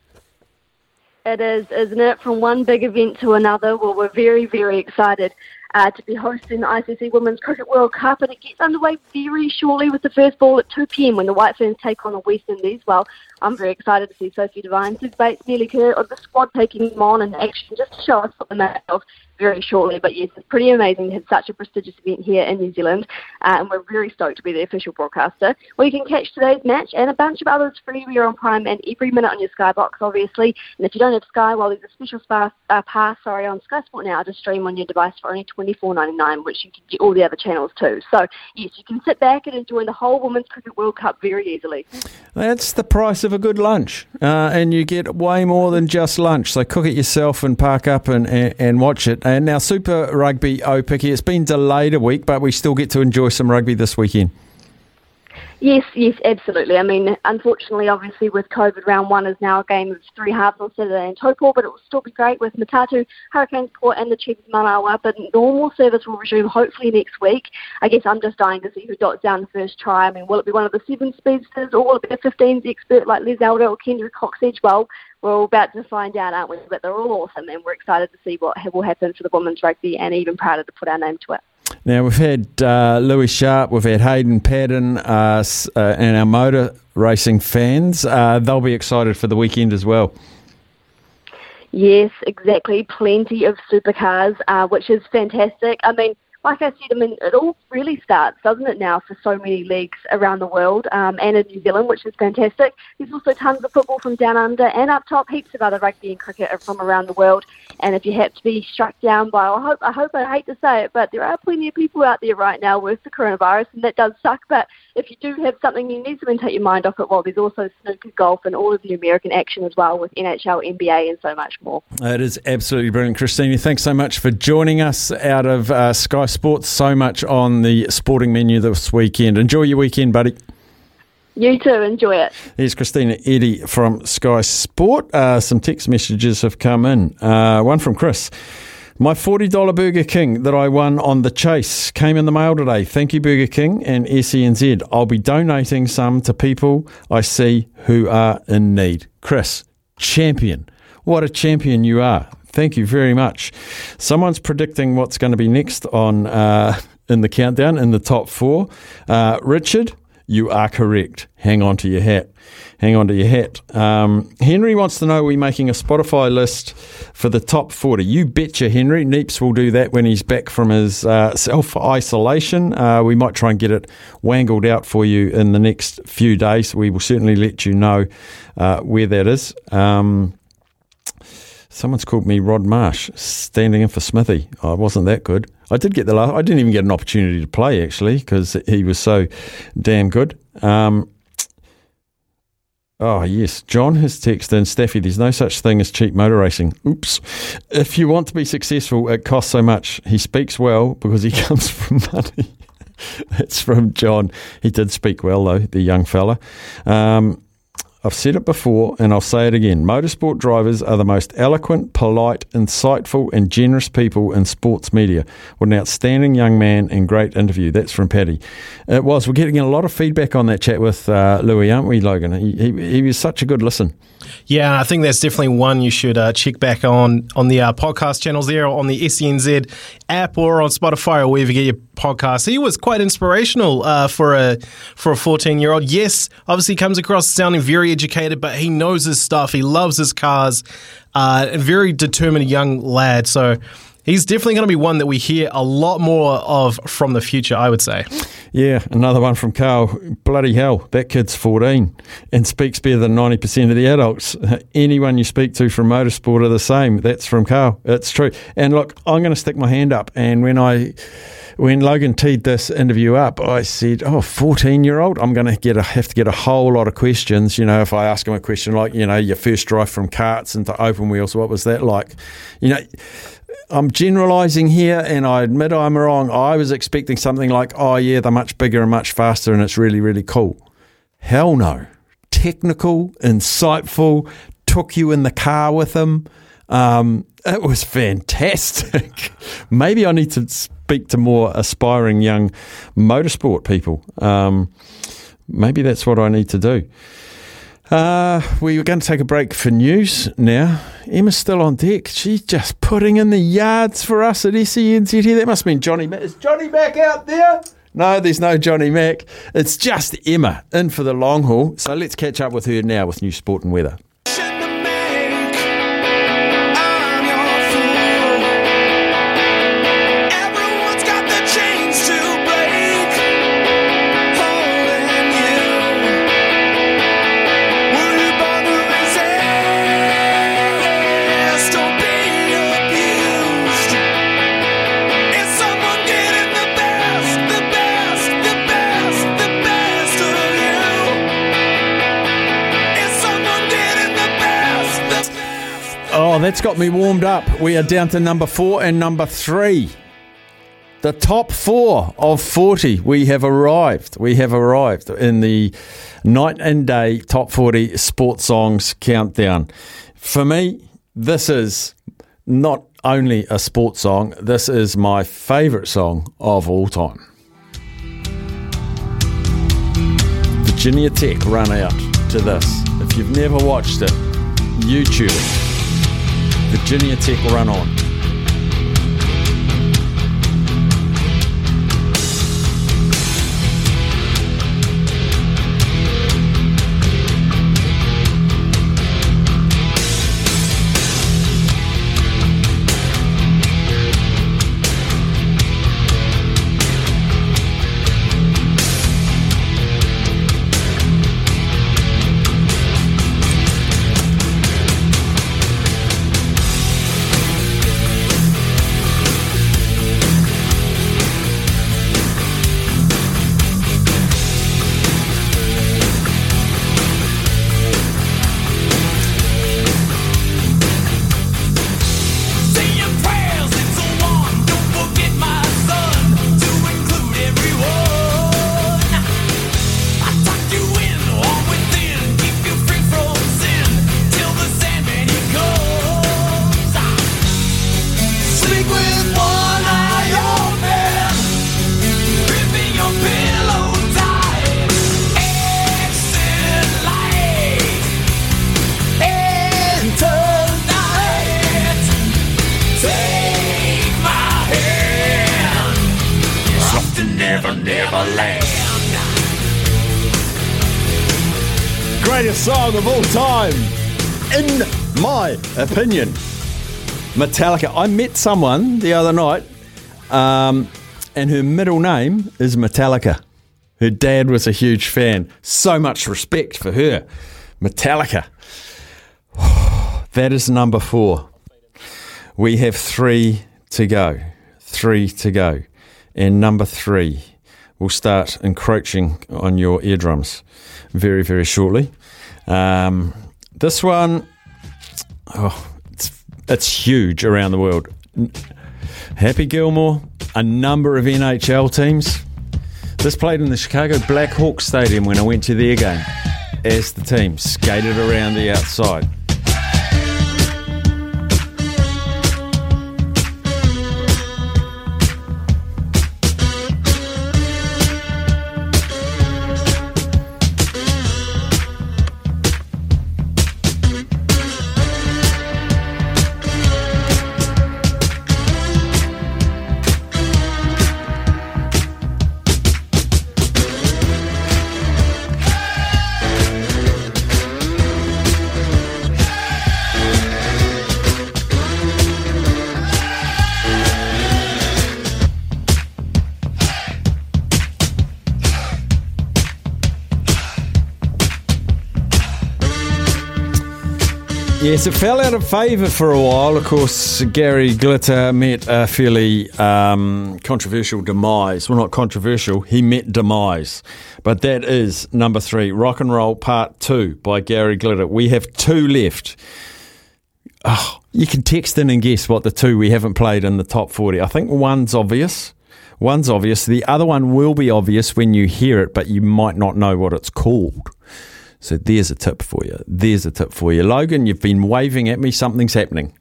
It is, isn't it? From one big event to another. Well, we're very, very excited uh, to be hosting the ICC Women's Cricket World Cup, and it gets underway very shortly with the first ball at 2 p.m. when the White Ferns take on the West Indies. Well, I'm very excited to see Sophie Devine, Sue Bates, Melie Kerr, or the squad taking them on in action just to show us what the match of very shortly. But yes, it's pretty amazing to have such a prestigious event here in New Zealand, uh, and we're very stoked to be the official broadcaster. Well, you can catch today's match and a bunch of others free. Are on Prime and every minute on your Sky box, obviously. And if you don't have Sky, well, there's a special spa, uh, pass, sorry, on Sky Sport now to stream on your device for only $24.99, which you can get all the other channels too. So yes, you can sit back and enjoy the whole Women's Cricket World Cup very easily. That's the price of a good lunch, uh, and you get way more than just lunch. So cook it yourself and park up and, and, and watch it. And now Super Rugby Aupiki, it's been delayed a week, but we still get to enjoy some rugby this weekend. Yes, yes, absolutely. I mean, unfortunately, obviously, with COVID, round one is now a game of three halves on Saturday in Taupo, but it will still be great with Matatu, Hurricanes Poua, and the Chiefs Manawa. But normal service will resume hopefully next week. I guess I'm just dying to see who dots down first try. I mean, will it be one of the seven speedsters, or will it be a 15s expert like Les Elder or Kendra Cox Edgewell? We're all about to find out, aren't we? But they're all awesome, and we're excited to see what will happen for the women's rugby, and even prouder to put our name to it. Now we've had uh, Louis Sharp, we've had Hayden Paddon, uh, uh, and our motor racing fans. Uh, they'll be excited for the weekend as well. Yes, exactly. Plenty of supercars, uh, which is fantastic. I mean, like I said, I mean, it all really starts, doesn't it, now for so many leagues around the world um, and in New Zealand, which is fantastic. There's also tons of football from down under and up top, heaps of other rugby and cricket from around the world. And if you have to be struck down by, I hope, I hope I hate to say it, but there are plenty of people out there right now with the coronavirus, and that does suck. But if you do have something you need to take your mind off it, well, there's also snooker, golf, and all of the American action as well with NHL, NBA, and so much more. It is absolutely brilliant, Christina. Thanks so much for joining us out of uh, Sky Sports. So much on the sporting menu this weekend. Enjoy your weekend, buddy. You too. Enjoy it. Here's Christina Eddy from Sky Sport. Uh, some text messages have come in. Uh, one from Chris. My $40 Burger King that I won on the chase came in the mail today. Thank you, Burger King and SENZ. I'll be donating some to people I see who are in need. Chris, champion. What a champion you are. Thank you very much. Someone's predicting what's going to be next on uh, in the countdown in the top four. Uh, Richard, you are correct. Hang on to your hat. Hang on to your hat. Um, Henry wants to know we're we making a Spotify list for the top 40? You betcha, Henry. Neeps will do that when he's back from his uh, self isolation. Uh, we might try and get it wangled out for you in the next few days. We will certainly let you know uh, where that is. Um, Someone's called me Rod Marsh, standing in for Smithy. I wasn't that good. I did get the last. I didn't even get an opportunity to play actually because he was so damn good. Um, oh yes, John has texted in Staffy. There's no such thing as cheap motor racing. Oops. If you want to be successful, it costs so much. He speaks well because he comes from money. It's from John. He did speak well though, the young fella. Um, I've said it before and I'll say it again. Motorsport drivers are the most eloquent, polite, insightful, and generous people in sports media. What an outstanding young man and great interview. That's from Paddy. It was. We're getting a lot of feedback on that chat with uh, Louis, aren't we, Logan? He, he, he was such a good listen. Yeah, I think that's definitely one you should uh, check back on on the uh, podcast channels there, on the SENZ app, or on Spotify, or wherever you get your podcasts. He was quite inspirational uh, for a for a fourteen year old. Yes, obviously comes across sounding very educated, but he knows his stuff. He loves his cars. Uh, a very determined young lad. So he's definitely going to be one that we hear a lot more of from the future, I would say. Yeah, another one from Carl. Bloody hell, that kid's 14 and speaks better than 90% of the adults. Anyone you speak to from motorsport are the same. That's from Carl. It's true. And look, I'm going to stick my hand up. And when I when Logan teed this interview up, I said, "Oh, 14 year old, I'm going to get a, have to get a whole lot of questions. You know, if I ask him a question like, you know, your first drive from karts into open wheels, what was that like? You know." I'm generalising here, and I admit I'm wrong. I was expecting something like, "Oh yeah, they're much bigger and much faster, and it's really, really cool." Hell no! Technical, insightful, took you in the car with him. Um, it was fantastic. Maybe I need to speak to more aspiring young motorsport people. Um, maybe that's what I need to do. Uh, we are going to take a break for news now. Emma's still on deck. She's just putting in the yards for us at SENZ here. That must mean Johnny Mac. Is Johnny Mac out there? No, there's no Johnny Mac. It's just Emma in for the long haul. So let's catch up with her now with new sport and weather. Oh, that's got me warmed up. We are down to number four and number three. The top four of 40. We have arrived. We have arrived in the night and day top 40 sports songs countdown. For me, this is not only a sports song, this is my favourite song of all time. Virginia Tech run out to this. If you've never watched it, YouTube it. Virginia Tech run on. Opinion. Metallica. I met someone the other night, um, and her middle name is Metallica. Her dad was a huge fan. So much respect for her. Metallica. That is number four. We have three to go. Three to go. And number three will start encroaching on your eardrums very, very shortly. Um, this one, oh, it's, it's huge around the world. Happy Gilmore, a number of NHL teams. This played in the Chicago Blackhawks Stadium when I went to their game as the team skated around the outside. Yes, it fell out of favour for a while. Of course, Gary Glitter met a fairly um, controversial demise. Well, not controversial, he met demise. But that is number three, Rock and Roll Part 2 by Gary Glitter. We have two left. Oh, you can text in and guess what the two we haven't played in the top 40. I think one's obvious. One's obvious. The other one will be obvious when you hear it, but you might not know what it's called. So there's a tip for you. There's a tip for you. Logan, you've been waving at me. Something's happening.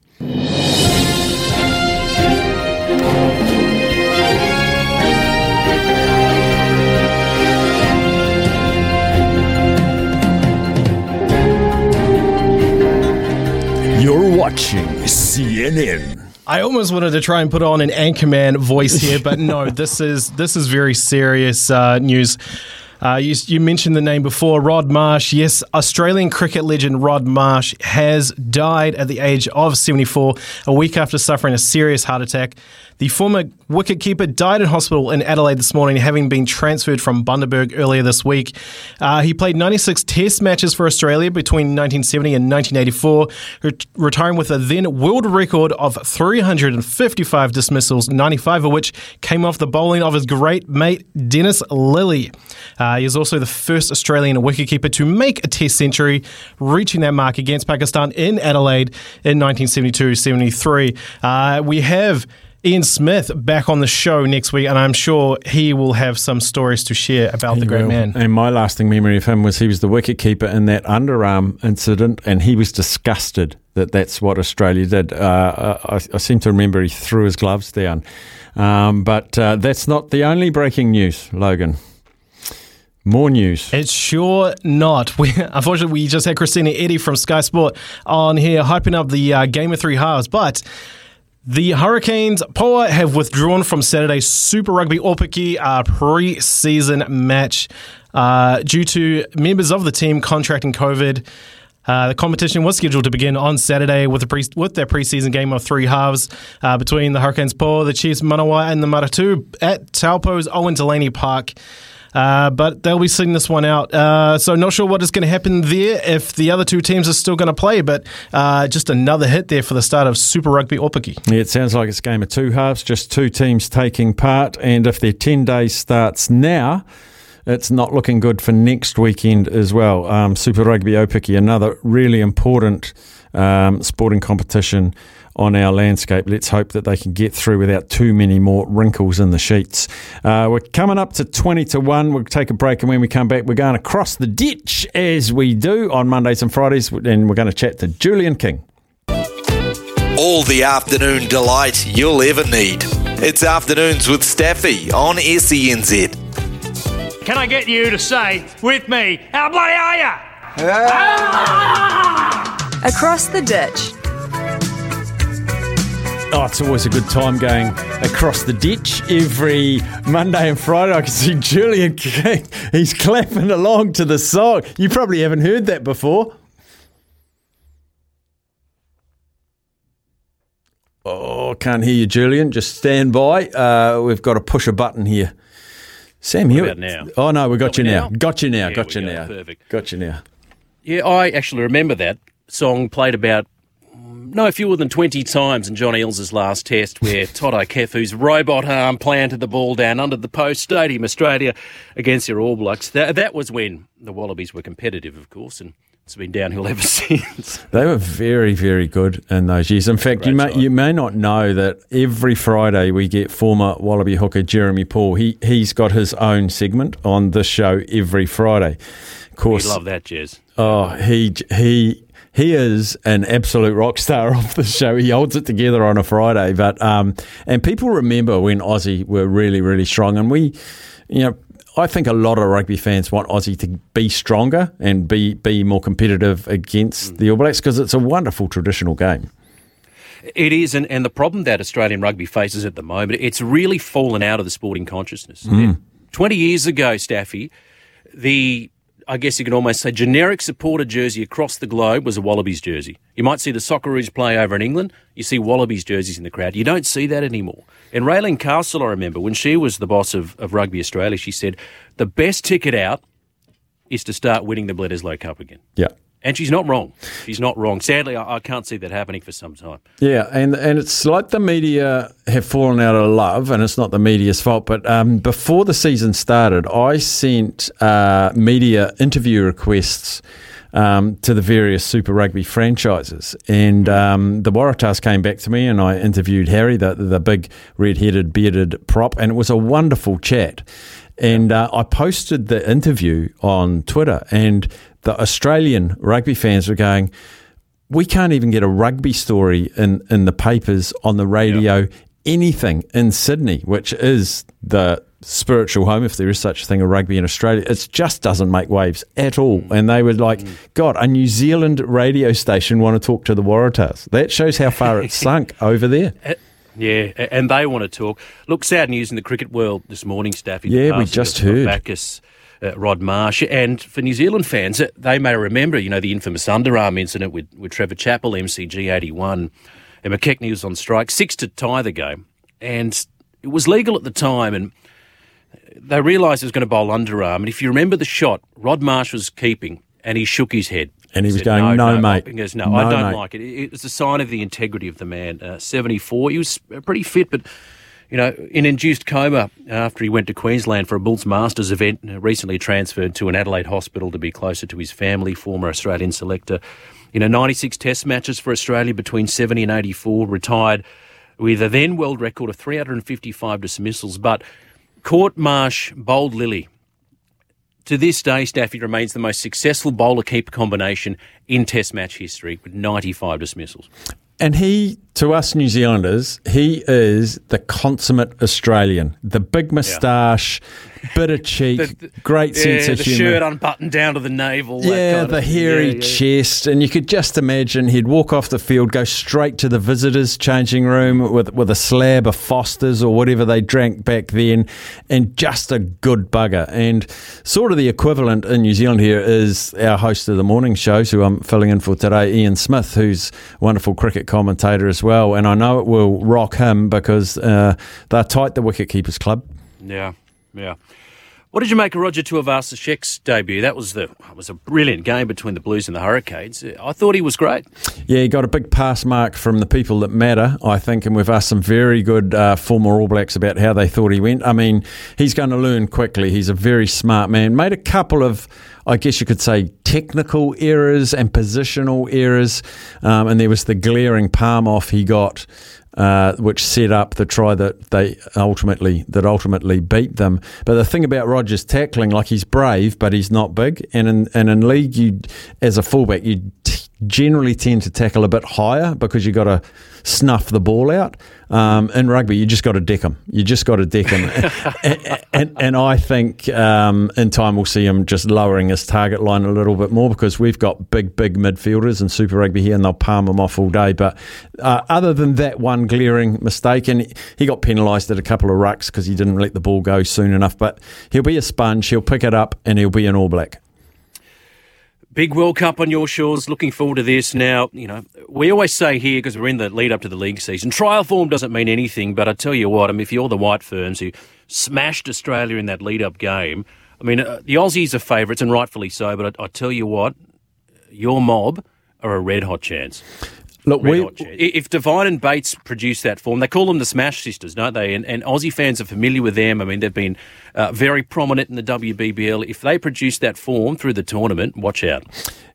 You're watching CNN. I almost wanted to try and put on an anchorman voice here, but no, this is this is very serious uh, news. Uh, you, you mentioned the name before, Rod Marsh. Yes, Australian cricket legend Rod Marsh has died at the age of 74, a week after suffering a serious heart attack. The former wicketkeeper died in hospital in Adelaide this morning, having been transferred from Bundaberg earlier this week. Uh, he played 96 Test matches for Australia between 1970 and 1984, ret- retiring with a then world record of 355 dismissals, 95 of which came off the bowling of his great mate Dennis Lillee. Uh, he is also the first Australian wicketkeeper to make a Test century, reaching that mark against Pakistan in Adelaide in 1972-73. Uh, we have Ian Smith back on the show next week, and I'm sure he will have some stories to share about the great Well, man. And my lasting memory of him was he was the wicketkeeper in that underarm incident, and he was disgusted that that's what Australia did. Uh, I, I seem to remember he threw his gloves down. Um, but uh, that's not the only breaking news, Logan. More news. It's sure not. We, unfortunately, we just had Christina Eddy from Sky Sport on here hyping up the uh, Game of Three halves, but. The Hurricanes Poua have withdrawn from Saturday's Super Rugby Aupiki uh, pre-season match uh, due to members of the team contracting COVID. Uh, the competition was scheduled to begin on Saturday with, a pre- with their preseason game of three halves uh, between the Hurricanes Poua, the Chiefs Manawa, and the Matatu at Taupo's Owen Delaney Park. Uh, but they'll be seeing this one out. Uh, so not sure what is going to happen there if the other two teams are still going to play. But uh, just another hit there for the start of Super Rugby Aupiki. Yeah, it sounds like it's a game of two halves, just two teams taking part. And if their 10 days starts now, it's not looking good for next weekend as well. Um, Super Rugby Aupiki, another really important um, sporting competition on our landscape. Let's hope that they can get through without too many more wrinkles in the sheets. Uh, we're coming up to 20 to 1. We'll take a break, and when we come back, we're going across the ditch as we do on Mondays and Fridays, and we're going to chat to Julian King. All the afternoon delight you'll ever need. It's Afternoons with Staffy on E SENZ. Can I get you to say with me, how bloody are you? Across the ditch. Oh, it's always a good time going across the ditch every Monday and Friday. I can see Julian King. He's clapping along to the song. You probably haven't heard that before. Oh, can't hear you, Julian. Just stand by. Uh, we've got to push a button here. Sam Hewitt. about now? Oh no, we got, Got you now. now? Got you now. There got you go. now. Perfect. Got you now. Yeah, I actually remember that song played about no fewer than 20 times in John Eales's last test where Toto Kefu's robot arm planted the ball down under the post Stadium Australia against your All Blacks. That, that was when the Wallabies were competitive, of course, and it's been downhill ever since. They were very, very good in those years. In fact, you may, you may not know that every Friday we get former Wallaby hooker Jeremy Paul. He he's got his own segment on this show every Friday. Of course, We love that, Jez. Oh, he he he is an absolute rock star of the show. He holds it together on a Friday, but um, and people remember when Aussie were really really strong, and we, you know. I think a lot of rugby fans want Aussie to be stronger and be, be more competitive against the All Blacks because it's a wonderful traditional game. It is, and, and the problem that Australian rugby faces at the moment, it's really fallen out of the sporting consciousness. Mm. 20 years ago, Staffy, the, I guess you could almost say, generic supporter jersey across the globe was a Wallabies jersey. You might see the Socceroos play over in England, you see Wallabies jerseys in the crowd. You don't see that anymore. And Raelene Castle, I remember, when she was the boss of, of Rugby Australia, she said, the best ticket out is to start winning the Bledisloe Cup again. Yeah. And she's not wrong. She's not wrong. Sadly, I, I can't see that happening for some time. Yeah, and and it's like the media have fallen out of love, and it's not the media's fault. But um, before the season started, I sent uh, media interview requests um, to the various Super Rugby franchises, and um, the Waratahs came back to me, and I interviewed Harry, the the big red-headed, bearded prop, and it was a wonderful chat. And uh, I posted the interview on Twitter, and the Australian rugby fans were going, we can't even get a rugby story in, in the papers, on the radio, anything in Sydney, which is the spiritual home, if there is such a thing, of rugby in Australia. It just doesn't make waves at all. And they were like, God, a New Zealand radio station want to talk to the Waratahs. That shows how far it's sunk over there. Uh, Yeah, and they want to talk. Look, sad news in the cricket world this morning, Staffy. Yeah, we just heard. Bacchus, uh, Rod Marsh. And for New Zealand fans, uh, they may remember, you know, the infamous underarm incident with, with Trevor Chappell, MCG 81. And McKechnie was on strike, six to tie the game. And it was legal at the time, and they realised it was going to bowl underarm. And if you remember the shot, Rod Marsh was keeping, and he shook his head. And he was said, going, "No, mate. He goes, no, No, I don't mate." like it. It- It's a sign of the integrity of the man. Uh, 74. He was pretty fit, but, you know, in induced coma after he went to Queensland for a Bulls Masters event, uh, recently transferred to an Adelaide hospital to be closer to his family, former Australian selector. You know, 96 test matches for Australia between 70 and 84, retired with a then world record of 355 dismissals. But caught Marsh bowled Lillee to this day, Staffy remains the most successful bowler keeper combination in Test match history with 95 dismissals. And he, to us New Zealanders, he is the consummate Australian. The big moustache, bit of cheek, great sense yeah, of the humour. shirt unbuttoned down to the navel. Yeah, the of- hairy yeah, yeah. chest, and you could just imagine he'd walk off the field, go straight to the visitors' changing room with with a slab of Fosters or whatever they drank back then, and just a good bugger. And sort of the equivalent in New Zealand here is our host of the morning shows, who I'm filling in for today, Ian Smith, who's a wonderful cricket commentator as well. And I know it will rock him because uh, they're tight, the wicket keepers club. Yeah, yeah. What did you make of Roger Tuivasa-Sheck's debut? That was the was a brilliant game between the Blues and the Hurricanes. I thought he was great. Yeah, he got a big pass mark from the people that matter, I think, and we've asked some very good uh, former All Blacks about how they thought he went. I mean, he's going to learn quickly. He's a very smart man. Made a couple of, I guess you could say, technical errors and positional errors, um, and there was the glaring palm off he got. Uh, which set up the try that they ultimately that ultimately beat them. But the thing about Rogers tackling, like he's brave, but he's not big. And in and in league, you as a fullback, you generally tend to tackle a bit higher because you've got to snuff the ball out. Um, in rugby, you just got to deck them. You just got to deck them. and, and, and, I think um, in time we'll see him just lowering his target line a little bit more because we've got big, big midfielders in Super Rugby here and they'll palm him off all day. But uh, other than that one glaring mistake, and he got penalised at a couple of rucks because he didn't let the ball go soon enough, but he'll be a sponge. He'll pick it up and he'll be an All Black. Big World Cup on your shores. Looking forward to this. Now, you know, we always say here, because we're in the lead up to the league season, trial form doesn't mean anything, but I tell you what, I mean, if you're the White Ferns who smashed Australia in that lead up game, I mean, uh, the Aussies are favourites, and rightfully so, but I, I tell you what, your mob are a red hot chance. Look, we, if Devine and Bates produce that form, they call them the Smash Sisters, don't they? And, and Aussie fans are familiar with them. I mean, they've been uh, very prominent in the WBBL. If they produce that form through the tournament, watch out.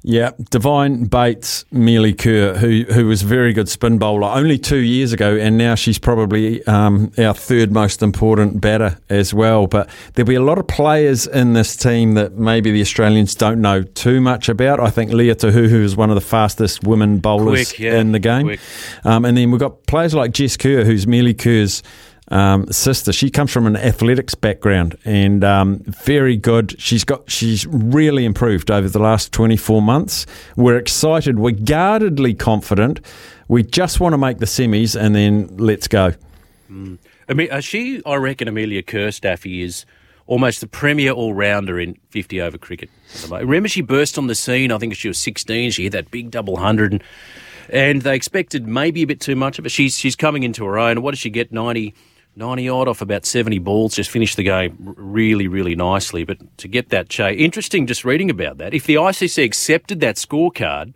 Yeah, Devine Bates, Melie Kerr, who who was a very good spin bowler only two years ago, and now she's probably um, our third most important batter as well. But there'll be a lot of players in this team that maybe the Australians don't know too much about. I think Lea Tahuhu is one of the fastest women bowlers Quick, yeah. in the game, um, and then we've got players like Jess Kerr, who's Melie Kerr's um, sister. She comes from an athletics background and um, very good. She's got she's really improved over the last 24 months. We're excited. We're guardedly confident. We just want to make the semis and then let's go. Mm. I mean, uh, she, I reckon, Amelia Kerr Staffy is almost the premier all rounder in 50 over cricket. Remember, she burst on the scene. I think she was 16. She hit that big double hundred, and, and they expected maybe a bit too much of it. She's she's coming into her own. What does she get? 90. 90 odd off about 70 balls, just finished the game really, really nicely. But to get that chase, interesting just reading about that. If the ICC accepted that scorecard,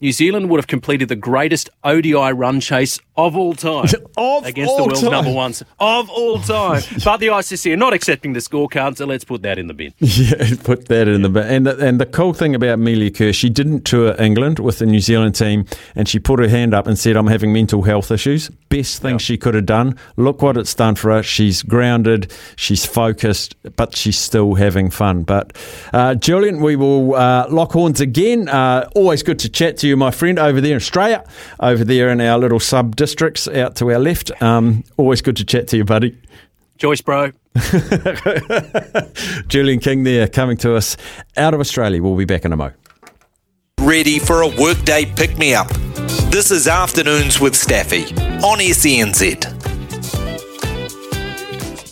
New Zealand would have completed the greatest ODI run chase of all time of against the world's time. number ones of all time. but the ICC are not accepting the scorecard, so let's put that in the bin. Yeah, put that in the bin. And the, and the cool thing about Amelia Kerr, she didn't tour England with the New Zealand team, and she put her hand up and said, "I'm having mental health issues." Best thing she could have done. Look what it's done for her. She's grounded, she's focused, but she's still having fun. But uh, Julian, we will uh, lock horns again. Uh, always good to chat to you, my friend, over there in Australia, over there in our little sub districts out to our left. Um, always good to chat to you, buddy. Joyce, bro. Julian King there coming to us out of Australia. We'll be back in a mo. Ready for a workday pick me up. This is Afternoons with Staffy on SENZ.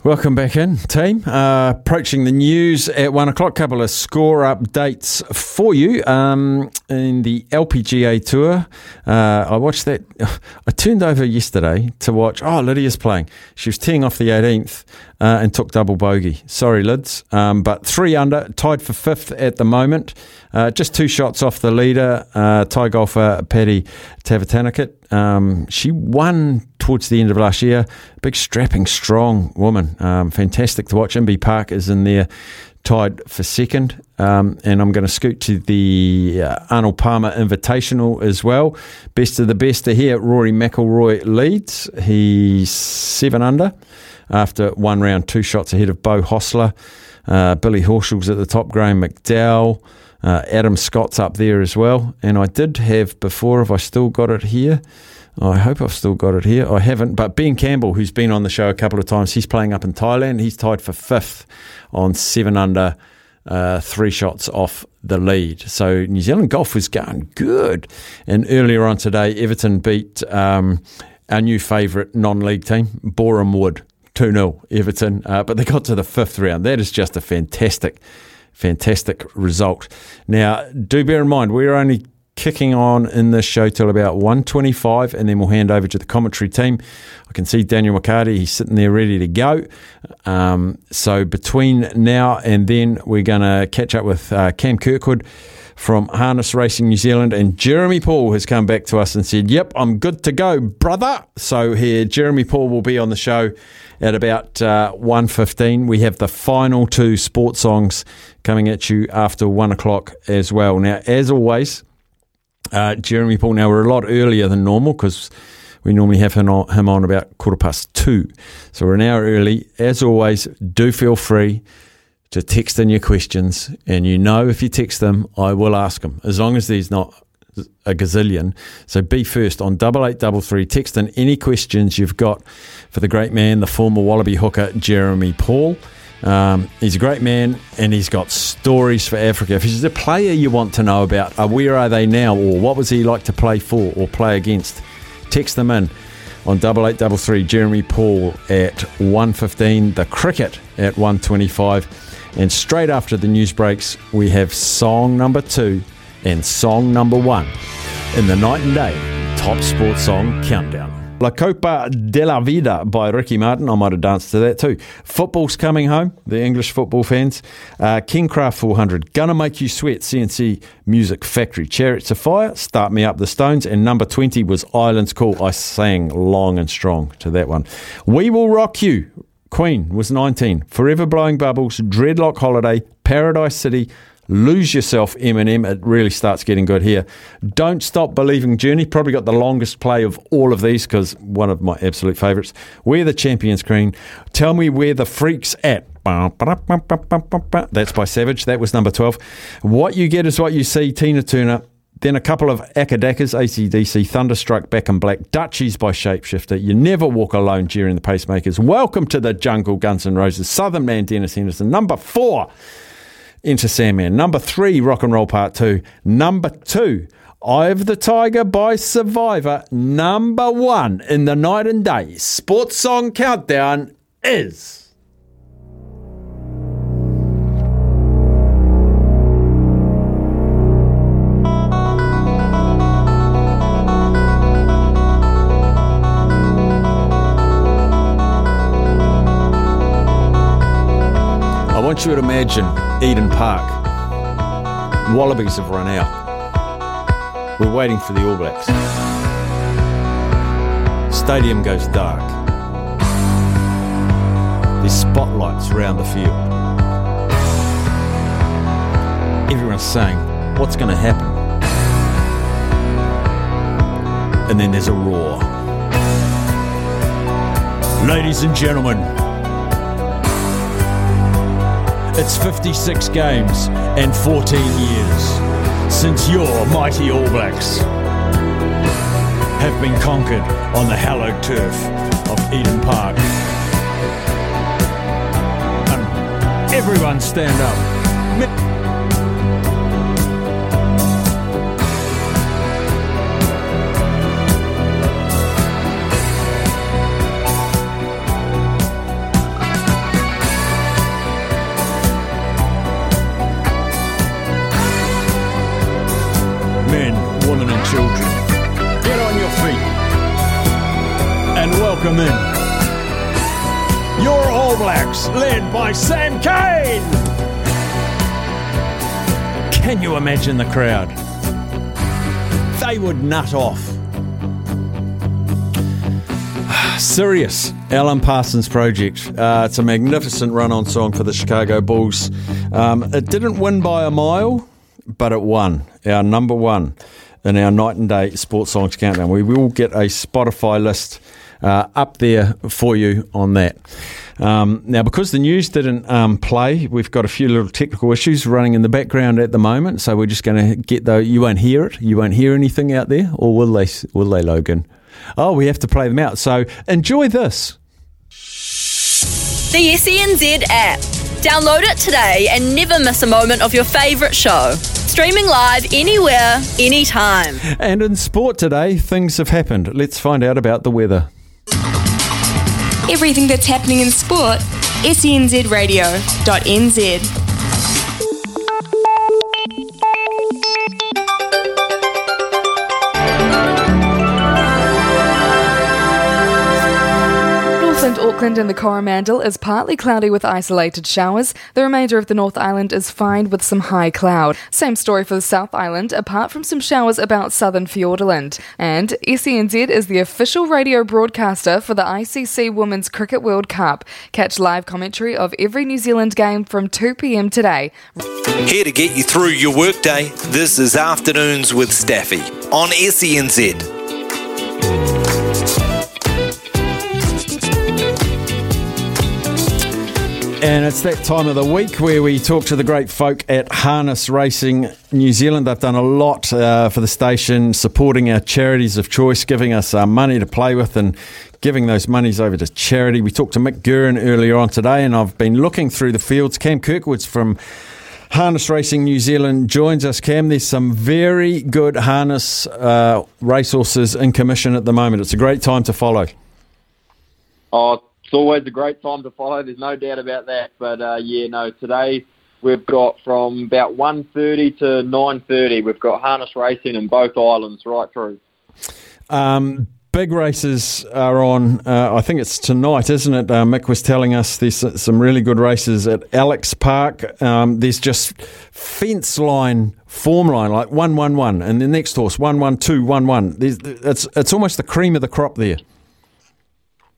Welcome back in, team. Uh, approaching the news at one o'clock. Couple of score updates for you. Um, in the LPGA Tour, uh, I watched that. I turned over yesterday to watch. Oh, Lydia's playing. She was teeing off the 18th uh, and took double bogey. Sorry, Lids. Um, but three under, tied for fifth at the moment. Uh, just two shots off the leader, uh, Thai golfer Patty Tavatanakit. Um, she won towards the end of last year. Big, strapping, strong woman. Um, fantastic to watch. Inbee Park is in there, tied for second. Um, and I'm going to scoot to the uh, Arnold Palmer Invitational as well. Best of the best are here. Rory McIlroy leads. He's seven under after one round, two shots ahead of Beau Hossler. Uh, Billy Horschel's at the top, Graeme McDowell. Uh, Adam Scott's up there as well. And I did have before, have I still got it here? I hope I've still got it here. I haven't. But Ben Campbell, who's been on the show a couple of times, he's playing up in Thailand. He's tied for fifth on seven under, uh, three shots off the lead. So New Zealand golf was going good. And earlier on today, Everton beat um, our new favourite non league team, Boreham Wood. 2 0 Everton, uh, but they got to the fifth round. That is just a fantastic, fantastic result. Now, do bear in mind, we're only kicking on in this show till about 125 and then we'll hand over to the commentary team i can see daniel mccarty he's sitting there ready to go um, so between now and then we're going to catch up with uh, cam kirkwood from Harness Racing New Zealand, and Jeremy Paul has come back to us and said, "Yep, I'm good to go, brother." So here, Jeremy Paul will be on the show at about uh, 1.15. We have the final two sports songs coming at you after one o'clock as well. Now, as always, uh, Jeremy Paul. Now we're a lot earlier than normal because we normally have him on, him on about quarter past two, so we're an hour early. As always, do feel free to text in your questions, and you know if you text them, I will ask them as long as there's not a gazillion. So be first on double eight double three. Text in any questions you've got for the great man, the former Wallaby hooker Jeremy Paul. Um, he's a great man and he's got stories for Africa. If he's a player you want to know about, uh, where are they now or what was he like to play for or play against? Text them in on double eight double three. Jeremy Paul at one fifteen. The cricket at one twenty five. And straight after the news breaks, we have song number two and song number one in the night and day top sports song countdown. La Copa de la Vida by Ricky Martin. I might have danced to that too. Football's coming home, the English football fans. Uh, Kernkraft 400, Gonna Make You Sweat, CNC Music Factory. Chariots of Fire, Start Me Up the Stones. And number 20 was Ireland's Call. I sang long and strong to that one. We Will Rock You, Queen was 19. Forever Blowing Bubbles, Dreadlock Holiday, Paradise City, Lose Yourself, Eminem. It really starts getting good here. Don't Stop Believing Journey. Probably got the longest play of all of these because one of my absolute favourites. We're the Champions Queen. Tell me where the freak's at. That's by Savage. That was number 12. What you get is what you see. Tina Turner. Then a couple of Akadakas, ACDC, Thunderstruck, Back in Black, Dutchies by Shapeshifter, You Never Walk Alone during the Pacemakers, Welcome to the Jungle, Guns N' Roses, Southern Man, Dennis Henderson. Number four, Enter Sandman. Number three, Rock and Roll Part Two. Number two, Eye of the Tiger by Survivor. Number one in the night and day sports song countdown is. Want you would imagine Eden Park. Wallabies have run out. We're waiting for the All Blacks. Stadium goes dark. There's spotlights around the field. Everyone's saying, What's going to happen? And then there's a roar. Ladies and gentlemen, it's 56 games and 14 years since your mighty All Blacks have been conquered on the hallowed turf of Eden Park. And everyone stand up. Welcome your All Blacks, led by Sam Cane. Can you imagine the crowd? They would nut off. Sirius, Alan Parsons Project. Uh, it's a magnificent run on song for the Chicago Bulls. Um, it didn't win by a mile, but it won. Our number one in our night and day sports songs countdown. We will get a Spotify list uh, up there for you on that. Um, now, because the news didn't um, play, we've got a few little technical issues running in the background at the moment. So we're just going to get though. You won't hear it. You won't hear anything out there, or will they? Will they, Logan? Oh, we have to play them out. So enjoy this. The SENZ app. Download it today and never miss a moment of your favourite show. Streaming live anywhere, anytime. And in sport today, things have happened. Let's find out about the weather. Everything that's happening in sport, senzradio.nz. Auckland, and the Coromandel is partly cloudy with isolated showers. The remainder of the North Island is fine with some high cloud. Same story for the South Island, apart from some showers about southern Fiordland. And SENZ is the official radio broadcaster for the ICC Women's Cricket World Cup. Catch live commentary of every New Zealand game from 2 pm today. Here to get you through your workday, this is Afternoons with Staffy on SENZ. And it's that time of the week where we talk to the great folk at Harness Racing New Zealand. They've done a lot uh, for the station, supporting our charities of choice, giving us uh, money to play with and giving those monies over to charity. We talked to Mick Guerin earlier on today, and I've been looking through the fields. Cam Kirkwood's from Harness Racing New Zealand joins us. Cam, there's some very good harness uh, racehorses in commission at the moment. It's a great time to follow. Oh, it's always a great time to follow. There's no doubt about that. But uh, yeah, no, today we've got from about 1.30 to 9.30, we've got harness racing in both islands right through. Um, big races are on. Uh, I think it's tonight, isn't it? Uh, Mick was telling us there's some really good races at Alex Park. Um, there's just fence line, form line, like one one one, and the next horse one one two one one. It's it's almost the cream of the crop there.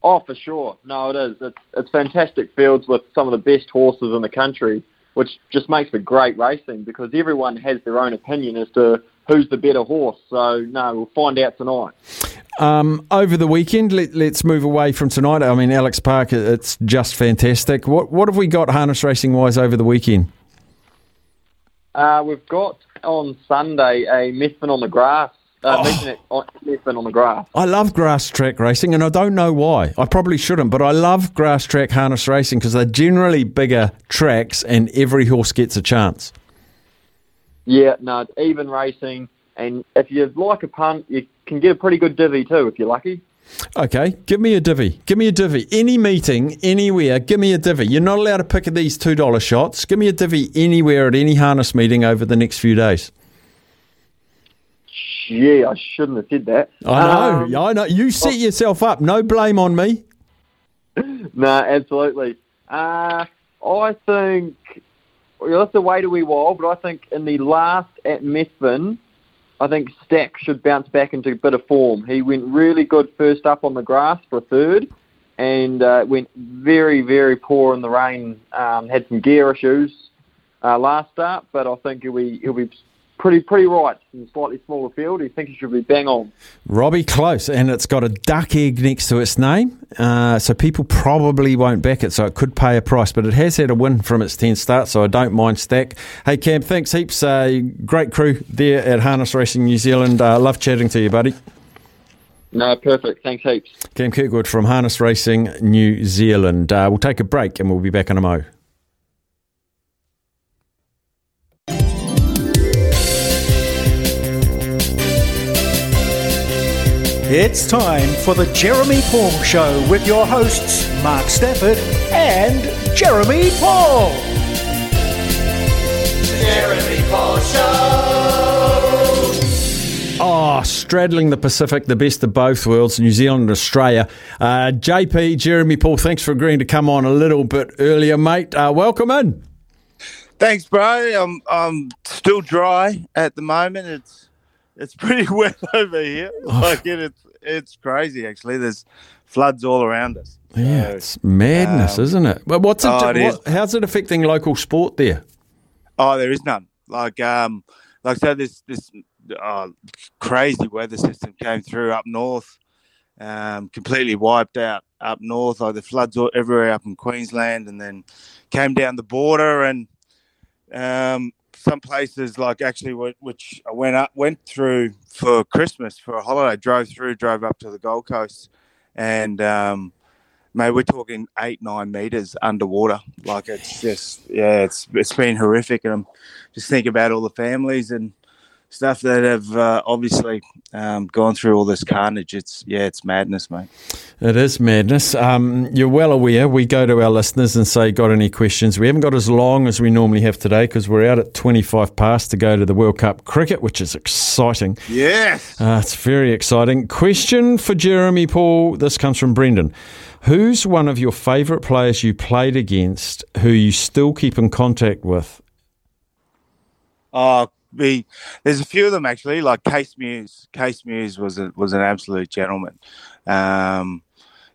Oh, for sure. No, it is. It's, it's fantastic fields with some of the best horses in the country, which just makes for great racing because everyone has their own opinion as to who's the better horse. So, no, we'll find out tonight. Um, over the weekend, let, us move away from tonight. I mean, Alex Park, it's just fantastic. What what have we got harness racing wise over the weekend? Uh, we've got on Sunday a Methven on the grass uh, oh. it on the grass. I love grass track racing, and I don't know why. I probably shouldn't, but I love grass track harness racing because they're generally bigger tracks, and every horse gets a chance. Yeah, no, it's even racing, and if you like a punt, you can get a pretty good divvy too if you're lucky. Okay, give me a divvy. Give me a divvy. Any meeting, anywhere, give me a divvy. You're not allowed to pick these $2 shots. Give me a divvy anywhere at any harness meeting over the next few days. Yeah, I shouldn't have said that. I know, um, I know. You set oh. yourself up. No blame on me. no, absolutely. Uh, I think well, that's the way to wee while, but I think in the last at Methven, I think Stack should bounce back into a bit of form. He went really good first up on the grass for a third, and uh, went very, very poor in the rain. Um, had some gear issues uh, last start, but I think he'll be he'll be pretty pretty right in a slightly smaller field. You think he should be bang on. Robbie Close, and it's got a duck egg next to its name, uh, so people probably won't back it, so it could pay a price, but it has had a win from its 10 start, so I don't mind stack. Hey Cam, thanks heaps. Uh, great crew there at Harness Racing New Zealand. Uh, love chatting to you, buddy. No, perfect. Thanks heaps. Cam Kirkwood from Harness Racing New Zealand. Uh, we'll take a break and we'll be back in a mo. It's time for the Jeremy Paul Show with your hosts, Mark Stafford and Jeremy Paul. Jeremy Paul Show. Oh, straddling the Pacific, the best of both worlds, New Zealand and Australia. Uh, JP, Jeremy Paul, thanks for agreeing to come on a little bit earlier, mate. Uh, welcome in. Thanks, bro. I'm, I'm still dry at the moment. It's it's pretty wet over here. Oh. Like it, it's it's crazy actually. There's floods all around us. Yeah, so, it's madness, um, isn't it? But what's it, oh, it what, how's it affecting local sport there? Oh, there is none. Like um, like so, this this uh, crazy weather system came through up north, um, completely wiped out up north. Like the floods all, everywhere up in Queensland, and then came down the border and um, some places like actually which I went up went through for Christmas for a holiday. Drove through, drove up to the Gold Coast, and um, mate, we're talking eight nine meters underwater. Like it's just yeah, it's it's been horrific, and I'm just thinking about all the families and stuff that have uh, obviously um, gone through all this carnage. It's yeah, it's madness, mate. It is madness. Um, you're well aware. We go to our listeners and say, "Got any questions?" We haven't got as long as we normally have today because we're out at 25 past to go to the World Cup cricket, which is exciting. Yes, uh, it's very exciting. Question for Jeremy Paul. This comes from Brendan. Who's one of your favourite players you played against who you still keep in contact with? Oh, be there's a few of them actually. Like Case Muse, Case Muse was a, was an absolute gentleman. Um,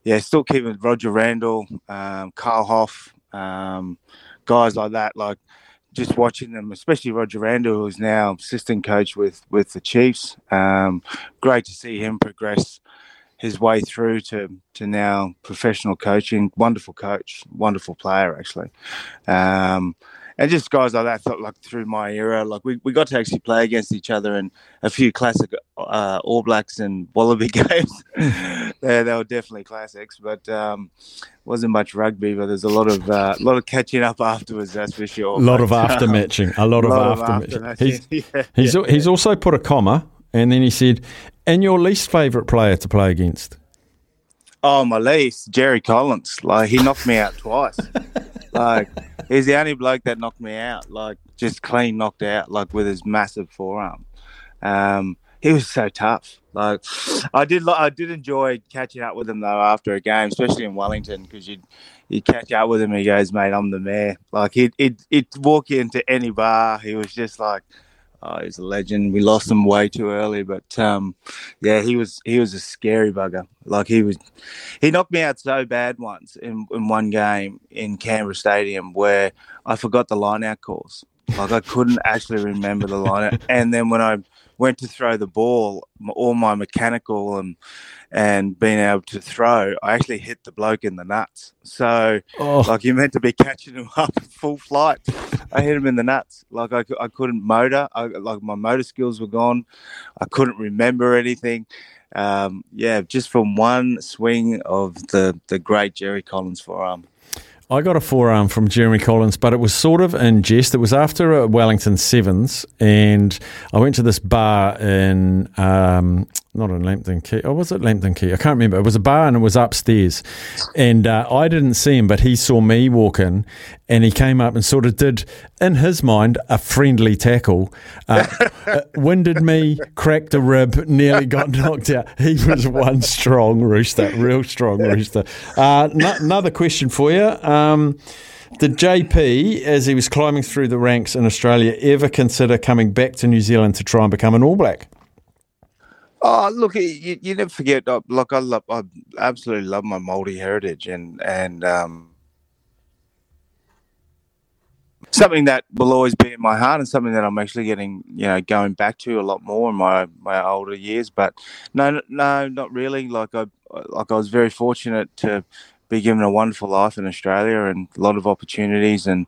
yeah, still keeping Roger Randle, um, Carl Hoeft, um, guys like that. Like just watching them, especially Roger Randle, who's now assistant coach with with the Chiefs. Um, great to see him progress his way through to to now professional coaching. Wonderful coach, wonderful player actually. Um, and just guys like that thought like through my era like we, we got to actually play against each other in a few classic uh, all blacks and wallaby games they, they were definitely classics but um, wasn't much rugby but there's a lot of uh, lot of catching up afterwards that's for sure A lot of But, after um, matching. A lot of lot of after matching. after-matching. He's, Yeah, he's, yeah, he's also put a comma and then he said, and your least favourite player to play against? Oh, my least, Jerry Collins. Like he knocked me out twice. like he's the only bloke that knocked me out. Like just clean knocked out. Like with his massive forearm. Um, he was so tough. Like I did, I did enjoy catching up with him though after a game, especially in Wellington, because you'd you catch up with him. and He goes, "Mate, I'm the mayor." Like he'd, he'd, he'd walk into any bar. He was just like, Oh, he's a legend. We lost him way too early, but um, yeah, he was he was a scary bugger. Like he was, he knocked me out so bad once in in one game in Canberra Stadium where I forgot the line out calls. Like I couldn't actually remember the line out. And then when I went to throw the ball, all my mechanical and and being able to throw, I actually hit the bloke in the nuts. So Oh. like you're meant to be catching him up full flight. I hit him in the nuts. Like I, I couldn't motor. I, like my motor skills were gone. I couldn't remember anything. Um, yeah, just from one swing of the the great Jerry Collins forearm. I got a forearm from Jeremy Collins, but it was sort of in jest. It was after a Wellington Sevens, and I went to this bar in um, not in Lambton Quay. Oh, was it Lambton Quay? I can't remember. It was a bar and it was upstairs, and uh, I didn't see him, but he saw me walk in, and he came up and sort of did, in his mind, a friendly tackle. Uh, uh, winded me, cracked a rib, nearly got knocked out. He was one strong rooster, real strong rooster. Uh, no, another question for you. Um, did JP, as he was climbing through the ranks in Australia, ever consider coming back to New Zealand to try and become an All Black? Oh, look, you, you never forget. uh, Look, I love, I absolutely love my Māori heritage, and and um, something that will always be in my heart, and something that I'm actually getting, you know, going back to a lot more in my my older years. But no, no, not really. Like I, like I was very fortunate to be given a wonderful life in Australia and a lot of opportunities, and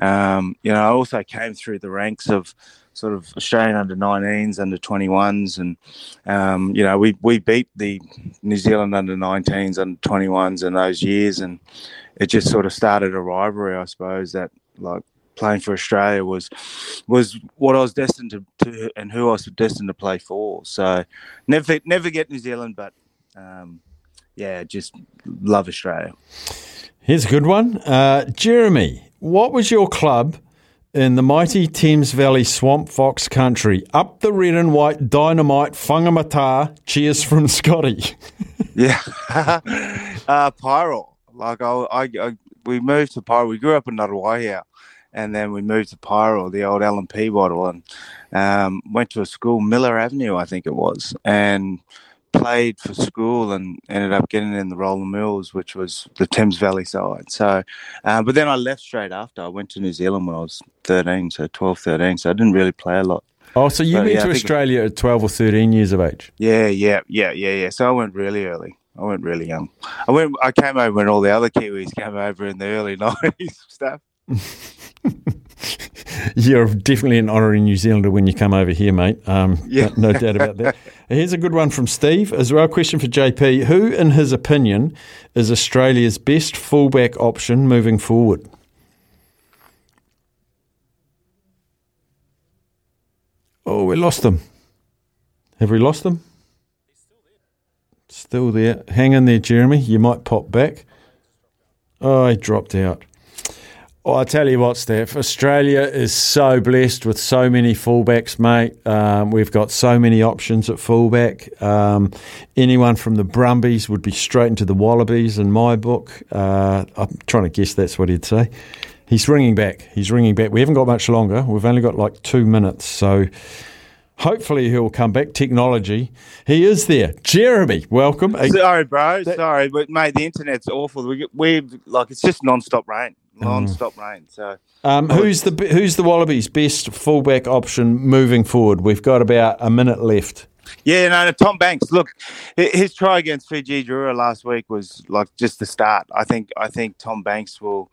um, you know, I also came through the ranks of sort of Australian under 19s, under 21s, and um, you know we we beat the New Zealand under 19s, under 21s in those years, and it just sort of started a rivalry, I suppose. That like playing for Australia was was what I was destined to, to and who I was destined to play for. So never never get New Zealand, but um, yeah, just love Australia. Here's a good one. Uh, Jeremy, what was your club in the mighty Thames Valley Swamp Fox country? Up the red and white dynamite Whangamata. Cheers from Scotty. Yeah, uh. Like I, I, I, we moved to Paeroa. We grew up in Ngaruawahia, and then we moved to Paeroa, the old L and P bottle, and um, went to a school, Miller Avenue, I think it was, and played for school and ended up getting in the Roller Mills, which was the Thames Valley side. So, uh, but then I left straight after. I went to New Zealand when I was 13, so 12, 13. So I didn't really play a lot. Oh, so you But, went yeah, to Australia at 12 or 13 years of age? Yeah, yeah, yeah, yeah, yeah. So I went really early. I went really young. I went. I came over when all the other Kiwis came over in the early nineties stuff. You're definitely an honorary New Zealander when you come over here, mate. Um, Yeah. no, doubt about that. Here's a good one from Steve as well. Question for JP: Who, in his opinion, is Australia's best fullback option moving forward? Oh, we lost them. Have we lost them? Still there. Hang in there, Jeremy. You might pop back. Oh, he dropped out. Oh, I tell you what, Steph, Australia is so blessed with so many fullbacks, mate. Um, we've got so many options at fullback. Um, anyone from the Brumbies would be straight into the Wallabies in my book. Uh, I'm trying to guess that's what he'd say. He's ringing back. He's ringing back. We haven't got much longer. We've only got like two minutes. So hopefully he'll come back. Technology. He is there. Jeremy, welcome. Sorry, bro. Sorry, but mate, the internet's awful. We we like it's just non-stop rain, non-stop rain. So Um, who's the who's the Wallabies' best fullback option moving forward? We've got about a minute left. Yeah, no, no, Tom Banks. Look, his try against Fiji Drua last week was like just the start. I think I think Tom Banks will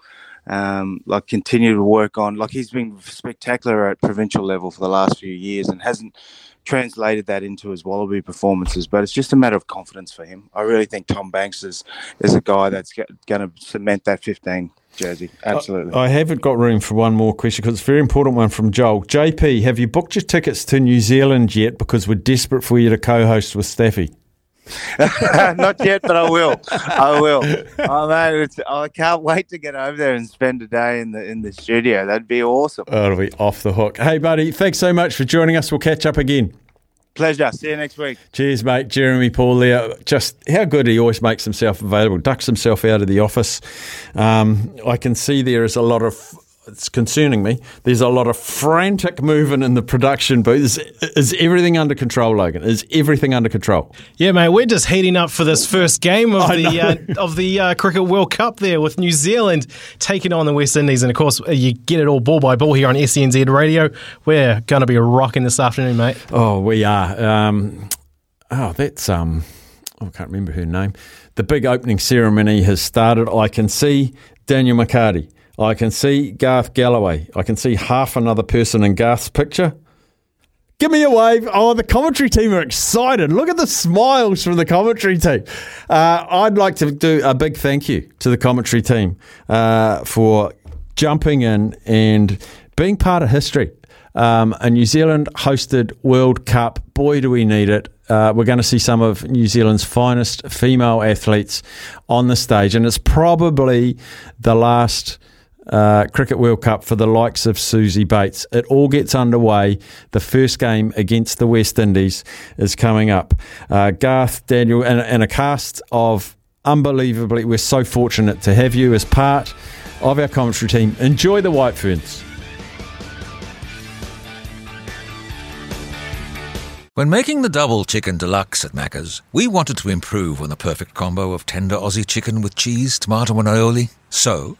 um, like continue to work on. Like he's been spectacular at provincial level for the last few years and hasn't translated that into his Wallaby performances. But it's just a matter of confidence for him. I really think Tom Banks is is a guy that's going to cement that 15 jersey. Absolutely. I haven't got room for one more question because it's a very important one from Joel. JP, have you booked your tickets to New Zealand yet? Because we're desperate for you to co-host with Staffy. Not yet, but I will. I will. Oh man, I can't wait to get over there and spend a day in the in the studio. That'd be awesome. Oh, it'll be off the hook. Hey, buddy, thanks so much for joining us. We'll catch up again. Pleasure. See you next week. Cheers, mate. Jeremy Paul there. Just how good he always makes himself available, ducks himself out of the office. Um, I can see there is a lot of. It's concerning me. There's a lot of frantic movement in the production booth. Is, is everything under control, Logan? Is everything under control? Yeah, mate, we're just heating up for this first game of I the uh, of the uh, Cricket World Cup there with New Zealand taking on the West Indies, and of course you get it all ball by ball here on SENZ Radio. We're going to be rocking this afternoon, mate. Oh, we are. Um, oh, that's um, I can't remember her name. The big opening ceremony has started. I can see Daniel McCarty. I can see Garth Galloway. I can see half another person in Garth's picture. Give me a wave. Oh, the commentary team are excited. Look at the smiles from the commentary team. Uh, I'd like to do a big thank you to the commentary team uh, for jumping in and being part of history. Um, a New Zealand hosted World Cup. Boy, do we need it. Uh, we're going to see some of New Zealand's finest female athletes on the stage, and it's probably the last uh, Cricket World Cup for the likes of Suzie Bates. It all gets underway. The first game against the West Indies is coming up. Uh, Garth, Daniel, and, and a cast of unbelievably, we're so fortunate to have you as part of our commentary team. Enjoy the White Ferns. When making the double chicken deluxe at Macca's, we wanted to improve on the perfect combo of tender Aussie chicken with cheese, tomato, and aioli. So,